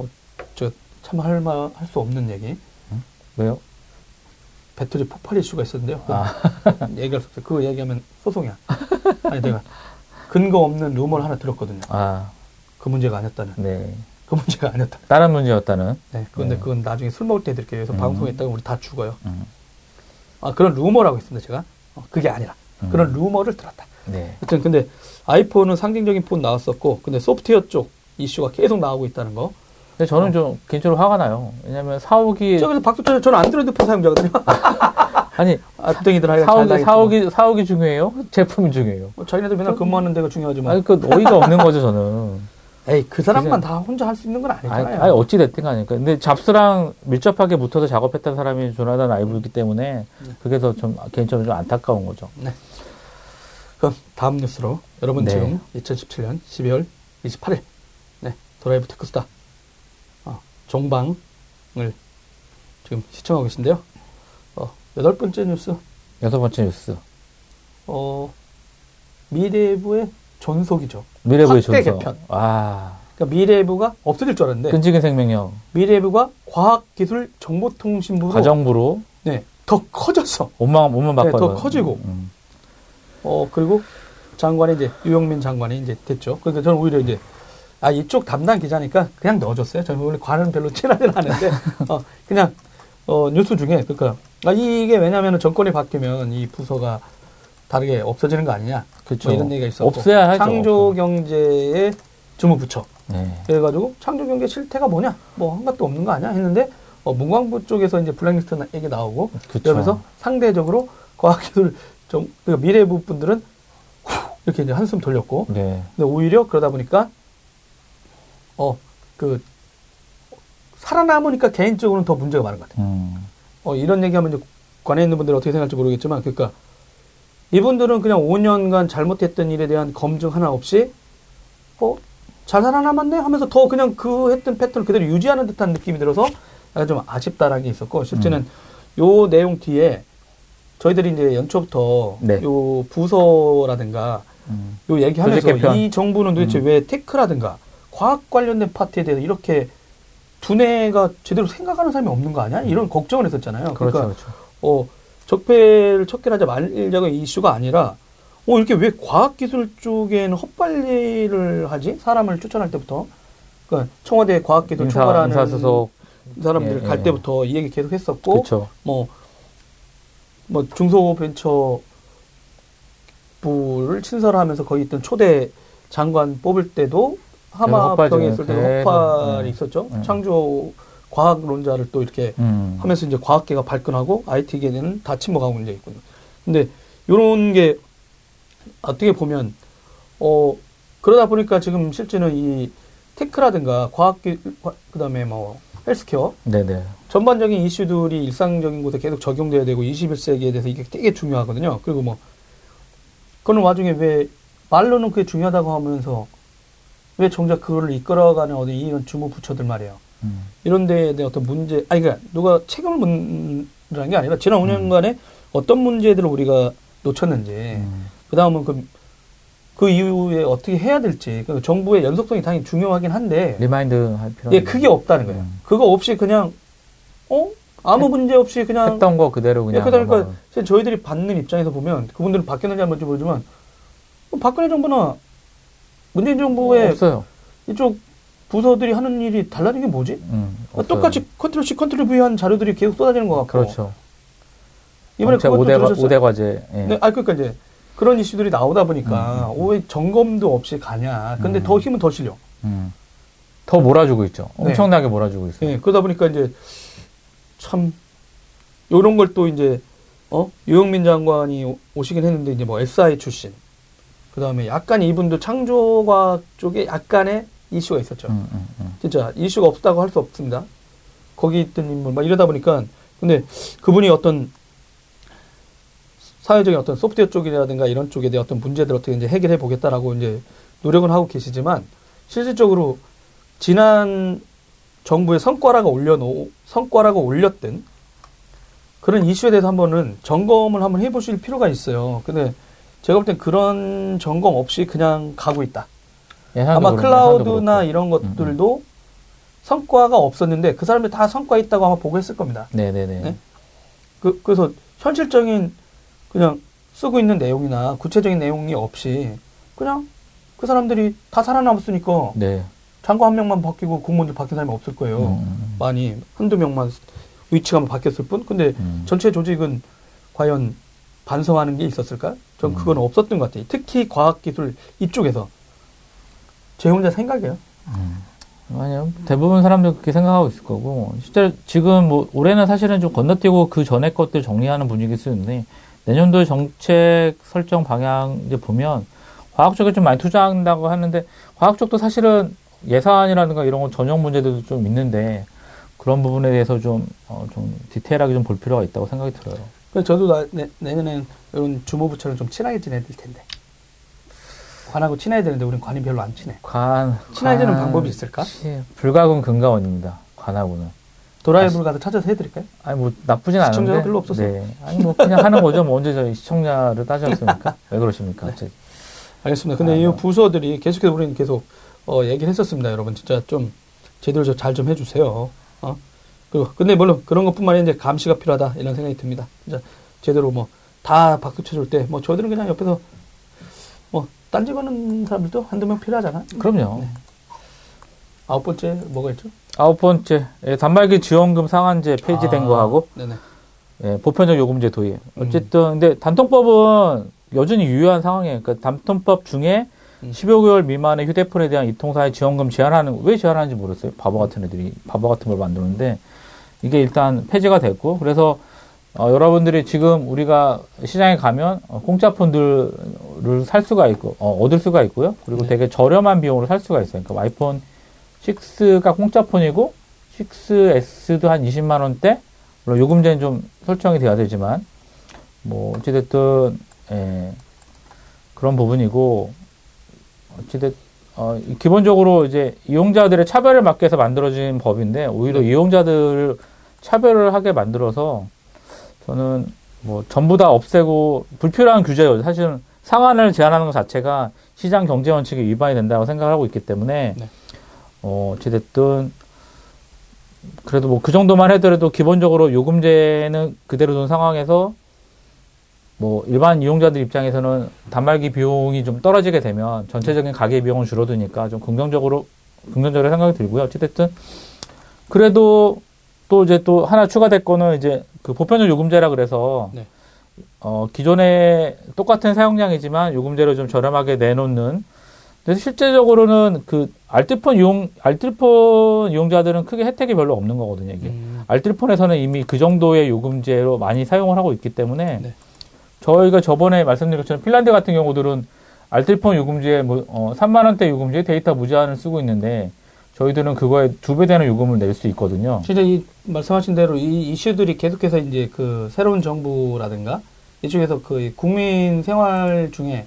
음. 저참할말할수 없는 얘기. 왜요? 배터리 폭발 이슈가 있었는데요. 아. 얘기할 수 없어요. 그거 얘기하면 소송이야. 아니 내가 근거 없는 루머를 하나 들었거든요. 아, 그 문제가 아니었다는. 네. 그 문제가 아니었다. 다른 문제였다는. 네. 그런데 네. 그건 나중에 술 먹을 때 드릴게요. 그래서 음. 방송에 있다가 우리 다 죽어요. 음. 아 그런 루머라고 했습니다. 제가. 어, 그게 아니라 음. 그런 루머를 들었다. 네. 하여튼 근데 아이폰은 상징적인 폰 나왔었고 근데 소프트웨어 쪽 이슈가 계속 나오고 있다는 거. 근데 저는 좀 개인적으로 화가 나요. 왜냐면 사옥이 저기서 박수 쳐요. 저는 안드로이드 폰 사용자거든요. 아니 앱등이들 하여간 잘 사옥이. 사옥이 사옥이 중요해요? 제품이 중요해요? 뭐 자기네들 맨날 근무하는 데가 중요하지 뭐. 아니 그 어이가 없는 거죠 저는. 에이 그 사람만 그냥- 다 혼자 할 수 있는 건 아니, 아니잖아요. 아니 어찌 됐든 가니까. 근데 잡스랑 밀접하게 붙어서 작업했던 사람이 조나단 아이브이기 때문에 그게 더 좀 개인적으로 좀 안타까운 거죠. 그럼 다음 뉴스로 여러분 네. 지금 2017년 12월 28일 네 도라이브 테크수다 어, 종방을 지금 시청하고 계신데요. 어, 여덟 번째 뉴스 여섯 번째 뉴스. 어, 미래부의 존속이죠. 미래부의 확대 존속. 개편. 아, 그러니까 미래부가 없어질 줄 알았는데 끈질긴 생명력. 미래부가 과학기술정보통신부로 가정부로 네, 더 커졌어. 옷만 네, 바꿔. 더 커지고. 음. 어 그리고 장관이 이제 유영민 장관이 이제 됐죠. 그러니까 저는 오히려 이제 아 이쪽 담당 기자니까 그냥 넣어줬어요. 저는 원래 관은 별로 친하진 않은데 어 그냥 어 뉴스 중에 그러니까 아 이게 왜냐하면 정권이 바뀌면 이 부서가 다르게 없어지는 거 아니냐. 그렇죠. 뭐 이런 얘기가 있었고 없어야 하죠. 창조경제의 주무부처 네. 그래가지고 창조경제 실태가 뭐냐 뭐 한 것도 없는 거 아니야 했는데 어, 문광부 쪽에서 이제 블랙리스트 나- 얘기 나오고 그쵸. 그러면서 상대적으로 과학기술 정 그러니까 미래부 분들은 후 이렇게 이제 한숨 돌렸고 네. 근데 오히려 그러다 보니까 어 그 살아남으니까 개인적으로는 더 문제가 많은 것 같아요. 음. 어 이런 얘기하면 이제 관에 있는 분들은 어떻게 생각할지 모르겠지만 그러니까 이분들은 그냥 5년간 잘못했던 일에 대한 검증 하나 없이 어 잘 살아남았네 하면서 더 그냥 그 했던 패턴을 그대로 유지하는 듯한 느낌이 들어서 약간 좀 아쉽다라는 게 있었고 실제는 요 내용 뒤에 저희들이 이제 연초부터 네. 요 부서라든가 음. 요 얘기하면서. 이 정부는 도대체 음. 왜 테크라든가 과학 관련된 파트에 대해서 이렇게 두뇌가 제대로 생각하는 사람이 없는 거 아니야? 이런 걱정을 했었잖아요. 그렇죠. 그러니까 그렇죠. 어, 적폐를 척결하자 말자가 이슈가 아니라 어, 이렇게 왜 과학기술 쪽에는 헛발질을 하지? 사람을 추천할 때부터. 그러니까 청와대 과학기술 인사, 인사수석. 사람들 예, 갈 예. 때부터 이 얘기 계속 했었고 그렇죠. 뭐, 뭐 중소벤처 부를 친설하면서 거기 있던 초대 장관 뽑을 때도 하마병에 헛발질 있을 때도 계속, 헛발이 네. 있었죠. 네. 창조 과학론자를 또 이렇게 음. 하면서 이제 과학계가 발끈하고 IT계는 다 침묵하고 이제 있군요. 근데 요런 게 어떻게 보면 어 그러다 보니까 지금 실제는 이 테크라든가 과학기 과- 그다음에 뭐 헬스케어 네네. 전반적인 이슈들이 일상적인 곳에 계속 적용돼야 되고 21세기에 대해서 이게 되게 중요하거든요. 그리고 뭐 그런 와중에 왜 말로는 그게 중요하다고 하면서 왜 정작 그거를 이끌어가는 어디 이런 주무 부처들 말이에요. 음. 이런 데에 대한 어떤 문제, 아니, 그러니까 누가 책임을 묻는 게 아니라 지난 5년간에 어떤 문제들을 우리가 놓쳤는지, 음. 그 다음은 그, 그 이후에 어떻게 해야 될지, 그 정부의 연속성이 당연히 중요하긴 한데, remind 할 필요. 예, 그게 없다는 거예요. 음. 그거 없이 그냥, 어? 아무 문제 없이 그냥, 했던 거 그대로 예, 그냥. 그러니까 뭐- 사실 저희들이 받는 입장에서 보면, 그분들은 바뀌었는지 안 바뀌었는지 모르지만, 어, 박근혜 정부나 문재인 정부의 없어요. 이쪽 부서들이 하는 일이 달라진 게 뭐지? 음, 어, 없어요. 똑같이 컨트롤 C, 컨트롤 V 한 자료들이 계속 쏟아지는 것 같고. 그렇죠. 이번에 그것도 5대, 과, 들으셨어요? 5대 과제. 예. 네, 아 그러니까 이제 그런 이슈들이 나오다 보니까 음, 왜 점검도 없이 가냐. 근데 음. 더 힘은 더 실려. 음. 더 몰아주고 있죠. 네. 엄청나게 몰아주고 있어요. 예, 그러다 보니까 이제 참 요런 걸 또 이제 어 유영민 장관이 오- 오시긴 했는데 이제 뭐 SI 출신 그 다음에 약간 이분도 창조과학 쪽에 약간의 이슈가 있었죠. 음, 음, 음. 진짜 이슈가 없다고 할 수 없습니다. 거기 있던 인물 막 이러다 보니까 근데 그분이 어떤 사회적인 어떤 소프트웨어 쪽이라든가 이런 쪽에 대한 어떤 문제들 어떻게 이제 해결해 보겠다라고 이제 노력은 하고 계시지만 실질적으로 지난 정부의 성과라고 올려놓 성과라고 올렸던 그런 이슈에 대해서 한번은 점검을 한번 해보실 필요가 있어요. 근데 제가 볼 땐 그런 점검 없이 그냥 가고 있다. 아마 클라우드나 이런 음, 것들도 성과가 없었는데 그 사람들 다 성과 있다고 아마 보고 했을 겁니다. 네네네. 네? 그, 그래서 현실적인 그냥 쓰고 있는 내용이나 구체적인 내용이 없이 그냥 그 사람들이 다 살아남았으니까 네. 장관 한 명만 바뀌고 공무원들 바뀐 사람이 없을 거예요. 음, 많이 한두 명만 위치가 바뀌었을 뿐. 근데 음. 전체 조직은 과연 반성하는 게 있었을까? 전 음. 그건 없었던 것 같아요. 특히 과학기술 이쪽에서 제 혼자 생각이에요. 아니요. 대부분 사람들 그렇게 생각하고 있을 거고, 실제 지금 뭐, 올해는 사실은 좀 건너뛰고 그 전에 것들 정리하는 분위기 쓰는데, 내년도에 정책 설정 방향 이제 보면, 과학 쪽에 좀 많이 투자한다고 하는데, 과학 쪽도 사실은 예산이라든가 이런 거 전형 문제들도 좀 있는데, 그런 부분에 대해서 좀, 어, 좀 디테일하게 좀 볼 필요가 있다고 생각이 들어요. 그래서 저도 나, 내, 내년엔 이런 주무부처럼 좀 친하게 지내야 될 텐데. 관하고 친해야 되는데 우린 관이 별로 안 친해. 관, 친해지는 관- 방법이 있을까? 치- 불가군 근가원입니다. 관하고는. 도라이브를 가서 찾아서 해드릴까요? 아니 뭐 나쁘진 않은데. 시청자가 별로 없어서. 네. 아니 뭐 그냥 하는 거죠. 뭐 언제 저희 시청자를 따졌습니까? 왜 그러십니까? 갑자기. 알겠습니다. 근데 아, 이 네. 부서들이 계속해서 우리는 계속 어, 얘기를 했었습니다. 여러분 진짜 좀 제대로 잘좀 해주세요. 어? 그리고 근데 물론 그런 것뿐만 아니라 이제 감시가 필요하다 이런 생각이 듭니다. 진짜 제대로 뭐 다 박수 쳐줄 때 뭐 저희들은 그냥 옆에서 뭐 딴지 거는 사람들도 한두 명 필요하잖아. 그럼요. 네. 아홉 번째 뭐가 있죠? 아홉 번째 예, 단말기 지원금 상한제 폐지된 아, 거하고 네네. 예, 보편적 요금제 도입. 음. 어쨌든 근데 단통법은 여전히 유효한 상황이에요. 그러니까 단통법 중에 음. 15개월 미만의 휴대폰에 대한 이통사의 지원금 제한하는 왜 제한하는지 모르겠어요. 바보 같은 애들이 바보 같은 걸 만드는데 이게 일단 폐지가 됐고 그래서 어, 여러분들이 지금 우리가 시장에 가면 어, 공짜 폰들을 살 수가 있고 어, 얻을 수가 있고요. 그리고 네. 되게 저렴한 비용으로 살 수가 있어요. 그러니까 아이폰 6가 공짜 폰이고 6S도 한 20만 원대. 물론 요금제는 좀 설정이 돼야 되지만 뭐 어찌됐든 예, 그런 부분이고 어찌됐 어, 이- 기본적으로 이제 이용자들의 차별을 막기 위해서 만들어진 법인데 오히려 네. 이용자들을 차별을 하게 만들어서 저는 뭐 전부 다 없애고 불필요한 규제요. 사실은 상한을 제한하는 것 자체가 시장 경제 원칙에 위반이 된다고 생각을 하고 있기 때문에 네. 어, 어찌됐든 그래도 뭐 그 정도만 하더라도 기본적으로 요금제는 그대로 둔 상황에서 뭐 일반 이용자들 입장에서는 단말기 비용이 좀 떨어지게 되면 전체적인 가계 비용은 줄어드니까 좀 긍정적으로 긍정적으로 생각이 들고요. 어찌됐든 그래도 또 이제 또 하나 추가될 거는 이제 그 보편적 요금제라 그래서 네. 어 기존에 똑같은 사용량이지만 요금제를 좀 저렴하게 내놓는 그래서 실제적으로는 그 알뜰폰 이용 알뜰폰 이용자들은 크게 혜택이 별로 없는 거거든요. 이게 음, 알뜰폰에서는 이미 그 정도의 요금제로 많이 사용을 하고 있기 때문에 네. 저희가 저번에 말씀드린 것처럼 핀란드 같은 경우들은 알뜰폰 요금제에 뭐, 어, 3만 원대 요금제에 데이터 무제한을 쓰고 있는데 저희들은 그거에 두 배 되는 요금을 낼 수 있거든요. 진짜 이 말씀하신 대로 이 이슈들이 계속해서 이제 그 새로운 정부라든가 이쪽에서 그이 국민 생활 중에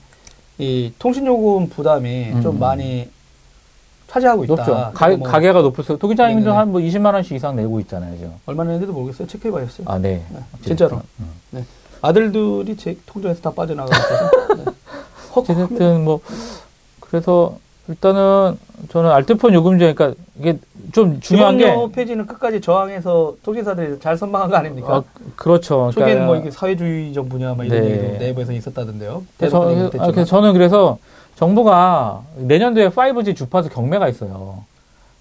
이 통신 요금 부담이 음. 좀 많이 차지하고 있다. 높죠. 가, 뭐 가게가 높을수록 토기장님도. 한 뭐 20만 원씩 이상 내고 있잖아요, 지금. 얼마나 했는지도 모르겠어요. 체크해 봐야겠어요. 아, 네. 네, 진짜로. 음. 아들들이 제 통장에서 다 빠져나가고 네. 헉, 어쨌든 뭐 그래서 일단은 저는 알뜰폰 요금제 그러니까 이게 좀 중요한 게 폐지는 끝까지 저항해서 통신사들이 잘 선방한 거 아닙니까? 아, 그렇죠. 초기에는 뭐 이게 사회주의 정부냐 막 이런 네. 얘기도 내부에서 있었다던데요. 그래서, 저, 아, 그래서. 저는 그래서 정부가 내년도에 5G 주파수 경매가 있어요.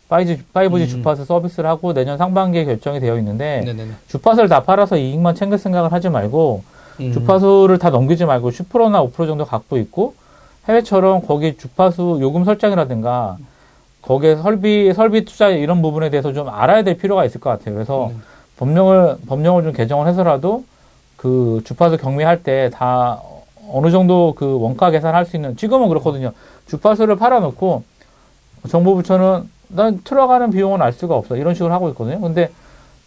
5G, 5G 음. 주파수 서비스를 하고 내년 상반기에 결정이 되어 있는데 네네네. 주파수를 다 팔아서 이익만 챙길 생각을 하지 말고 음. 주파수를 다 넘기지 말고 10%나 5% 정도 갖고 있고 해외처럼 거기 주파수 요금 설정이라든가 거기에 설비 설비 투자 이런 부분에 대해서 좀 알아야 될 필요가 있을 것 같아요. 그래서 음. 법령을 법령을 좀 개정을 해서라도 그 주파수 경매할 때 다 어느 정도 그 원가 계산할 수 있는 지금은 그렇거든요. 주파수를 팔아놓고 정부 부처는 난 들어가는 비용은 알 수가 없어 이런 식으로 하고 있거든요. 근데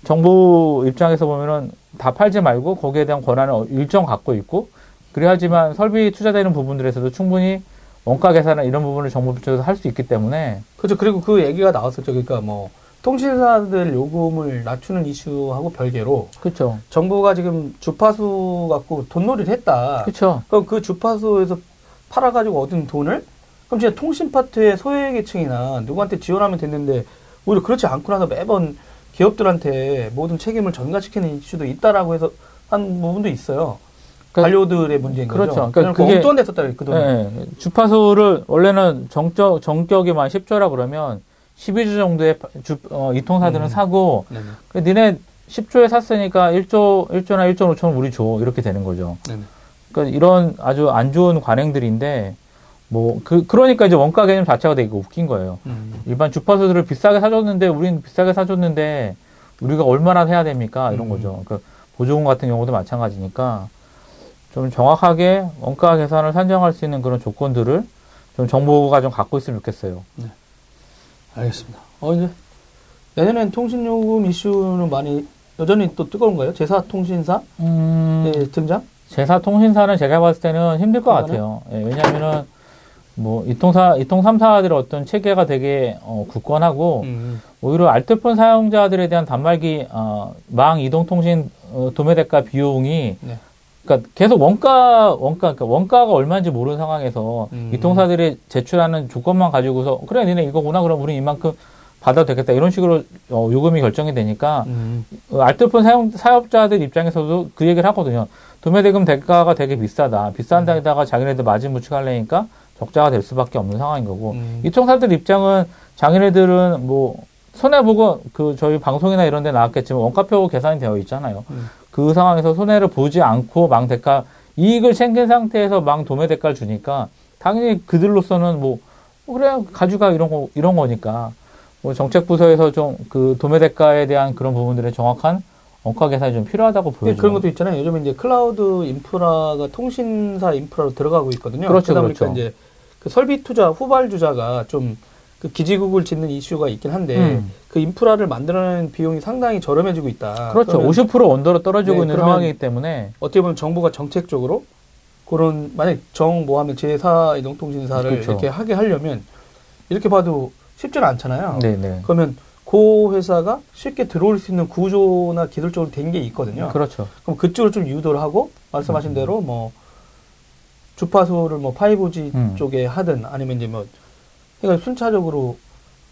정부 입장에서 보면은 다 팔지 말고 거기에 대한 권한을 일정 갖고 있고 그래야지만 설비 투자되는 부분들에서도 충분히 원가 계산을 이런 부분을 정부 부처에서 할 수 있기 때문에 그렇죠. 그리고 그 얘기가 나왔었죠. 그러니까 뭐 통신사들 요금을 낮추는 이슈하고 별개로 그렇죠. 정부가 지금 주파수 갖고 돈놀이를 했다. 그렇죠. 그럼 그 주파수에서 팔아가지고 얻은 돈을 그럼 진짜 통신 파트의 소외계층이나 누구한테 지원하면 됐는데 오히려 그렇지 않고 나서 매번 기업들한테 모든 책임을 전가시키는 이슈도 있다라고 해서 한 부분도 있어요. 그러니까- 관료들의 문제인 거죠. 그렇죠. 그러니까 그냥 그게- 엉뚱한 데 썼다 그 돈. 예, 예. 주파수를 원래는 정적 정격이만 10조라 그러면 12조 정도의 파- 주, 어, 이통사들은 음. 사고 네네. 그 니네 10조에 샀으니까 1조 1조나 1조 5천 우리 줘 이렇게 되는 거죠. 네네. 그러니까 이런 아주 안 좋은 관행들인데 뭐 그 그러니까 이제 원가 개념 자체가 되게 웃긴 거예요. 음. 일반 주파수들을 비싸게 사줬는데 우린 비싸게 사줬는데 우리가 얼마나 해야 됩니까 이런 음. 거죠. 그 보조금 같은 경우도 마찬가지니까 좀 정확하게 원가 계산을 산정할 수 있는 그런 조건들을 좀 정부가 좀 갖고 있으면 좋겠어요. 알겠습니다. 어, 이제 내년엔 통신요금 이슈는 많이 여전히 또 뜨거운가요? 제사 통신사 음, 의 등장? 제사 통신사는 제가 봤을 때는 힘들 것? 같아요. 예, 왜냐하면은 뭐 이통사 이통 3사들의 어떤 체계가 되게 어, 굳건하고 음. 오히려 알뜰폰 사용자들에 대한 단말기 어, 망 이동 통신 어, 도매 대가 비용이 네. 그러니까 계속 원가 원가 그러니까 원가가 얼마인지 모르는 상황에서 음. 이통사들이 제출하는 조건만 가지고서 그래 니네 이거구나 그럼 우리 이만큼 받아도 되겠다 이런 식으로 어, 요금이 결정이 되니까 음. 어, 알뜰폰 사용 사업자들 입장에서도 그 얘기를 하거든요. 도매대금 대가가 되게 비싸다. 비싼 데다가 자기네들 마진 무축하려니까 적자가 될 수밖에 없는 상황인 거고 음. 이통사들 입장은 자기네들은 뭐 손해 보고 그 저희 방송이나 이런 데 나왔겠지만 원가표 계산이 되어 있잖아요. 음. 그 상황에서 손해를 보지 않고 망 대가 이익을 챙긴 상태에서 망 도매 대가를 주니까 당연히 그들로서는 뭐 어, 그래 가져가 이런 거 이런 거니까 뭐 정책 부서에서 좀 그 도매 대가에 대한 그런 부분들의 정확한 원가 계산이 좀 필요하다고 보여요. 그런 것도 있잖아요. 요즘에 이제 클라우드 인프라가 통신사 인프라로 들어가고 있거든요. 그렇죠, 그러다 보니까 그렇죠. 이제 그 설비 투자, 후발 주자가 좀 그 기지국을 짓는 이슈가 있긴 한데 음. 그 인프라를 만들어내는 비용이 상당히 저렴해지고 있다. 그렇죠. 그러면 50% 언더로 떨어지고 네, 있는 상황이기 때문에 어떻게 보면 정부가 정책적으로 그런 만약 정 모하면 제사 이동통신사를 그렇죠. 이렇게 하게 하려면 이렇게 봐도 쉽지는 않잖아요. 네네 그러면 그 회사가 쉽게 들어올 수 있는 구조나 기술적으로 된 게 있거든요. 그렇죠. 그럼 그쪽으로 좀 유도를 하고 말씀하신 대로 뭐 주파수를 뭐 5G 음. 쪽에 하든 아니면 이제 뭐 그러니까 순차적으로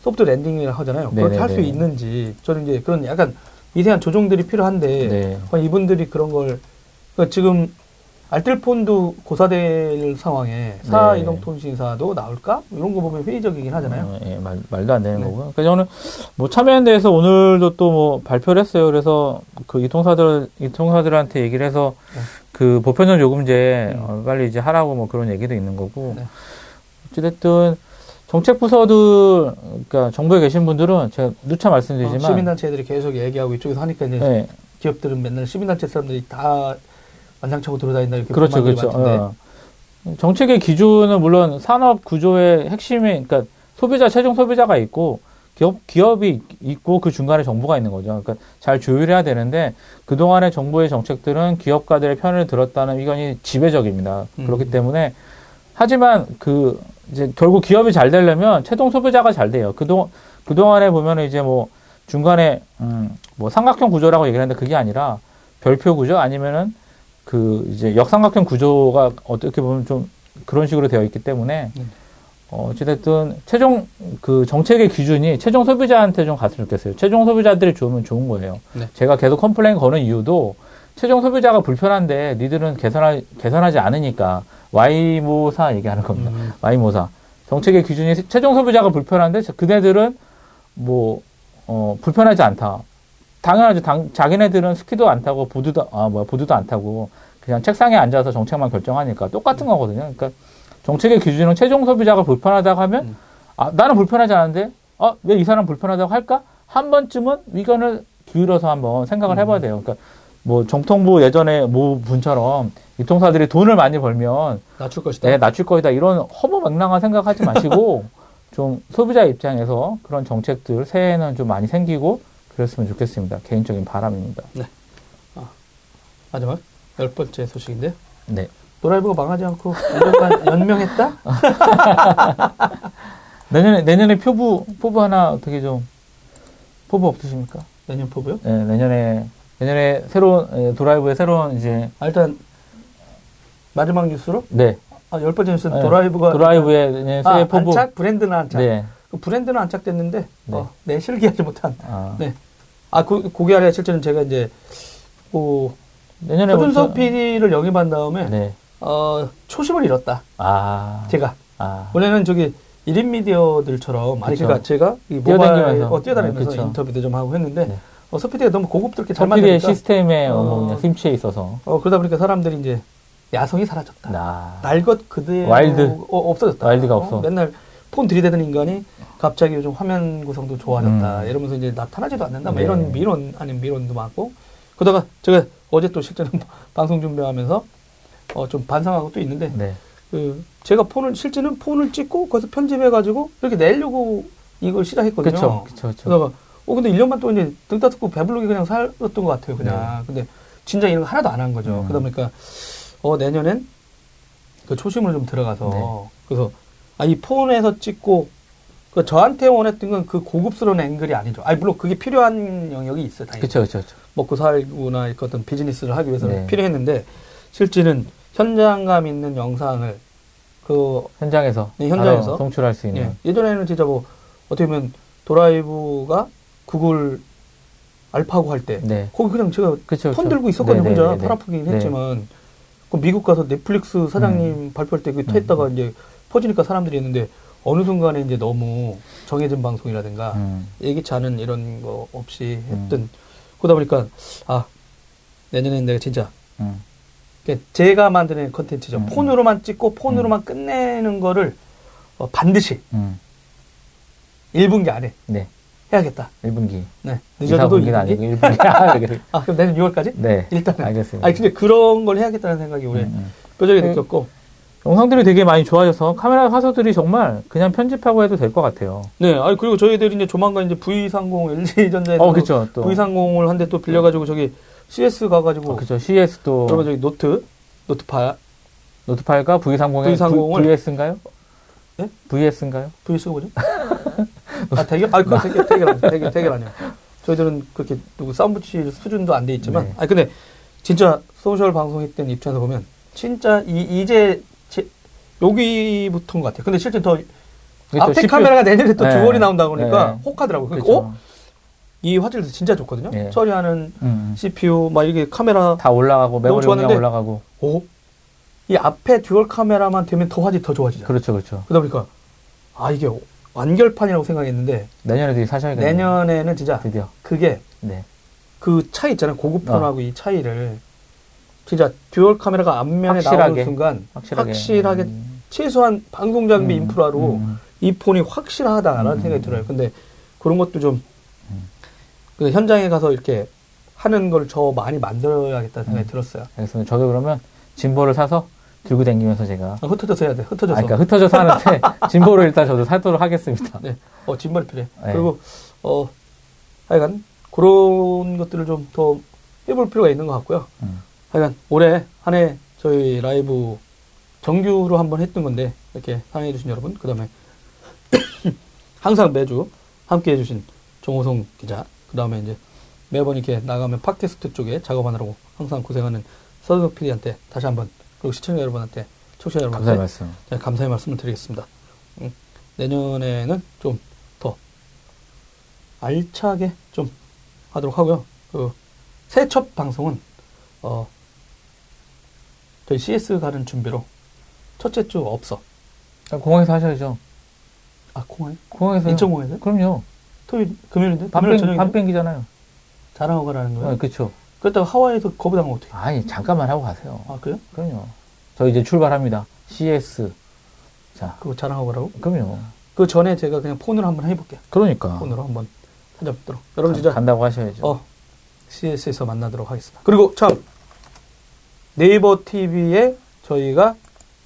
소프트 랜딩을 하잖아요. 그렇게 할수 네네네. 있는지 저는 이제 그런 약간 미세한 조정들이 필요한데 네. 이분들이 그런 걸 그러니까 지금 알뜰폰도 고사될 상황에 사 네. 이동통신사도 나올까 이런 거 보면 회의적이긴 하잖아요. 어, 예, 말, 말도 안 되는 네. 거고요. 그래서 저는 뭐 참여에 대해서 오늘도 또 뭐 발표를 했어요. 그래서 그 이통사들, 이통사들한테 얘기를 해서 네. 그 보편적 요금제 음. 어, 빨리 이제 하라고 뭐 그런 얘기도 있는 거고. 네. 어찌됐든 정책부서들, 그러니까 정부에 계신 분들은 제가 누차 어, 말씀드리지만. 시민단체들이 계속 얘기하고 이쪽에서 하니까 이제 네, 기업들은 맨날 시민단체 사람들이 다 만장차고 돌아다닌다 이렇게 그렇죠, 그렇죠. 어. 정책의 기준은 물론 산업 구조의 핵심이, 그러니까 소비자, 최종 소비자가 있고, 기업, 기업이 있고 그 중간에 정부가 있는 거죠. 그러니까 잘 조율해야 되는데, 그 동안의 정부의 정책들은 기업가들의 편을 들었다는 의견이 지배적입니다. 음. 그렇기 때문에, 하지만 그, 이제 결국 기업이 잘 되려면 최종 소비자가 잘 돼요. 그동, 그 동안에 보면은 이제 뭐, 중간에, 음, 뭐 삼각형 구조라고 얘기를 하는데 그게 아니라 별표 구조 아니면은 그 이제 역삼각형 구조가 어떻게 보면 좀 그런 식으로 되어 있기 때문에 네. 어, 어찌됐든 최종 그 정책의 기준이 최종 소비자한테 좀 갔으면 좋겠어요. 최종 소비자들이 좋으면 좋은 거예요. 네. 제가 계속 complain 거는 이유도 최종 소비자가 불편한데 니들은 개선하, 개선하지 않으니까 Y모사 얘기하는 겁니다. 음. Y모사. 정책의 기준이 최종 소비자가 불편한데 그네들은 뭐, 어, 불편하지 않다. 당연하죠. 당, 자기네들은 스키도 안 타고, 보드도, 아, 뭐야, 보드도 안 타고, 그냥 책상에 앉아서 정책만 결정하니까 똑같은 거거든요. 그러니까 정책의 기준은 최종 소비자가 불편하다고 하면, 음. 아, 나는 불편하지 않은데, 어, 왜이 사람 불편하다고 할까? 한 번쯤은 의견을 기울여서 한번 생각을 음. 해봐야 돼요. 그러니까 뭐 정통부 예전에 모 분처럼 유통사들이 돈을 많이 벌면 낮출 것이다. 네, 낮출 거이다 이런 허무맹랑한 생각하지 마시고 좀 소비자 입장에서 그런 정책들 새해에는 좀 많이 생기고 그랬으면 좋겠습니다. 개인적인 바람입니다. 마지막 열 번째 소식인데 네. 도라이브가 망하지 않고 1년간 연명했다? 내년에 내년에 표부 포부 하나 어떻게 좀 포부 없으십니까? 내년 포부요? 네, 내년에 내년에 새로운 예, 도라이브의 새로운 이제 아, 일단 마지막 뉴스로 네 아, 열 번째 뉴스는 네, 도라이브가 도라이브의 내년 아, 새해 포부 안착 브랜드는 안착. 네. 그 브랜드는 안착됐는데 네. 어, 내 실기하지 못한. 아, 네. 아, 그, 그게 아니라 실제는 제가 이제 그 내년에 서준석 PD를 영입한 다음에 네. 어, 초심을 잃었다. 아. 제가 아. 원래는 저기 1인 미디어들처럼 아니 그쵸. 그러니까 제가 이 모바일 뛰어다니면서. 어, 뛰어다니면서 네. 인터뷰도 좀 하고 했는데 네. 어, 서피디가 너무 고급스럽게 잘 만드니까 시스템에 어, 어. 심취해 있어서 어, 그러다 보니까 사람들이 이제 야성이 사라졌다. 나날것 그대로 wild. 어, 없어졌다. wild가 어, 없어. 맨날 폰 들이대는 인간이 갑자기 요즘 화면 구성도 좋아졌다. 음. 이러면서 이제 나타나지도 않는다. 뭐 네. 이런 미론 아닌 미론도 많고. 그러다가 제가 어제 또 실제로 방송 준비하면서 어, 좀 반성하고 또 있는데 네. 그 제가 폰을 실제는 폰을 찍고 거기서 편집해 가지고 이렇게 내려고 이걸 시작했거든요. 그쵸. 그러다가 어 근데 1년만 또 이제 등 따뜻고 배부르게 그냥 살았던 것 같아요. 그냥. 네. 근데 진짜 이런 거 하나도 안 한 거죠. 음. 그러다 보니까 어 내년엔 그 초심으로 좀 들어가서 네. 그래서 아 이 폰에서 찍고 그 저한테 원했던 건 그 고급스러운 앵글이 아니죠. 아니 물론 그게 필요한 영역이 있어요. 그쵸, 그쵸. 먹고 이렇게 어떤 비즈니스를 하기 위해서는 네. 필요했는데 실제는 현장감 있는 영상을 그 현장에서. 네, 현장에서. 송출할 수 있는. 예, 예전에는 진짜 뭐 어떻게 보면 도라이브가 구글 알파고 할때 네. 거기 그냥 제가 그쵸, 폰. 들고 있었거든요 네, 혼자 네, 네, 팔 아프긴 네. 했지만 그 미국 가서 넷플릭스 사장님 발표할 때그 터했다가 이제 퍼지니까 사람들이 있는데 어느 순간에 이제 너무 정해진 방송이라든가 음. 예기치 않은 이런 거 없이 했던 그러다 보니까 아 내년엔 내가 진짜 음. 제가 만드는 컨텐츠죠 음. 폰으로만 찍고 폰으로만 끝내는 거를 어, 반드시 음. 1분기 안에 네. 해야겠다. 1분기. 네. 늦어도 2분기는 2분기? 아니고 1분기. 아. 아, 그럼 내년 6월까지? 네. 일단은. 알겠습니다. 아니, 근데 그런 걸 해야겠다는 생각이 올해 음, 음. 뼈저리 그- 느꼈고. 영상들이 되게 많이 좋아져서 카메라 화소들이 정말 그냥 편집하고 해도 될 것 같아요. 네. 아니, 그리고 저희들이 이제 조만간 이제 V30 LG전자에서 어, 그쵸. 또. V30을 한 대 또 빌려가지고 저기 CES 가가지고. 어, 그쵸. CES도 여러분 저기 노트, 노트 파, 노트 8과 V30의 V30 을- VS인가요? 네? VS인가요? VS가 뭐죠? 아, 대결? 아, 그거 대결, 대결 아니에요. 대결, 대결 아니에요. 저희들은 그렇게 누구 싸움 붙일 수준도 안 돼 있지만. 네. 아니, 근데 진짜 소셜 방송했던 입장에서 보면 진짜 이, 이제 제, 여기부터인 것 같아요. 근데 실제 더 앞에 카메라가 내년에 또 네. 주월이 나온다 보니까 네. 혹하더라고요. 그러니까 그쵸. 어? 이 화질도 진짜 좋거든요. 네. 처리하는 음, 음. CPU 막 이게 카메라 다 올라가고 메모리 용량 좋았는데 올라가고 오? 이 앞에 dual 카메라만 되면 더 화질 더 좋아지잖아요. 그렇죠, 그렇죠. 그러다 보니까 아 이게 완결판이라고 생각했는데 내년에도 이거 사셔야겠네요. 내년에는 진짜 드디어. 그게 네. 그 차이 있잖아요. 고급폰하고 어. 이 차이를 진짜 dual 카메라가 앞면에 확실하게. 나오는 순간 확실하게. 확실하게, 음. 최소한 방송 장비 음, 인프라로 음. 이 폰이 확실하다라는 음. 생각이 들어요. 근데 그런 것도 좀 음. 현장에 가서 이렇게 하는 걸 저 많이 만들어야겠다는 생각이 음. 들었어요. 알겠습니다. 저도 그러면 진보를 사서 들고 다니면서 제가 아, 흩어져서 해야 돼. 아, 흩어져서. 그러니까 흩어져서 하는데 진보를 일단 저도 사도록 하겠습니다. 네. 어, 진발이 필요해. 네. 그리고 어 하여간 그런 것들을 좀 더 해볼 필요가 있는 것 같고요. 음. 하여간 올해 한 해 저희 라이브 정규로 한번 했던 건데 이렇게 사랑해 주신 여러분 그 다음에 항상 매주 함께 해주신 정호성 기자 그 다음에 이제 매번 이렇게 나가면 팟캐스트 쪽에 작업하느라고 항상 고생하는 서드덕 PD한테 다시 한번 그리고 시청자 여러분한테 청취자 여러분한테 감사의 말씀. 네, 감사의 말씀을 드리겠습니다. 음, 내년에는 좀 더 알차게 좀 하도록 하고요. 그 새첫 방송은 어 저희 CS 가는 준비로 첫째 주 없어. 아, 공항에서 하셔야죠. 아 공항에? 공항에서 인천공항에서? 그럼요. 토요일, 금요일인데? 밤? 밤 뺑기잖아요. 자랑하고 가라는 거예요? 어, 그쵸. 그렇다고 하와이에서 거부당하면 어떡해? 아니, 잠깐만 하고 가세요. 아, 그래요? 그럼요. 저 이제 출발합니다. CS. 자, 그거 자랑하고 가라고? 그럼요. 그 전에 제가 그냥 폰으로 한번 해볼게요. 그러니까. 폰으로 한번 찾아뵙도록. 여러분 가- 진짜 간다고 하셔야죠. 어, CS에서 만나도록 하겠습니다. 그리고 참 네이버 TV에 저희가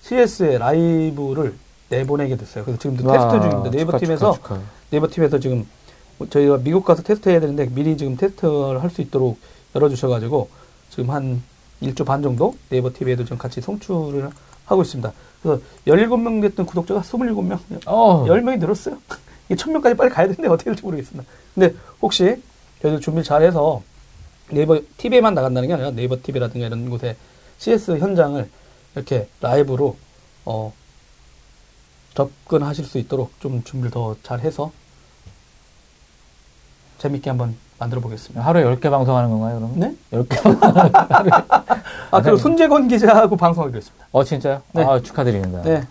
CS의 라이브를 내보내게 됐어요. 그래서 지금도 와, 테스트 중입니다. 네이버 축하, 팀에서 축하, 축하. 네이버 팀에서 지금 저희가 미국 가서 테스트해야 되는데 미리 지금 테스트를 할 수 있도록 열어주셔가지고 지금 한 일주 반 정도 네이버 TV에도 지금 같이 송출을 하고 있습니다. 그래서 17명 됐던 구독자가 27명, 어, 10명이 늘었어요. 이 1000명까지 빨리 가야 되는데 어떻게 될지 모르겠습니다. 근데 혹시 저희도 준비를 잘 해서 네이버 TV에만 나간다는 게 아니라 네이버 TV라든가 이런 곳에 CS 현장을 이렇게 라이브로 어, 접근하실 수 있도록 좀 준비를 더 잘 해서 재밌게 한번 만들어 보겠습니다. 하루에 10개 방송하는 건가요, 그럼? 네? 10개? 아, 그리고 손재건 기자하고 방송하기로 했습니다. 어, 진짜요? 네. 아, 축하드립니다. 네.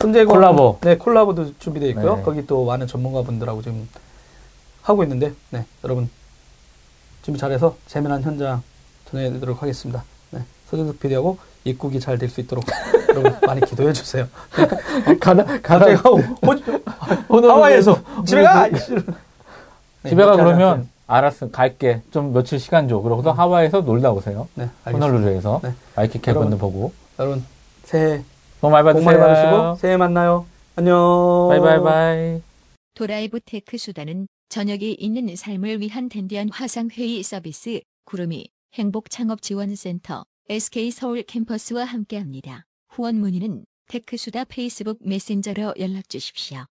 손재건 콜라보. 네, 콜라보도 준비되어 있고요. 네. 거기 또 많은 전문가분들하고 지금 하고 있는데, 네, 여러분 준비 잘해서 재미난 현장 전해드리도록 하겠습니다. 네, 서준석 PD하고 입국이 잘 될 수 있도록 여러분 많이 기도해 주세요. 가다, 갑자기 가다. 오늘 하와이에서 집에 가. 네, 집에 가 그러면. 알았어 갈게 좀 며칠 시간 줘 그러고서 하와이에서 놀다 오세요 네. 호놀룰루에서 네. 여러분, 분들 보고 여러분 새해 복 많이 복 많이 받으시고 새해 만나요. 안녕. 바이바이바이 도라이브 테크수다는 저녁이 있는 삶을 위한 dandy한 화상 회의 서비스 구루미 행복 창업 지원센터 SK 서울 캠퍼스와 함께합니다. 후원 문의는 테크수다 페이스북 메신저로 연락 주십시오.